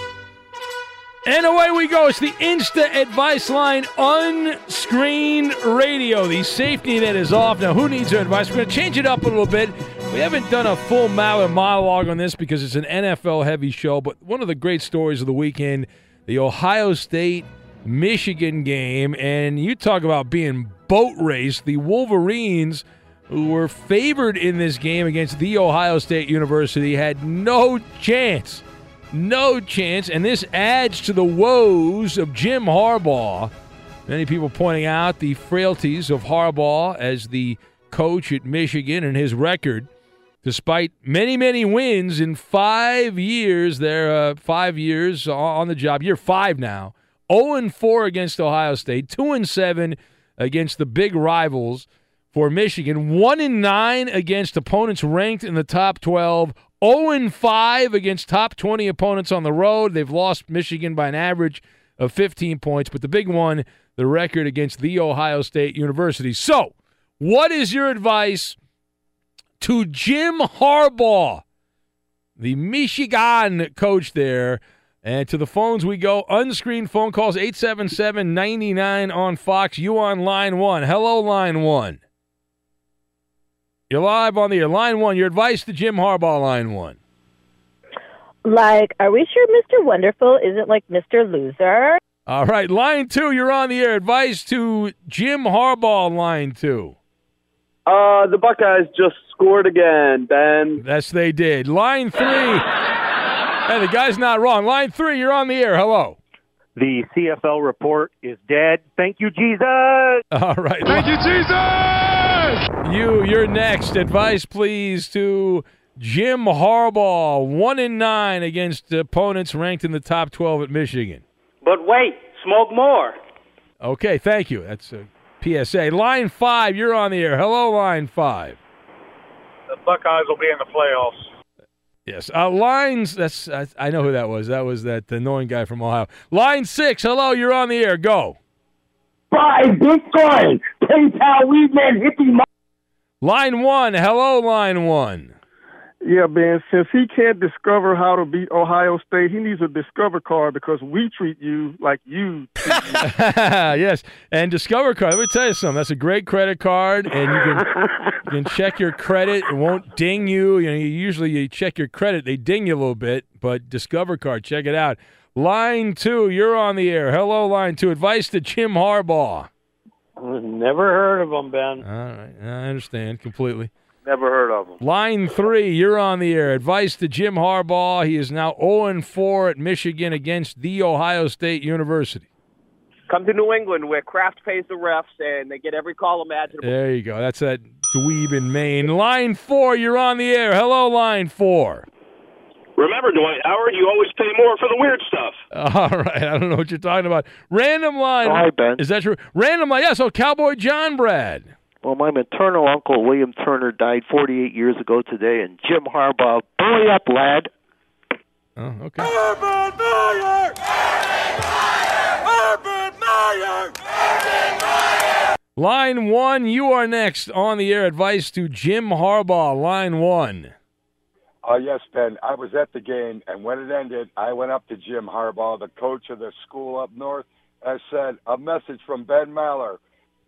And away we go. It's the Insta advice line unscreened radio. The safety net is off. Now, who needs our advice? We're going to change it up a little bit. We haven't done a full Maller monologue on this because it's an NFL heavy show, but one of the great stories of the weekend the Ohio State Michigan game. And you talk about being boat race. The Wolverines, who were favored in this game against The Ohio State University, had no chance no chance. And this adds to the woes of Jim Harbaugh. Many people pointing out the frailties of Harbaugh as the coach at Michigan and his record. Despite many, many wins in five years, there uh, five years on the job, year five now. 0 and 4 against Ohio State, 2 and 7 against the big rivals for Michigan, 1 in 9 against opponents ranked in the top 12, 0 and 5 against top 20 opponents on the road. They've lost Michigan by an average of 15 points, but the big one, the record against the Ohio State University. So, what is your advice to Jim Harbaugh, the Michigan coach there? And to the phones we go. Unscreened phone calls 877 99 on Fox. You on line one. Hello, line one. You're live on the air. Line one. Your advice to Jim Harbaugh, line one. Like, are we sure Mr. Wonderful isn't like Mr. Loser? All right. Line two. You're on the air. Advice to Jim Harbaugh, line two. Uh, the Buckeyes just scored again, Ben. Yes, they did. Line three. hey, the guy's not wrong. Line three. You're on the air. Hello. The CFL report is dead. Thank you, Jesus. All right. Thank you, Jesus. You, you're next. Advice, please, to Jim Harbaugh. One in nine against opponents ranked in the top 12 at Michigan. But wait, smoke more. Okay, thank you. That's a PSA. Line five, you're on the air. Hello, line five. The Buckeyes will be in the playoffs. Yes. Uh, lines, that's I, I know who that was. That was that annoying guy from Ohio. Line six, hello, you're on the air. Go. Buy Bitcoin. PayPal, Weedman, Hippie. Line one, hello, line one. Yeah, Ben, since he can't discover how to beat Ohio State, he needs a Discover card because we treat you like you. yes, and Discover Card. Let me tell you something. That's a great credit card, and you can you can check your credit. It won't ding you. You know, you usually you check your credit, they ding you a little bit, but Discover Card, check it out. Line two, you're on the air. Hello, line two. Advice to Jim Harbaugh. Never heard of him, Ben. All right, I understand completely. Never heard of them. Line three, you're on the air. Advice to Jim Harbaugh. He is now 0 4 at Michigan against the Ohio State University. Come to New England where Kraft pays the refs and they get every call imaginable. There you go. That's that dweeb in Maine. Line four, you're on the air. Hello, line four. Remember, Dwight Howard, you always pay more for the weird stuff. All right. I don't know what you're talking about. Random line. Oh, hi, Ben. Is that true? Random line. Yeah, so Cowboy John Brad. Well, my maternal uncle William Turner died 48 years ago today, and Jim Harbaugh, boy up, lad. Oh, okay. Urban Meyer! Urban Meyer! Urban Meyer! Line one, you are next on the air. Advice to Jim Harbaugh. Line one. Uh, yes, Ben. I was at the game, and when it ended, I went up to Jim Harbaugh, the coach of the school up north. I said, "A message from Ben Maller: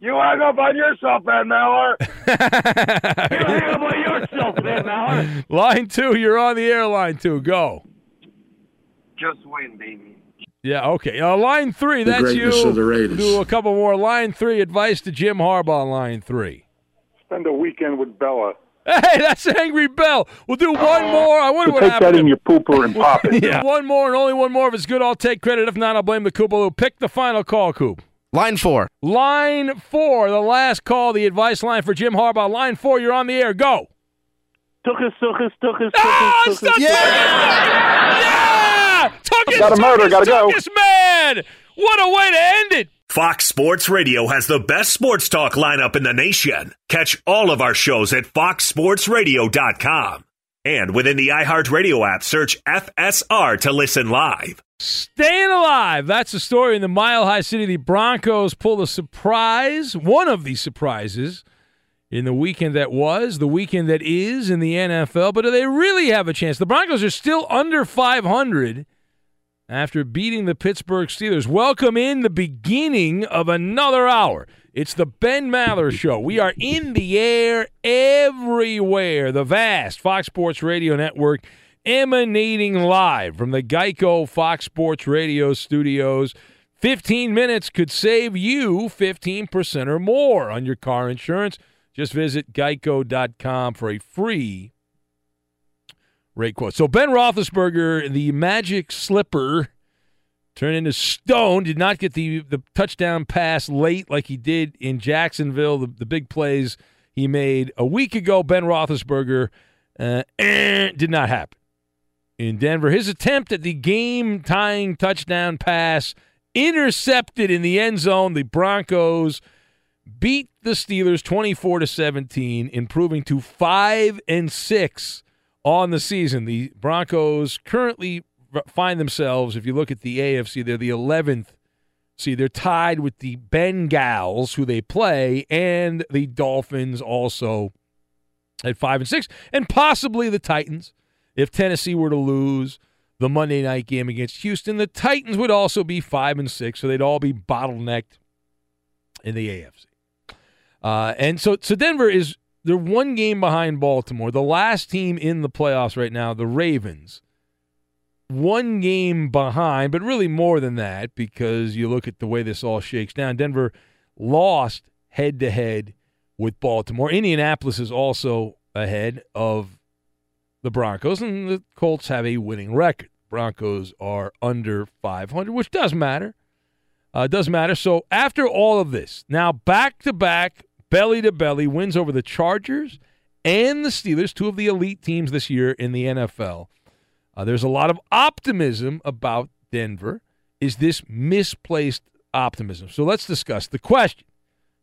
You hang up on yourself, Ben Maller. You hang up on yourself, Ben Maller. Line two, you're on the air. Line two, go. Just win, baby. Yeah, okay. Uh, line three, The that's you. of the Raiders. Do a couple more. Line three, advice to Jim Harbaugh. Line three. Spend a weekend with Bella. Hey, that's Angry Bell. We'll do one more. I wonder So what take happened. that in your pooper and pop it. yeah. One more and only one more. If it's good, I'll take credit. If not, I'll blame the Koopaloo. Pick the final call, Coop. Line four. Line four, the last call, the advice line for Jim Harbaugh. Line four, you're on the air. Go. Tuchus, tuchus, tuchus, Oh, ah, tuchus, it's not tuchus. Yeah! Tuckus, Got a murder, gotta go. Tuckus, man! What a way to end it. Fox Sports Radio has the best sports talk lineup in the nation. Catch all of our shows at foxsportsradio.com. And within the iHeartRadio app, search FSR to listen live. Staying alive. That's the story in the Mile High City. The Broncos pulled a surprise, one of the surprises in the weekend that was, the weekend that is in the NFL. But do they really have a chance? The Broncos are still under 500 after beating the Pittsburgh Steelers. Welcome in the beginning of another hour. It's the Ben Maller Show. We are in the air everywhere. The vast Fox Sports Radio Network emanating live from the Geico Fox Sports Radio studios. 15 minutes could save you 15% or more on your car insurance. Just visit geico.com for a free rate quote. So, Ben Roethlisberger, the magic slipper, turned into stone, did not get the, the touchdown pass late like he did in Jacksonville, the, the big plays he made a week ago. Ben Roethlisberger uh, eh, did not happen in Denver. His attempt at the game tying touchdown pass intercepted in the end zone. The Broncos beat the Steelers 24 to 17, improving to 5 and 6 on the season. The Broncos currently find themselves, if you look at the AFC, they're the 11th seed. They're tied with the Bengals, who they play, and the Dolphins also at 5 and 6, and possibly the Titans. If Tennessee were to lose the Monday night game against Houston, the Titans would also be 5 and 6, so they'd all be bottlenecked in the AFC. Uh, and so, so Denver is they're one game behind Baltimore. The last team in the playoffs right now, the Ravens, one game behind, but really more than that because you look at the way this all shakes down. Denver lost head to head with Baltimore. Indianapolis is also ahead of the Broncos, and the Colts have a winning record. Broncos are under 500, which does matter. Uh, does matter. So after all of this, now back to back, belly to belly wins over the Chargers and the Steelers, two of the elite teams this year in the NFL. Uh, there's a lot of optimism about Denver. Is this misplaced optimism? So let's discuss the question.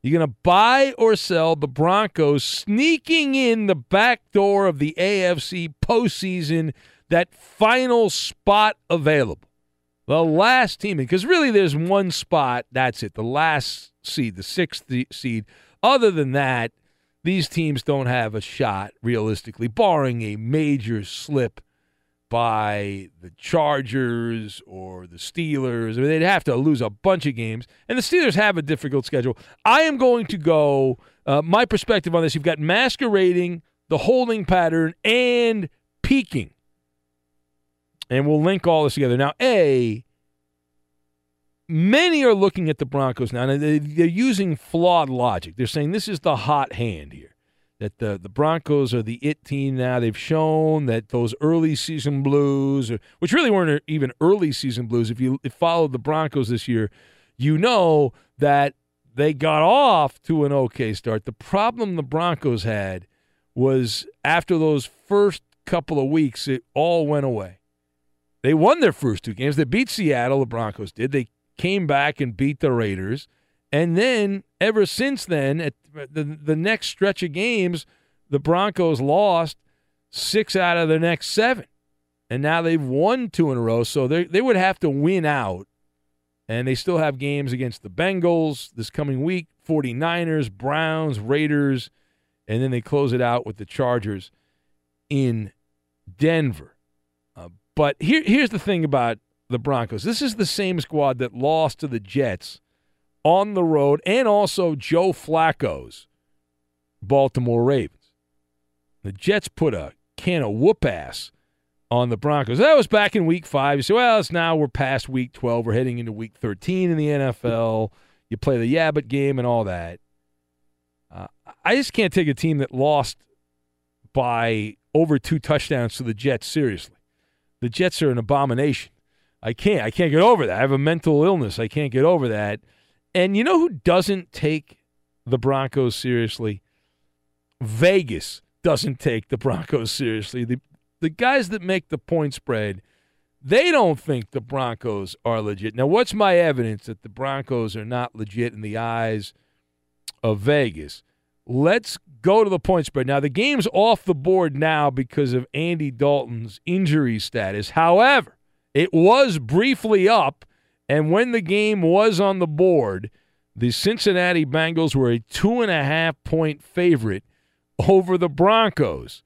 You going to buy or sell the Broncos sneaking in the back door of the AFC postseason, that final spot available? The last team, because really there's one spot, that's it, the last seed, the sixth seed. Other than that, these teams don't have a shot, realistically, barring a major slip by the Chargers or the Steelers. I mean, they'd have to lose a bunch of games. And the Steelers have a difficult schedule. I am going to go, uh, my perspective on this, you've got masquerading, the holding pattern, and peaking. And we'll link all this together. Now, A, many are looking at the Broncos now, and they- they're using flawed logic. They're saying this is the hot hand here that the, the Broncos are the it team now. They've shown that those early season blues, which really weren't even early season blues, if you followed the Broncos this year, you know that they got off to an okay start. The problem the Broncos had was after those first couple of weeks, it all went away. They won their first two games. They beat Seattle, the Broncos did. They came back and beat the Raiders. And then, ever since then, at the, the next stretch of games, the Broncos lost six out of their next seven. And now they've won two in a row. So they they would have to win out. And they still have games against the Bengals this coming week, 49ers, Browns, Raiders, and then they close it out with the Chargers in Denver. Uh, but here, here's the thing about the Broncos this is the same squad that lost to the Jets on the road and also Joe Flacco's Baltimore Ravens. The Jets put a can of whoop ass on the Broncos. That was back in week five. You say, well, it's now we're past week 12. We're heading into week 13 in the NFL. You play the Yabbit game and all that. Uh, I just can't take a team that lost by over two touchdowns to the Jets seriously. The Jets are an abomination. I can't. I can't get over that. I have a mental illness. I can't get over that. And you know who doesn't take the Broncos seriously? Vegas doesn't take the Broncos seriously. The the guys that make the point spread, they don't think the Broncos are legit. Now, what's my evidence that the Broncos are not legit in the eyes of Vegas? Let's go to the point spread. Now, the game's off the board now because of Andy Dalton's injury status. However, it was briefly up, and when the game was on the board, the Cincinnati Bengals were a two and a half point favorite over the Broncos.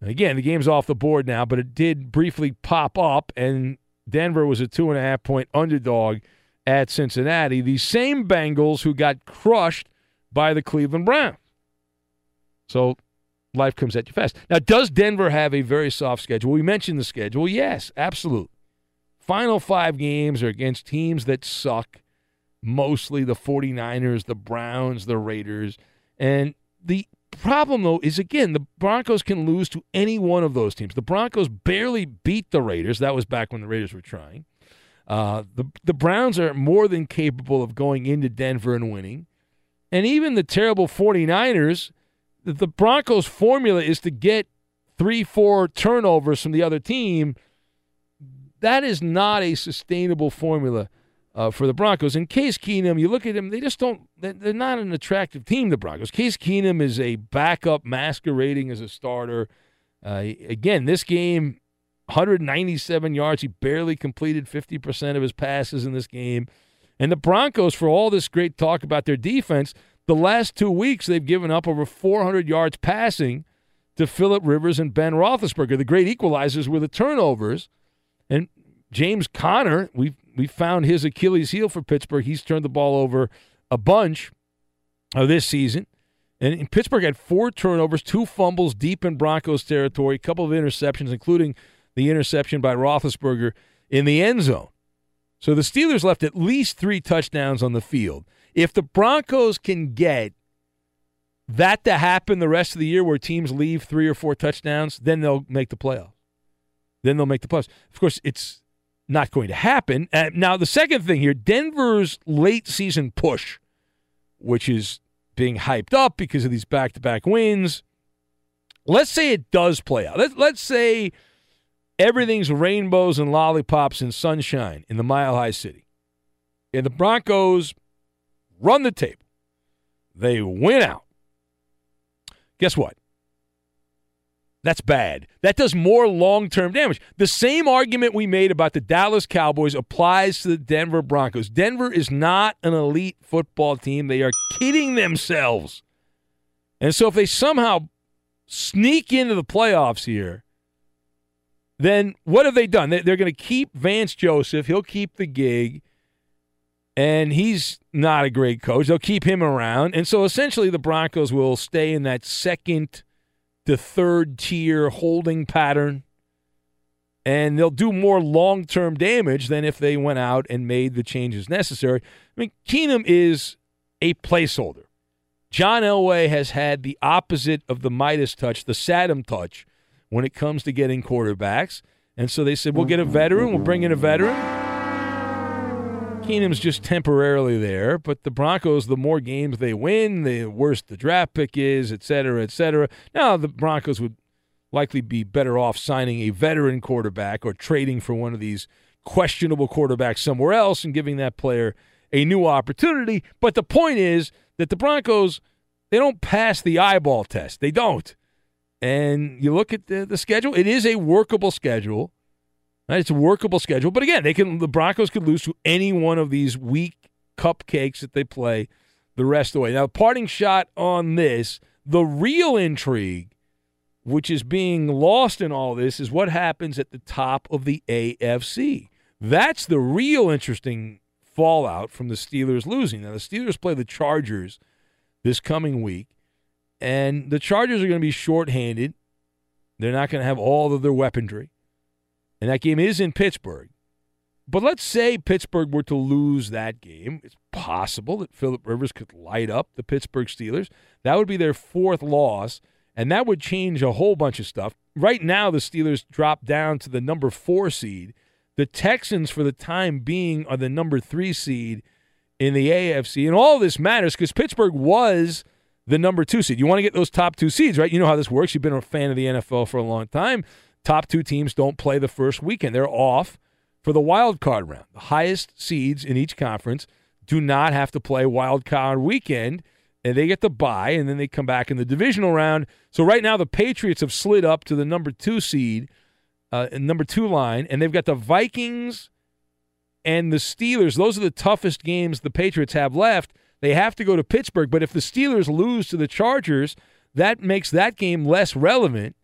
Again, the game's off the board now, but it did briefly pop up, and Denver was a two and a half point underdog at Cincinnati. The same Bengals who got crushed by the Cleveland Browns. So life comes at you fast. Now, does Denver have a very soft schedule? We mentioned the schedule. Yes, absolutely. Final five games are against teams that suck, mostly the 49ers, the Browns, the Raiders. And the problem, though, is again, the Broncos can lose to any one of those teams. The Broncos barely beat the Raiders. That was back when the Raiders were trying. Uh, the, the Browns are more than capable of going into Denver and winning. And even the terrible 49ers, the, the Broncos' formula is to get three, four turnovers from the other team. That is not a sustainable formula uh, for the Broncos. And Case Keenum, you look at him, they just don't, they're not an attractive team, the Broncos. Case Keenum is a backup masquerading as a starter. Uh, again, this game, 197 yards. He barely completed 50% of his passes in this game. And the Broncos, for all this great talk about their defense, the last two weeks they've given up over 400 yards passing to Philip Rivers and Ben Roethlisberger, the great equalizers with the turnovers. And James Conner, we we found his Achilles heel for Pittsburgh. He's turned the ball over a bunch of this season. And Pittsburgh had four turnovers, two fumbles deep in Broncos territory, a couple of interceptions, including the interception by Roethlisberger in the end zone. So the Steelers left at least three touchdowns on the field. If the Broncos can get that to happen the rest of the year where teams leave three or four touchdowns, then they'll make the playoffs. Then they'll make the playoffs. Of course, it's not going to happen. Uh, now, the second thing here Denver's late season push, which is being hyped up because of these back to back wins. Let's say it does play out. Let, let's say everything's rainbows and lollipops and sunshine in the Mile High City. And the Broncos run the table. They win out. Guess what? That's bad. That does more long term damage. The same argument we made about the Dallas Cowboys applies to the Denver Broncos. Denver is not an elite football team. They are kidding themselves. And so if they somehow sneak into the playoffs here, then what have they done? They're going to keep Vance Joseph. He'll keep the gig. And he's not a great coach. They'll keep him around. And so essentially the Broncos will stay in that second the third tier holding pattern. And they'll do more long term damage than if they went out and made the changes necessary. I mean, Keenum is a placeholder. John Elway has had the opposite of the Midas touch, the Saddam touch, when it comes to getting quarterbacks. And so they said, we'll get a veteran, we'll bring in a veteran. Keenum's just temporarily there, but the Broncos, the more games they win, the worse the draft pick is, et cetera, et cetera. Now, the Broncos would likely be better off signing a veteran quarterback or trading for one of these questionable quarterbacks somewhere else and giving that player a new opportunity. But the point is that the Broncos, they don't pass the eyeball test. They don't. And you look at the, the schedule, it is a workable schedule. It's a workable schedule, but again, they can. The Broncos could lose to any one of these weak cupcakes that they play the rest of the way. Now, parting shot on this: the real intrigue, which is being lost in all this, is what happens at the top of the AFC. That's the real interesting fallout from the Steelers losing. Now, the Steelers play the Chargers this coming week, and the Chargers are going to be shorthanded. They're not going to have all of their weaponry. And that game is in Pittsburgh. But let's say Pittsburgh were to lose that game. It's possible that Philip Rivers could light up the Pittsburgh Steelers. That would be their fourth loss, and that would change a whole bunch of stuff. Right now, the Steelers drop down to the number four seed. The Texans, for the time being, are the number three seed in the AFC. And all this matters because Pittsburgh was the number two seed. You want to get those top two seeds, right? You know how this works. You've been a fan of the NFL for a long time. Top two teams don't play the first weekend, they're off for the wild card round. The highest seeds in each conference do not have to play wild card weekend, and they get the bye, and then they come back in the divisional round. So right now, the Patriots have slid up to the number two seed, uh, number two line, and they've got the Vikings and the Steelers. Those are the toughest games the Patriots have left. They have to go to Pittsburgh, but if the Steelers lose to the Chargers, that makes that game less relevant.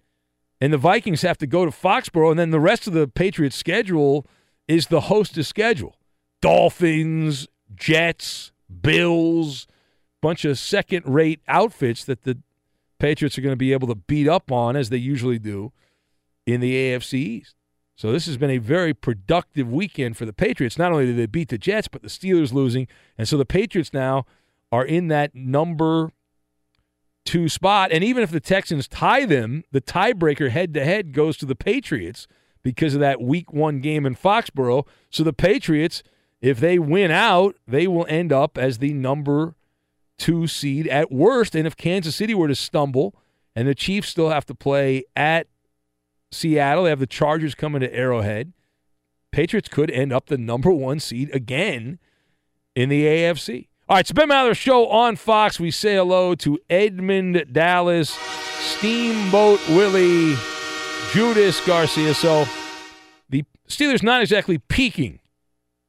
And the Vikings have to go to Foxborough, and then the rest of the Patriots' schedule is the hostess schedule. Dolphins, Jets, Bills, bunch of second-rate outfits that the Patriots are going to be able to beat up on as they usually do in the AFC East. So this has been a very productive weekend for the Patriots. Not only did they beat the Jets, but the Steelers losing, and so the Patriots now are in that number two spot. And even if the Texans tie them, the tiebreaker head to head goes to the Patriots because of that week one game in Foxborough. So the Patriots, if they win out, they will end up as the number two seed at worst. And if Kansas City were to stumble and the Chiefs still have to play at Seattle, they have the Chargers coming to Arrowhead. Patriots could end up the number one seed again in the AFC. All right, it's Ben Maller Show on Fox. We say hello to Edmund Dallas, Steamboat Willie, Judas Garcia. So the Steelers not exactly peaking,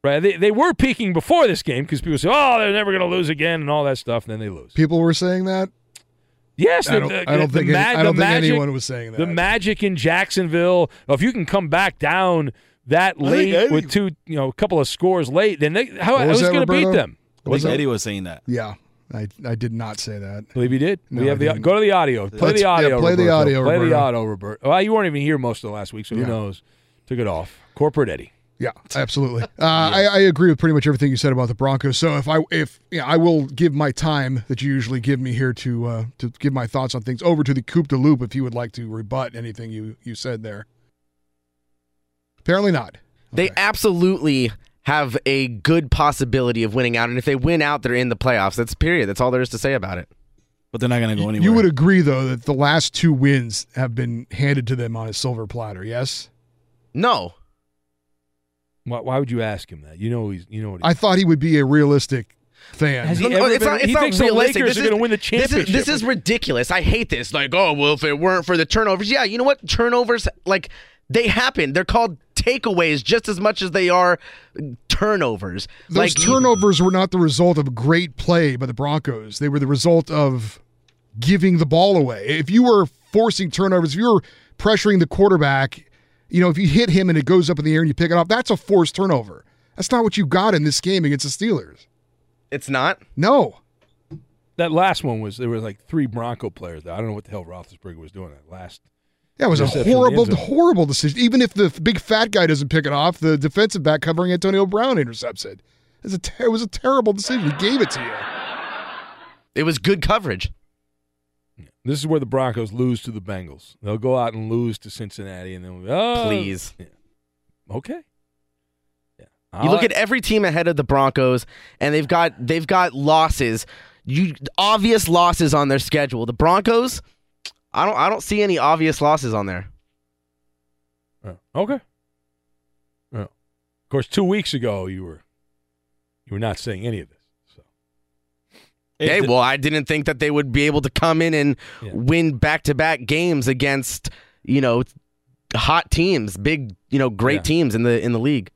right? They, they were peaking before this game because people say, oh, they're never going to lose again and all that stuff, and then they lose. People were saying that. Yes, I don't, the- I don't the think, ma- any, I the don't think magic- anyone was saying that. The magic in Jacksonville. If you can come back down that think late Eddie- with two, you know, a couple of scores late, then they, how What who's going to beat them? I think Eddie was saying that. yeah, I, I did not say that. I believe you did. No, we have I the didn't. go to the audio. Play Let's- the audio. yeah, play the audio, Play the audio, Robert. Well, you weren't even here most of the last week, so who knows? Took it off. Corporate Eddie. Yeah, absolutely. Uh, I, I agree with pretty much everything you said about the Broncos. So if I if yeah, I will give my time that you usually give me here to uh, to give my thoughts on things over to the Coop de Loop if you would like to rebut anything you you said there. Apparently not. They absolutely have a good possibility of winning out, and if they win out, they're in the playoffs. That's period. That's all there is to say about it. But they're not going to go anywhere. You would agree though that the last two wins have been handed to them on a silver platter. Yes. No. Why, why would you ask him that? You know he's. You know what. He, I thought he would be a realistic fan. Has he No, no, ever it's been- not, it's he not thinks the. Lakers This are going to win the this is- championship. This is, ridiculous. I hate this. Like, oh well, if it weren't for the turnovers, yeah, you know what? Turnovers, like they happen. They're called takeaways just as much as they are turnovers. Those like turnovers were not the result of great play by the Broncos. They were the result of giving the ball away. If you were forcing turnovers, if you were pressuring the quarterback, you know, if you hit him and it goes up in the air and you pick it up, that's a forced turnover. That's not what you got in this game against the Steelers. It's not. No. that last one was there was like three Bronco players. There. I don't know what the hell Roethlisberger was doing that last. That was a interception in the horrible, horrible decision. Even if the big fat guy doesn't pick it off, the defensive back covering Antonio Brown intercepts it. It's a ter- it was a terrible decision. He gave it to you. It was good coverage. This is where the Broncos lose to the Bengals. They'll go out and lose to Cincinnati, and then oh, Please. Yeah. Okay. You look at every team ahead of the Broncos, and they've got they've got losses, you obvious losses on their schedule. The Broncos, I don't I don't see any obvious losses on there. Oh, okay. Well, of course, two weeks ago you were you were not saying any of this. So, Okay, well, I didn't think that they would be able to come in and win back to back games against you know hot teams, big you know great Yeah. teams in the in the league.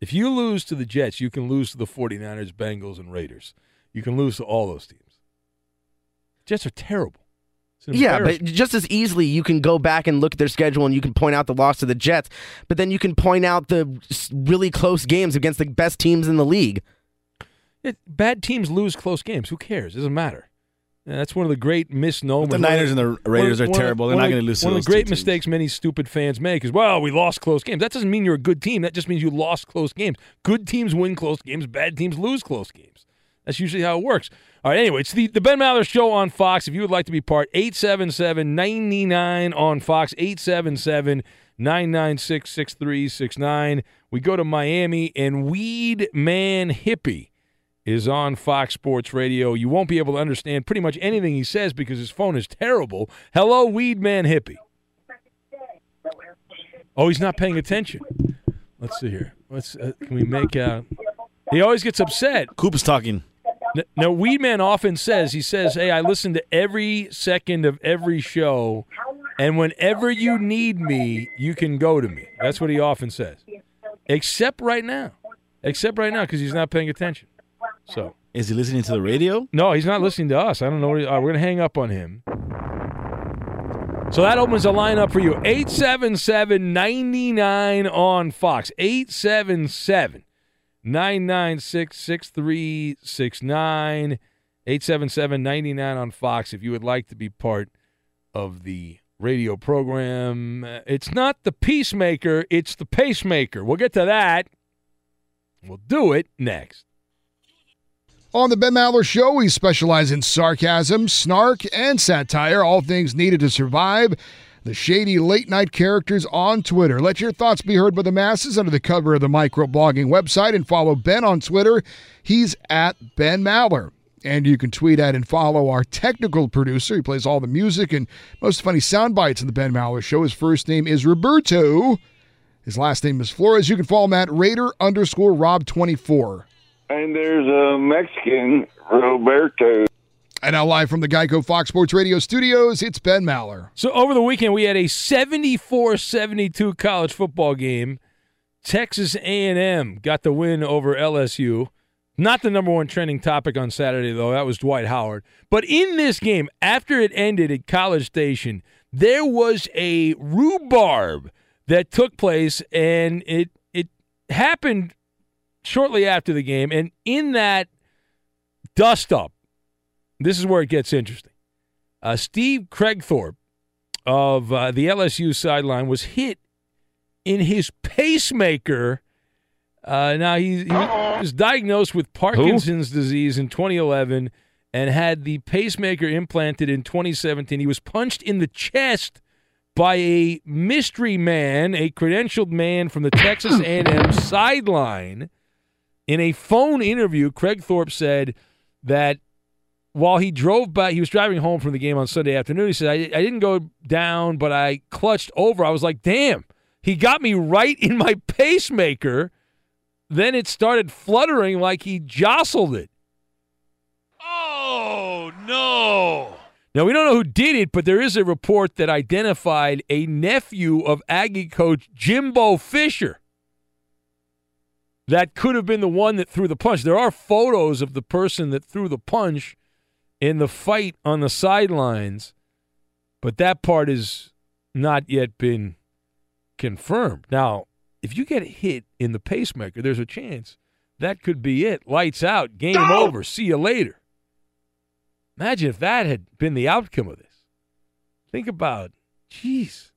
If you lose to the Jets, you can lose to the 49ers, Bengals, and Raiders. You can lose to all those teams. Jets are terrible. It's an Yeah, but just as easily you can go back and look at their schedule and you can point out the loss to the Jets, but then you can point out the really close games against the best teams in the league. It, bad teams lose close games. Who cares? It doesn't matter. Yeah, that's one of the great misnomers. But the Niners and the Raiders One of- are terrible. They're not gonna lose to One of the two great teams. mistakes many stupid fans make is, well, we lost close games. That doesn't mean you're a good team. That just means you lost close games. Good teams win close games. Bad teams lose close games. That's usually how it works. All right, anyway, it's the, the Ben Maller Show on Fox. If you would like to be part, 877-99 on Fox, 877-996-6369. We go to Miami, and Weedman Hippie is on Fox Sports Radio. You won't be able to understand pretty much anything he says because his phone is terrible. Hello, Weedman Hippie. Oh, he's not paying attention. Let's see here. Let's uh, can we make out? He always gets upset. Coop is talking. Now, Weedman often says, he says, hey, I listen to every second of every show, and whenever you need me, you can go to me. That's what he often says. Except right now. Except right now because he's not paying attention. So Is he listening to the radio? no, he's not listening to us. I don't know. What he, uh, we're gonna hang up on him. So that opens a lineup for you. 877-99 on Fox. 877 996 6369. 877 99 on Fox if you would like to be part of the radio program. Uh, It's not the peacemaker, it's the pacemaker. We'll get to that. We'll do it next. On the Ben Maller Show, we specialize in sarcasm, snark, and satire, all things needed to survive the shady late night characters on Twitter. Let your thoughts be heard by the masses under the cover of the microblogging website and follow Ben on Twitter. He's at Ben Maller. And you can tweet at and follow our technical producer. He plays all the music and most funny sound bites in the Ben Maller Show. His first name is Roberto. His last name is Flores. You can follow him at Raider underscore Rob24. And there's a Mexican, Roberto. And now live from the Geico Fox Sports Radio studios, it's Ben Maller. So over the weekend we had a 74-72 college football game. Texas A&M got the win over LSU. Not the number one trending topic on Saturday though. That was Dwight Howard. But in this game, after it ended at College Station, there was a rhubarb that took place and it it happened shortly after the game and in that dust up this is where it gets interesting. Uh, Steve Kragthorpe of uh, the LSU sideline was hit in his pacemaker. Uh, now he, he was diagnosed with Parkinson's disease in 2011 and had the pacemaker implanted in 2017. He was punched in the chest by a mystery man, a credentialed man from the Texas A&M sideline. In a phone interview, Kragthorpe said that while he drove by, he was driving home from the game on Sunday afternoon. He said, I, I didn't go down, but I clutched over. I was like, damn, he got me right in my pacemaker. Then it started fluttering like he jostled it. Oh, no. Now, we don't know who did it, but there is a report that identified a nephew of Aggie coach Jimbo Fisher. That could have been the one that threw the punch. There are photos of the person that threw the punch in the fight on the sidelines, but that part has not yet been confirmed. Now, if you get hit in the pacemaker, there's a chance that could be it. Lights out, game over, see you later. Imagine if that had been the outcome of this. Think about, jeez,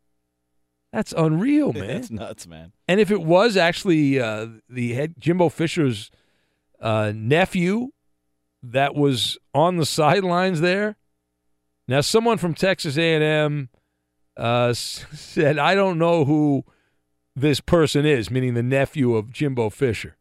that's unreal, man. That's nuts, man. And if it was actually uh, the head Jimbo Fisher's uh, nephew that was on the sidelines there, now someone from Texas A&M uh, said, "I don't know who this person is," meaning the nephew of Jimbo Fisher.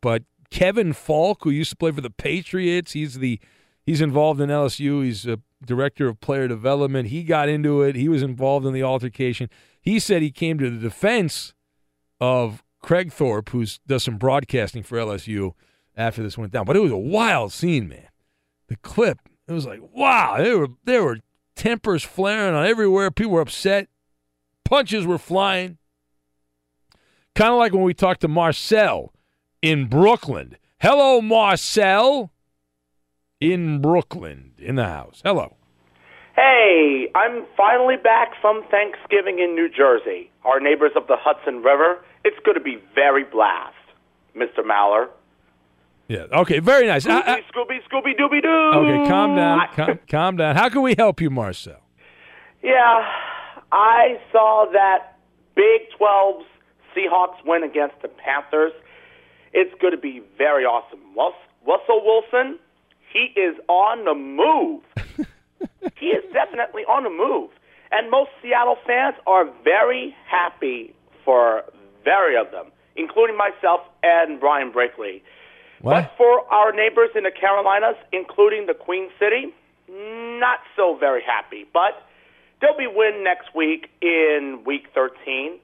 But Kevin Faulk, who used to play for the Patriots, he's the he's involved in LSU. He's a director of player development. He got into it. He was involved in the altercation. He said he came to the defense of Kragthorpe, who does some broadcasting for LSU after this went down. But it was a wild scene, man. The clip, it was like, wow, there were there were tempers flaring on everywhere. People were upset. Punches were flying. Kind of like when we talked to Marcel in Brooklyn. Hello, Marcel. In Brooklyn, in the house. Hello. Hey, I'm finally back from Thanksgiving in New Jersey. Our neighbors up the Hudson River. It's going to be very blast, Mr. Maller. Yeah. Okay. Very nice. I- I- Scooby, Scooby, Dooby Doo. okay. Calm down. Calm, calm down. How can we help you, Marcel? Yeah, I saw that Big 12's Seahawks win against the Panthers. It's going to be very awesome. Russell Wilson, he is on the move. he is definitely on the move. And most Seattle fans are very happy for very of them, including myself and Brian Brakely. But for our neighbors in the Carolinas, including the Queen City, not so very happy. But they'll be win next week in week 13,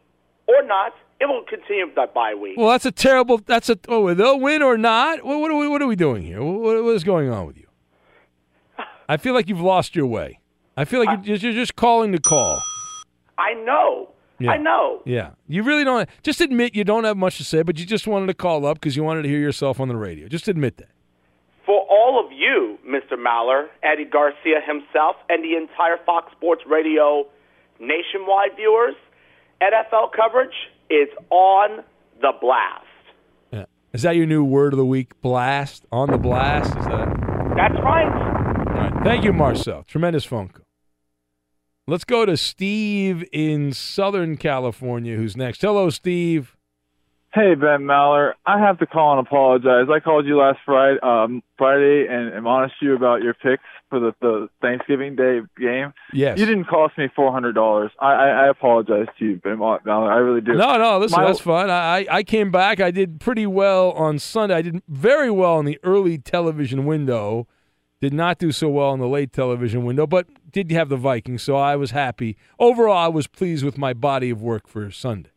or not. It will continue the bye week. Well, that's a terrible. That's a. Oh, they'll win or not. What, what are we? What are we doing here? What, what is going on with you? I feel like you've lost your way. I feel like you're, you're just calling to call. I know. Yeah. I know. Yeah, you really don't. Just admit you don't have much to say, but you just wanted to call up because you wanted to hear yourself on the radio. Just admit that. For all of you, Mr. Maller, Eddie Garcia himself, and the entire Fox Sports Radio nationwide viewers, NFL coverage is on the blast. Yeah. Is that your new word of the week? Blast on the blast. Is that? That's right. All right. Thank you, Marcel. Tremendous phone call. Let's go to Steve in Southern California, who's next. Hello, Steve. Hey Ben Maller, I have to call and apologize. I called you last Friday, um, Friday, and admonished you about your picks for the, the Thanksgiving Day game. Yes. you didn't cost me four hundred dollars. I, I I apologize to you, Ben Maller. I really do. No, no, listen, My- that's fine. I I came back. I did pretty well on Sunday. I did very well in the early television window. Did not do so well in the late television window, but did have the Vikings, so I was happy. Overall, I was pleased with my body of work for Sunday.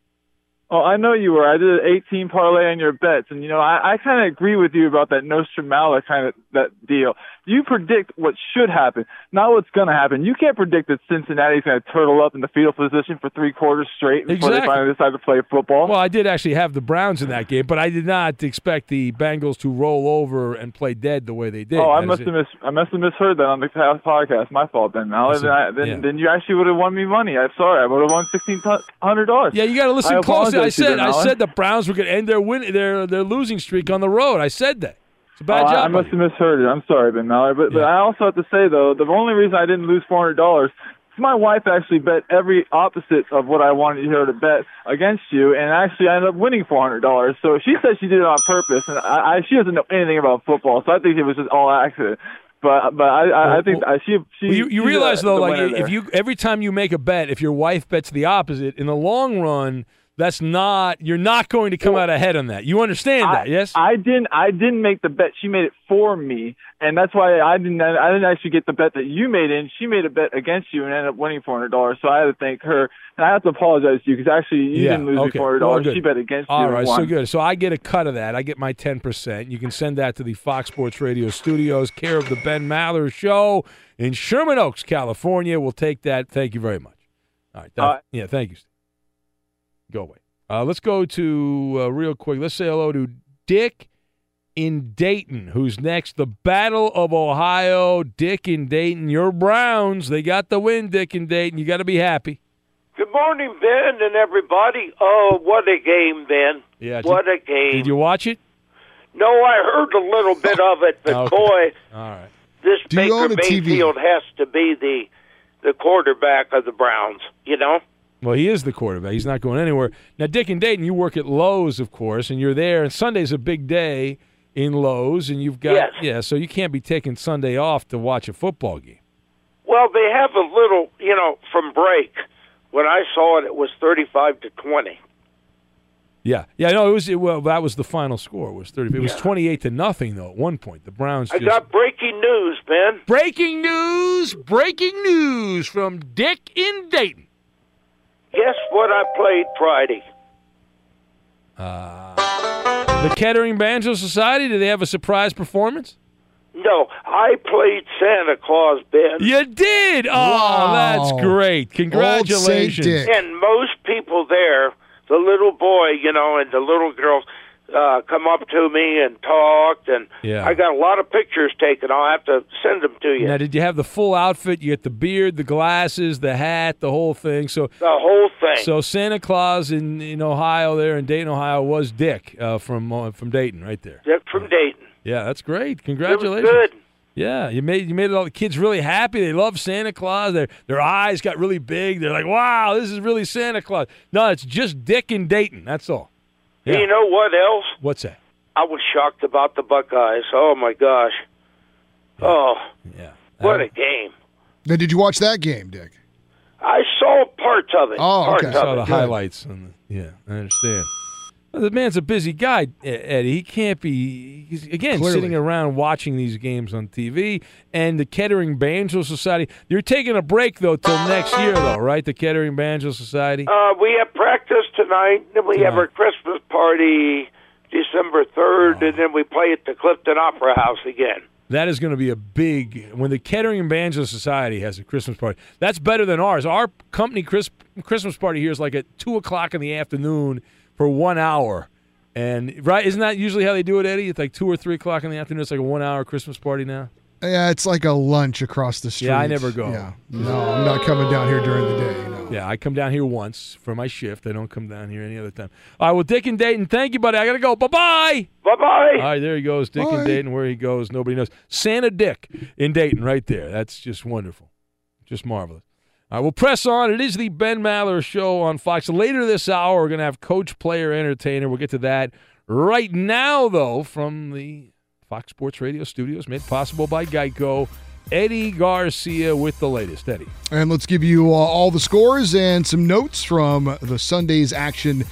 Oh, I know you were. I did an 18 parlay on your bets, and you know I, I kind of agree with you about that Nostramala kind of that deal. You predict what should happen, not what's going to happen. You can't predict that Cincinnati's going to turtle up in the fetal position for three quarters straight before Exactly. they finally decide to play football. Well, I did actually have the Browns in that game, but I did not expect the Bengals to roll over and play dead the way they did. Oh, I That must have mis I must have misheard that on the past podcast. My fault, Ben. Now, then, I, then, yeah. then you actually would have won me money. I'm sorry. I would have won sixteen hundred dollars. Yeah, you got to listen I closely. I apologize to you, said I said the Browns were going to end their win their their losing streak on the road. I said that. It's a bad Oh, I- job. I must have misheard it. I'm sorry, Ben Mallard. But, but I also have to say though, the only reason I didn't lose four hundred dollars. My wife actually bet every opposite of what I wanted her to bet against you, and actually I ended up winning four hundred dollars. So she says she did it on purpose, and I, I she doesn't know anything about football, so I think it was just all accident. But but I I, I think I, she she Well, you, you realize though, like if there. you every time you make a bet, if your wife bets the opposite, in the long run, that's not you're not going to come out ahead on that. You understand I, that, yes? I didn't. I didn't make the bet. She made it for me, and that's why I didn't. I didn't actually get the bet that you made in. She made a bet against you and ended up winning four hundred dollars. So I had to thank her, and I have to apologize to you because actually you yeah. didn't lose okay. four hundred Well, dollars. good. she bet against you. All right, so good. So I get a cut of that. I get my ten percent. You can send that to the Fox Sports Radio studios, care of the Ben Maller Show in Sherman Oaks, California. We'll take that. Thank you very much. All right. that- Uh, yeah. Thank you. Steve. Go away. Uh, let's go to uh, real quick. Let's say hello to Dick in Dayton, who's next. The Battle of Ohio. Dick in Dayton. Your Browns. They got the win. Dick in Dayton. You got to be happy. Good morning, Ben, and everybody. Oh, what a game, Ben. Yeah. What did, a game. Did you watch it? No, I heard a little bit of it, but Okay. boy, All right. this Do Baker own a TV? Mayfield has to be the the quarterback of the Browns. You know. Well, he is the quarterback. He's not going anywhere. Now, Dick and Dayton, you work at Lowe's, of course, and you're there. And Sunday's a big day in Lowe's, and you've got Yes. yeah. So you can't be taking Sunday off to watch a football game. Well, they have a little, you know, from break. When I saw it, it was thirty-five to twenty. Yeah, yeah. No, it was it, well. That was the final score. Was thirty? It was twenty-eight to nothing though. At one point, the Browns. I Just, got breaking news, Ben. breaking news. Breaking news from Dick in Dayton. Guess what I played Friday? Uh, the Kettering Banjo Society. Do they have a surprise performance? No, I played Santa Claus, Ben. You did. Oh, that's great. Congratulations. And most people there, the little boy, you know, and the little girls, uh, come up to me and talked, and Yeah. I got a lot of pictures taken. I'll have to send them to you. Now, did you have the full outfit? You get the beard, the glasses, the hat, the whole thing. So the whole thing. So Santa Claus in, in Ohio, there in Dayton, Ohio, was Dick uh, from uh, from Dayton, right there. Dick from Dayton. Yeah, that's great. Congratulations. good. Yeah, you made you made all the kids really happy. They love Santa Claus. Their their eyes got really big. They're like, "Wow, this is really Santa Claus." No, it's just Dick and Dayton. That's all. You know what else? What's that? I was shocked about the Buckeyes. Oh my gosh. Oh. Yeah. What a game. Now, did you watch that game, Dick? I saw parts of it. Oh, okay. of saw it. the highlights. And the, yeah, I understand. Well, the man's a busy guy, Eddie. He can't be he's, again Clearly. sitting around watching these games on TV. And the Kettering Banjo Society. You're taking a break though till next year, though, right? The Kettering Banjo Society. Uh, we have practice tonight, then we have our Christmas party December 3rd, and then we play at the Clifton Opera House again. That is going to be a big when the Kettering Banjo Society has a Christmas party. That's better than ours. Our company Chris, Christmas party here is like at two o'clock in the afternoon for one hour, and right isn't that usually how they do it, Eddie? It's like two or three o'clock in the afternoon. It's like a one hour Christmas party now. Yeah, it's like a lunch across the street. Yeah, I never go. Yeah, no, I'm not coming down here during the day. No. Yeah, I come down here once for my shift. I don't come down here any other time. All right, well, Dick and Dayton, thank you, buddy. I gotta go. Bye bye. Bye bye. All right, there he goes, Dick Bye. and Dayton. Where he goes, nobody knows. Santa Dick in Dayton, right there. That's just wonderful, just marvelous. All right, we'll press on. It is the Ben Maller Show on Fox. Later this hour, we're gonna have Coach, Player, Entertainer. We'll get to that right now, though, from the Fox Sports Radio studios, made possible by Geico. Eddie Garcia with the latest. Eddie. And let's give you uh, all the scores and some notes from the Sunday's action.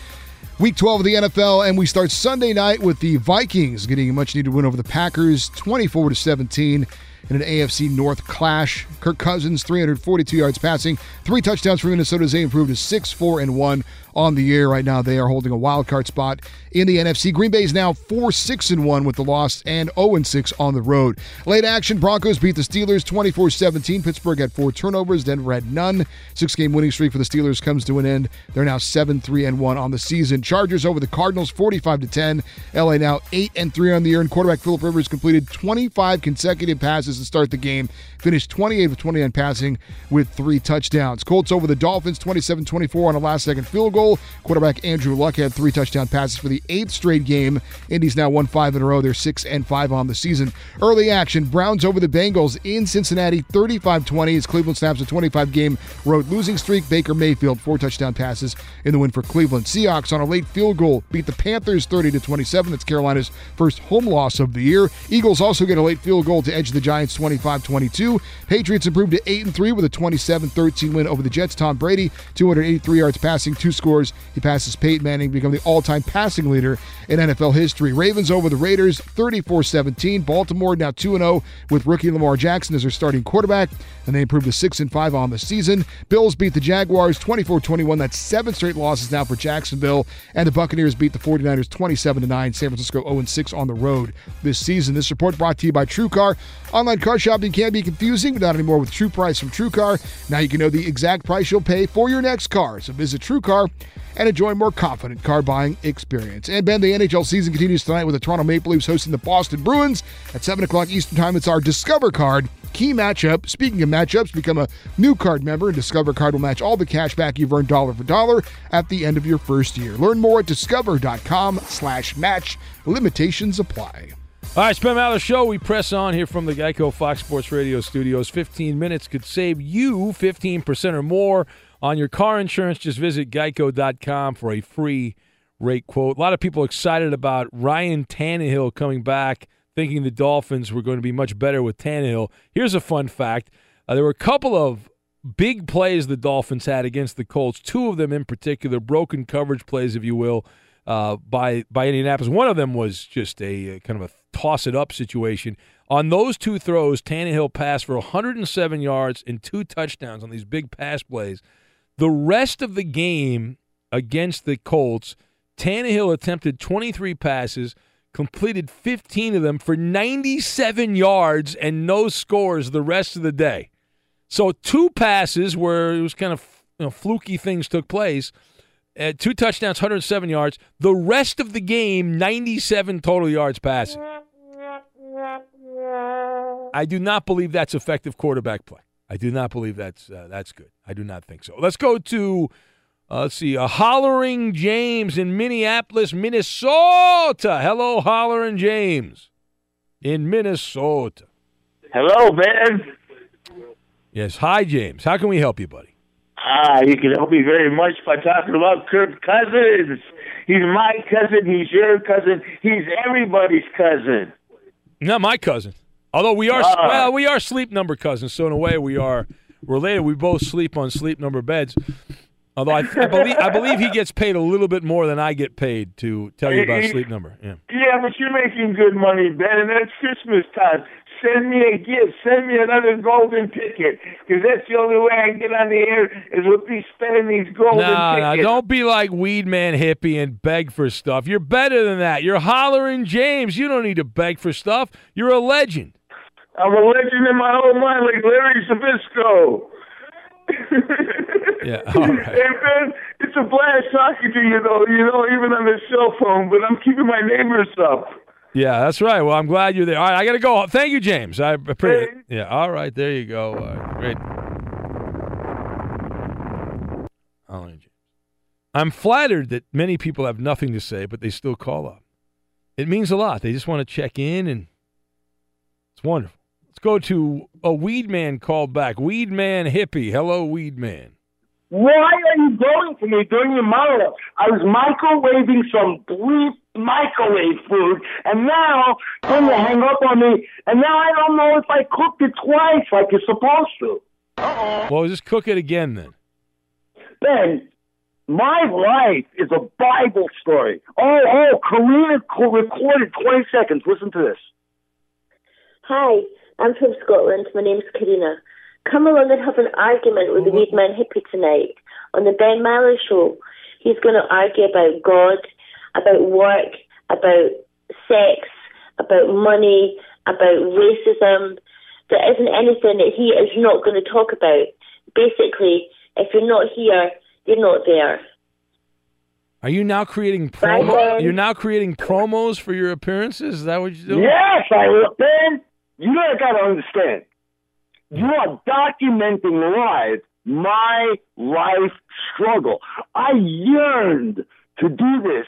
Week 12 of the NFL, and we start Sunday night with the Vikings getting a much needed win over the Packers, 24 to 17, in an AFC North clash. Kirk Cousins, 342 yards passing, three touchdowns for Minnesota they improved to 6 4 and 1 on the year. Right now, they are holding a wild card spot in the NFC. Green Bay is now 4 6 and 1 with the loss and 0 6 on the road. Late action, Broncos beat the Steelers 24 17. Pittsburgh had four turnovers, Denver had none. Six game winning streak for the Steelers comes to an end. They're now 7 3 and 1 on the season. Chargers over the Cardinals 45 to 10. LA now 8 and 3 on the year. And quarterback Philip Rivers completed 25 consecutive passes to start the game, finished 28 of 29 passing with three touchdowns. Colts over the Dolphins 27 24 on a last second field goal. Quarterback Andrew Luck had three touchdown passes for the eighth straight game. Indy's now won five in a row. They're 6 and 5 on the season. Early action Browns over the Bengals in Cincinnati 35 20 as Cleveland snaps a 25 game road losing streak. Baker Mayfield, four touchdown passes in the win for Cleveland. Seahawks on a late field goal beat the Panthers 30 to 27. That's Carolina's first home loss of the year. Eagles also get a late field goal to edge the Giants 25 22. Patriots improved to 8 and 3 with a 27 13 win over the Jets. Tom Brady, 283 yards passing, two scores. He passes Peyton Manning, to become the all time passing leader in NFL history. Ravens over the Raiders 34 17. Baltimore now 2 0 with rookie Lamar Jackson as their starting quarterback, and they improved to 6 and 5 on the season. Bills beat the Jaguars 24 21. That's seven straight losses now for Jacksonville. And the Buccaneers beat the 49ers 27 9. San Francisco 0 6 on the road this season. This report brought to you by TrueCar. Online car shopping can be confusing, but not anymore with True Price from TrueCar. Now you can know the exact price you'll pay for your next car. So visit TrueCar and enjoy a more confident car buying experience. And Ben, the NHL season continues tonight with the Toronto Maple Leafs hosting the Boston Bruins at 7 o'clock Eastern Time. It's our Discover card. Key matchup. Speaking of matchups, become a new card member, and Discover card will match all the cash back you've earned dollar for dollar at the end of your first year. Learn more at discover.com slash match. Limitations apply. All right, Spam Maller Show. We press on here from the Geico Fox Sports Radio studios. 15 minutes could save you 15% or more on your car insurance. Just visit geico.com for a free rate quote. A lot of people excited about Ryan Tannehill coming back, thinking the Dolphins were going to be much better with Tannehill. Here's a fun fact uh, there were a couple of big plays the Dolphins had against the Colts, two of them in particular, broken coverage plays, if you will. Uh, by by Indianapolis. One of them was just a uh, kind of a toss it up situation. On those two throws, Tannehill passed for 107 yards and two touchdowns on these big pass plays. The rest of the game against the Colts, Tannehill attempted 23 passes, completed 15 of them for 97 yards and no scores the rest of the day. So two passes where it was kind of you know, fluky things took place. Uh, two touchdowns, 107 yards. The rest of the game, 97 total yards passing. I do not believe that's effective quarterback play. I do not believe that's uh, that's good. I do not think so. Let's go to uh, let's see, a hollering James in Minneapolis, Minnesota. Hello, hollering James. in Minnesota. Hello, Ben. Yes. Hi, James. How can we help you, buddy? Ah, you can help me very much by talking about Kirk Cousins. He's my cousin. He's your cousin. He's everybody's cousin. Not my cousin. Although we are Ah. well, we are sleep number cousins, so in a way we are related. We both sleep on sleep number beds. Although I, I believe I believe he gets paid a little bit more than I get paid to tell you about sleep number. Yeah. Yeah, but you're making good money, Ben, and it's Christmas time. Send me a gift. Send me another golden ticket, because that's the only way I can get on the air is with me spending these golden tickets. don't be like Weed Man Hippie and beg for stuff. You're better than that. You're hollering James. You don't need to beg for stuff. You're a legend. I'm a legend in my own mind, like Larry Zabisco. Yeah, all right. Hey Ben, it's a blast talking to you though. You know, even on the cell phone, but I'm keeping my neighbors up. Yeah, that's right. Well, I'm glad you're there. All right, I got to go. Thank you, James. I appreciate it. Yeah, all right. There you go. Right, great. I'm flattered that many people have nothing to say, but they still call up. It means a lot. They just want to check in, and it's wonderful. Let's go to a weed man called back. Weed man hippie. Hello, weed man. Why are you going for me during your monologue? I was microwaving some brief microwave food, and now then you hang up on me, and now I don't know if I cooked it twice like you're supposed to. Uh-oh. Well, just cook it again then. Ben, my life is a Bible story. Oh, oh, Karina recorded 20 seconds. Listen to this. Hi, I'm from Scotland. My name's Karina. Come along and have an argument with the mm-hmm. Weed Man Hippie tonight on the Ben Maller Show. He's going to argue about God, about work, about sex, about money, about racism. There isn't anything that he is not going to talk about. Basically, if you're not here, you're not there. Are you now creating Bye, promo? You're now creating promos for your appearances? Is that what you're doing? Yes, I will. Ben, you know I got to understand. You are documenting live my life struggle. I yearned to do this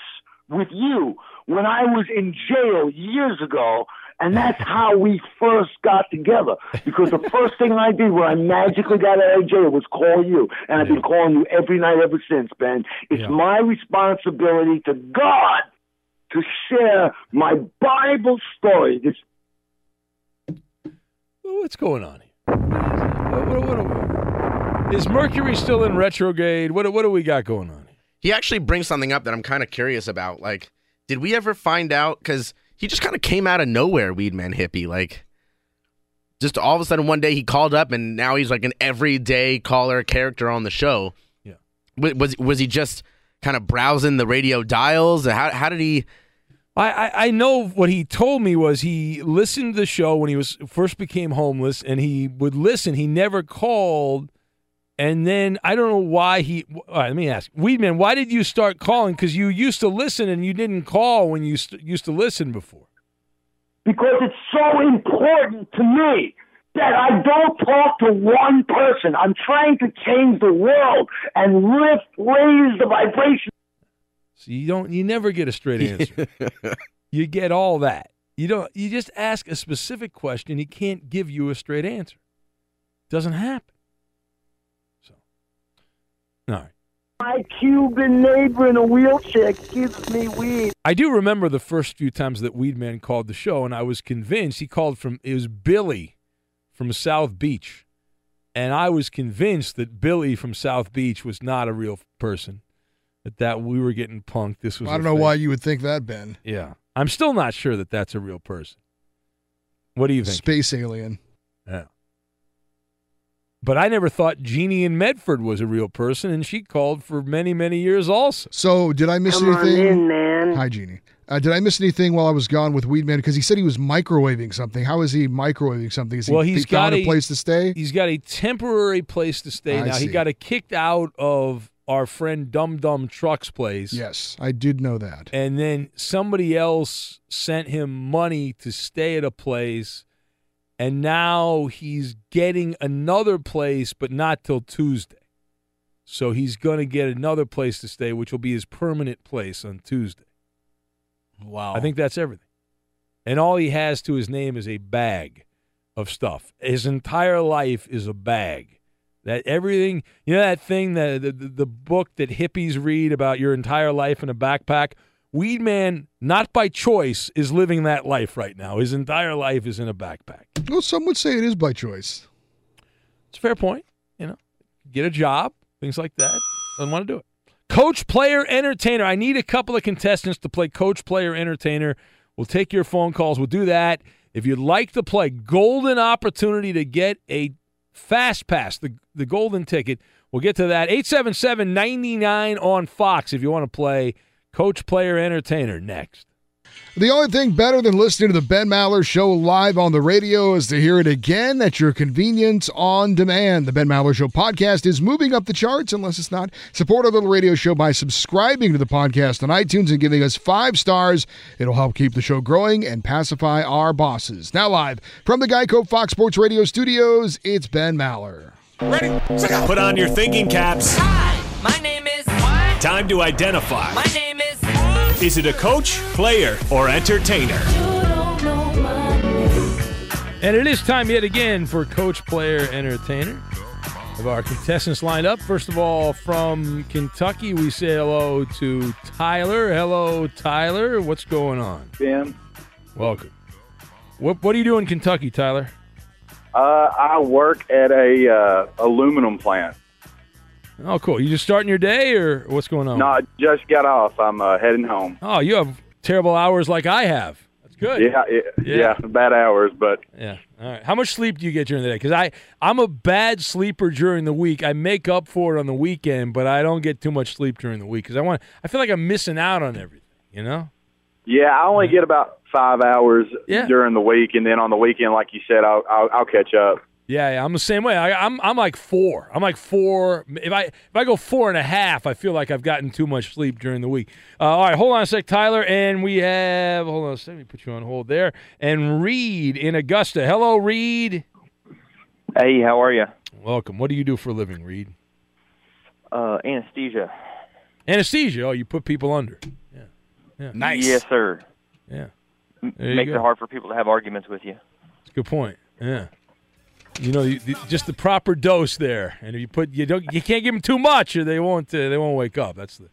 with you when I was in jail years ago, and that's how we first got together. Because the first thing I did when I magically got out of jail was call you, and I've been calling you every night ever since, Ben. It's my responsibility to God to share my Bible story. This Well, What's going on here? What, what, what are we- Is Mercury still in retrograde? What, what do we got going on? He actually brings something up that I'm kind of curious about. Like, did we ever find out? Because he just kind of came out of nowhere, Weedman Hippie. Like, just all of a sudden one day he called up and now he's like an everyday caller character on the show. Yeah. Was was, was he just kind of browsing the radio dials? How how did he? I, I, I know what he told me was he listened to the show when he was first became homeless, and he would listen. He never called, and then I don't know why he. All right, let me ask Weedman, why did you start calling? Because you used to listen and you didn't call when you st- used to listen before. because it's so important to me that I don't talk to one person. I'm trying to change the world and lift, raise the vibration. So you don't. You never get a straight answer. you get all that. You don't. You just ask a specific question. He can't give you a straight answer. Doesn't happen. So, all right. My Cuban neighbor in a wheelchair gives me weed. I do remember the first few times that Weedman called the show, and I was convinced he called from it was Billy from South Beach, and I was convinced that Billy from South Beach was not a real person. That that we were getting punked. This was. I don't know fake. why you would think that, Ben. Yeah, I'm still not sure that that's a real person. What do you think? Space alien. Yeah. But I never thought Jeannie in Medford was a real person, and she called for many, many years also. So, did I miss Come on anything? in, man. Hi, Jeannie. Uh, did I miss anything while I was gone with Weedman? Because he said he was microwaving something. How is he microwaving something? Is he well, he's he found got a place to stay? He's got a temporary place to stay I now. He got a kicked out of our friend Dum Dum Truck's place. Yes, I did know that. And then somebody else sent him money to stay at a place. And now he's getting another place, but not till Tuesday. So he's going to get another place to stay, which will be his permanent place on Tuesday. Wow. I think that's everything. and all he has to his name is a bag of stuff. His entire life is a bag. That everything, you know, that thing, the, the, the book that hippies read about your entire life in a backpack. Weed Man, not by choice, is living that life right now. His entire life is in a backpack. Well, some would say it is by choice. It's a fair point. You know, get a job, things like that. Doesn't want to do it. Coach, player, entertainer. I need a couple of contestants to play coach, player, entertainer. We'll take your phone calls. We'll do that. If you'd like to play, golden opportunity to get a fast pass, the, the golden ticket. We'll get to that. 877 99 on Fox if you want to play coach, player, entertainer next. The only thing better than listening to the Ben Maller Show live on the radio is to hear it again at your convenience on demand. The Ben Maller Show podcast is moving up the charts, unless it's not. Support our little radio show by subscribing to the podcast on iTunes and giving us five stars. It'll help keep the show growing and pacify our bosses. Now, live from the Geico Fox Sports Radio studios, it's Ben Maller. Ready? Put on your thinking caps. Hi, my name is. Time to identify. My name is. Is it a coach, player, or entertainer? And it is time yet again for coach, player, entertainer. Of our contestants lined up. First of all, from Kentucky, we say hello to Tyler. Hello, Tyler. What's going on? Ben. Welcome. What What do you do in Kentucky, Tyler? Uh, I work at a uh, aluminum plant. Oh, cool. You just starting your day, or what's going on? No, I just got off. I'm uh, heading home. Oh, you have terrible hours like I have. That's good. Yeah, yeah, Yeah. yeah, bad hours, but Yeah. All right. How much sleep do you get during the day? Because I I'm a bad sleeper during the week. I make up for it on the weekend, but I don't get too much sleep during the week because I want. I feel like I'm missing out on everything. You know. yeah, I only get about five hours during the week, and then on the weekend, like you said, I'll I'll, I'll catch up. Yeah, yeah, I'm the same way. I, I'm I'm like four. I'm like four. If I if I go four and a half, I feel like I've gotten too much sleep during the week. Uh, all right, hold on a sec, Tyler, and we have hold on a sec. Let me put you on hold there. And Reed in Augusta. Hello, Reed. Hey, how are you? Welcome. What do you do for a living, Reed? Uh, anesthesia. Anesthesia. Oh, you put people under. Yeah. Yeah. Yes, sir. Yeah. M- There Makes it hard for people to have arguments with you. That's a good point. Yeah. You know, you, just the proper dose there, and if you put you don't you can't give them too much, or they won't uh, they won't wake up. That's the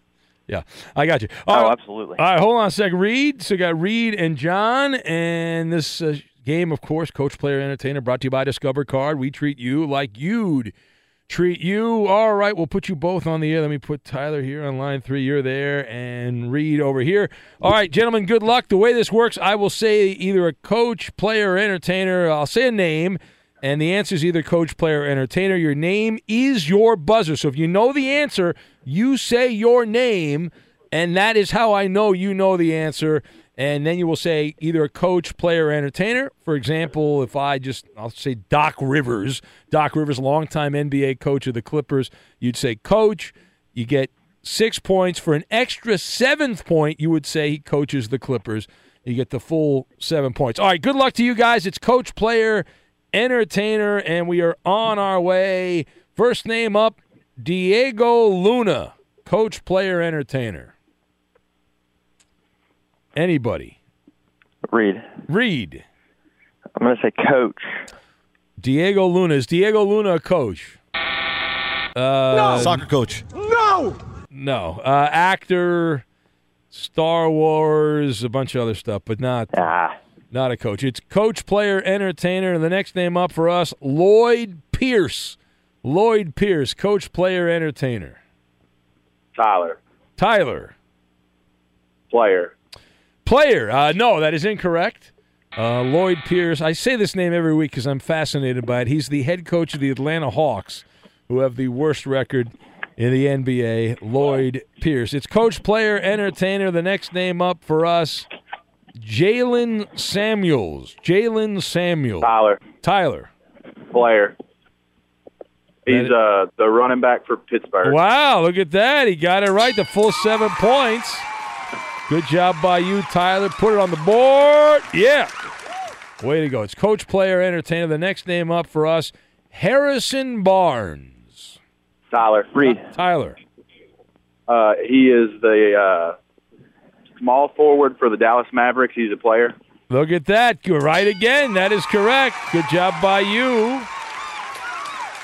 yeah. I got you. All Oh, absolutely. All right, hold on a second. Reed. So we got Reed and John, and this uh, game, of course, coach, player, entertainer, brought to you by Discover Card. We treat you like you'd treat you. All right, we'll put you both on the air. Let me put Tyler here on line three. You're there, and Reed over here. All right, gentlemen, good luck. The way this works, I will say either a coach, player, or entertainer. I'll say a name. And the answer is either coach, player, or entertainer. Your name is your buzzer. So if you know the answer, you say your name, and that is how I know you know the answer. And then you will say either a coach, player, or entertainer. For example, if I just, I'll say Doc Rivers. Doc Rivers, longtime NBA coach of the Clippers. You'd say coach. You get six points. For an extra seventh point, you would say he coaches the Clippers. You get the full seven points. All right, good luck to you guys. It's coach, player, entertainer, and we are on our way. First name up, Diego Luna, coach, player, entertainer. Anybody? Reed. Reed. I'm going to say coach. Diego Luna. Is Diego Luna a coach? Uh, Soccer coach. No! No. Uh, actor, Star Wars, a bunch of other stuff, but not not a coach. It's coach, player, entertainer. And the next name up for us, Lloyd Pierce. Lloyd Pierce, coach, player, entertainer. Tyler, Tyler. player. Player. Uh, no, that is incorrect. Uh, Lloyd Pierce. I say this name every week because I'm fascinated by it. He's the head coach of the Atlanta Hawks, who have the worst record in the NBA. Lloyd Pierce. It's coach, player, entertainer. The next name up for us, Jaylen Samuels. Jaylen Samuels. Tyler, Tyler. player. He's uh the running back for Pittsburgh. Wow, look at that. He got it right. The full seven points. Good job by you, Tyler. Put it on the board. Yeah. Way to go. It's coach, player, entertainer. The next name up for us, Harrison Barnes. Tyler, Reed. Tyler. Uh, he is the uh, small forward for the Dallas Mavericks. He's a player. Look at that. You're right again. That is correct. Good job by you.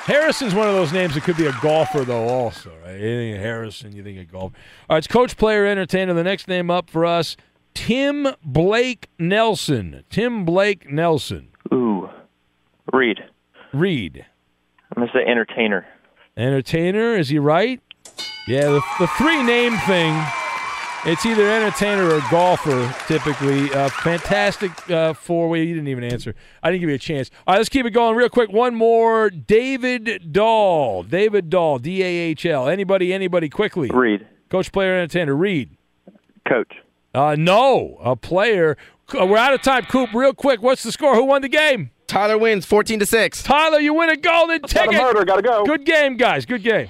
Harrison's one of those names that could be a golfer, though, also, right? You think of Harrison, you think of golf. All right, it's coach, player, entertainer. The next name up for us, Tim Blake Nelson. Tim Blake Nelson. Ooh. Reed. Reed. I'm going to say entertainer. Entertainer, is he right? Yeah, the, the three name thing, it's either entertainer or golfer, typically. Uh, fantastic uh, four way. You didn't even answer. I didn't give you a chance. All right, let's keep it going real quick. One more. David Dahl. David Dahl, D A H L. Anybody, anybody, quickly. Reed. Coach, player, entertainer. Reed. Coach. Uh, no, a player. We're out of time, Coop. Real quick, what's the score? Who won the game? Tyler wins 14 to 6. Tyler, you win a golden ticket. murder, gotta go. Good game, guys. Good game.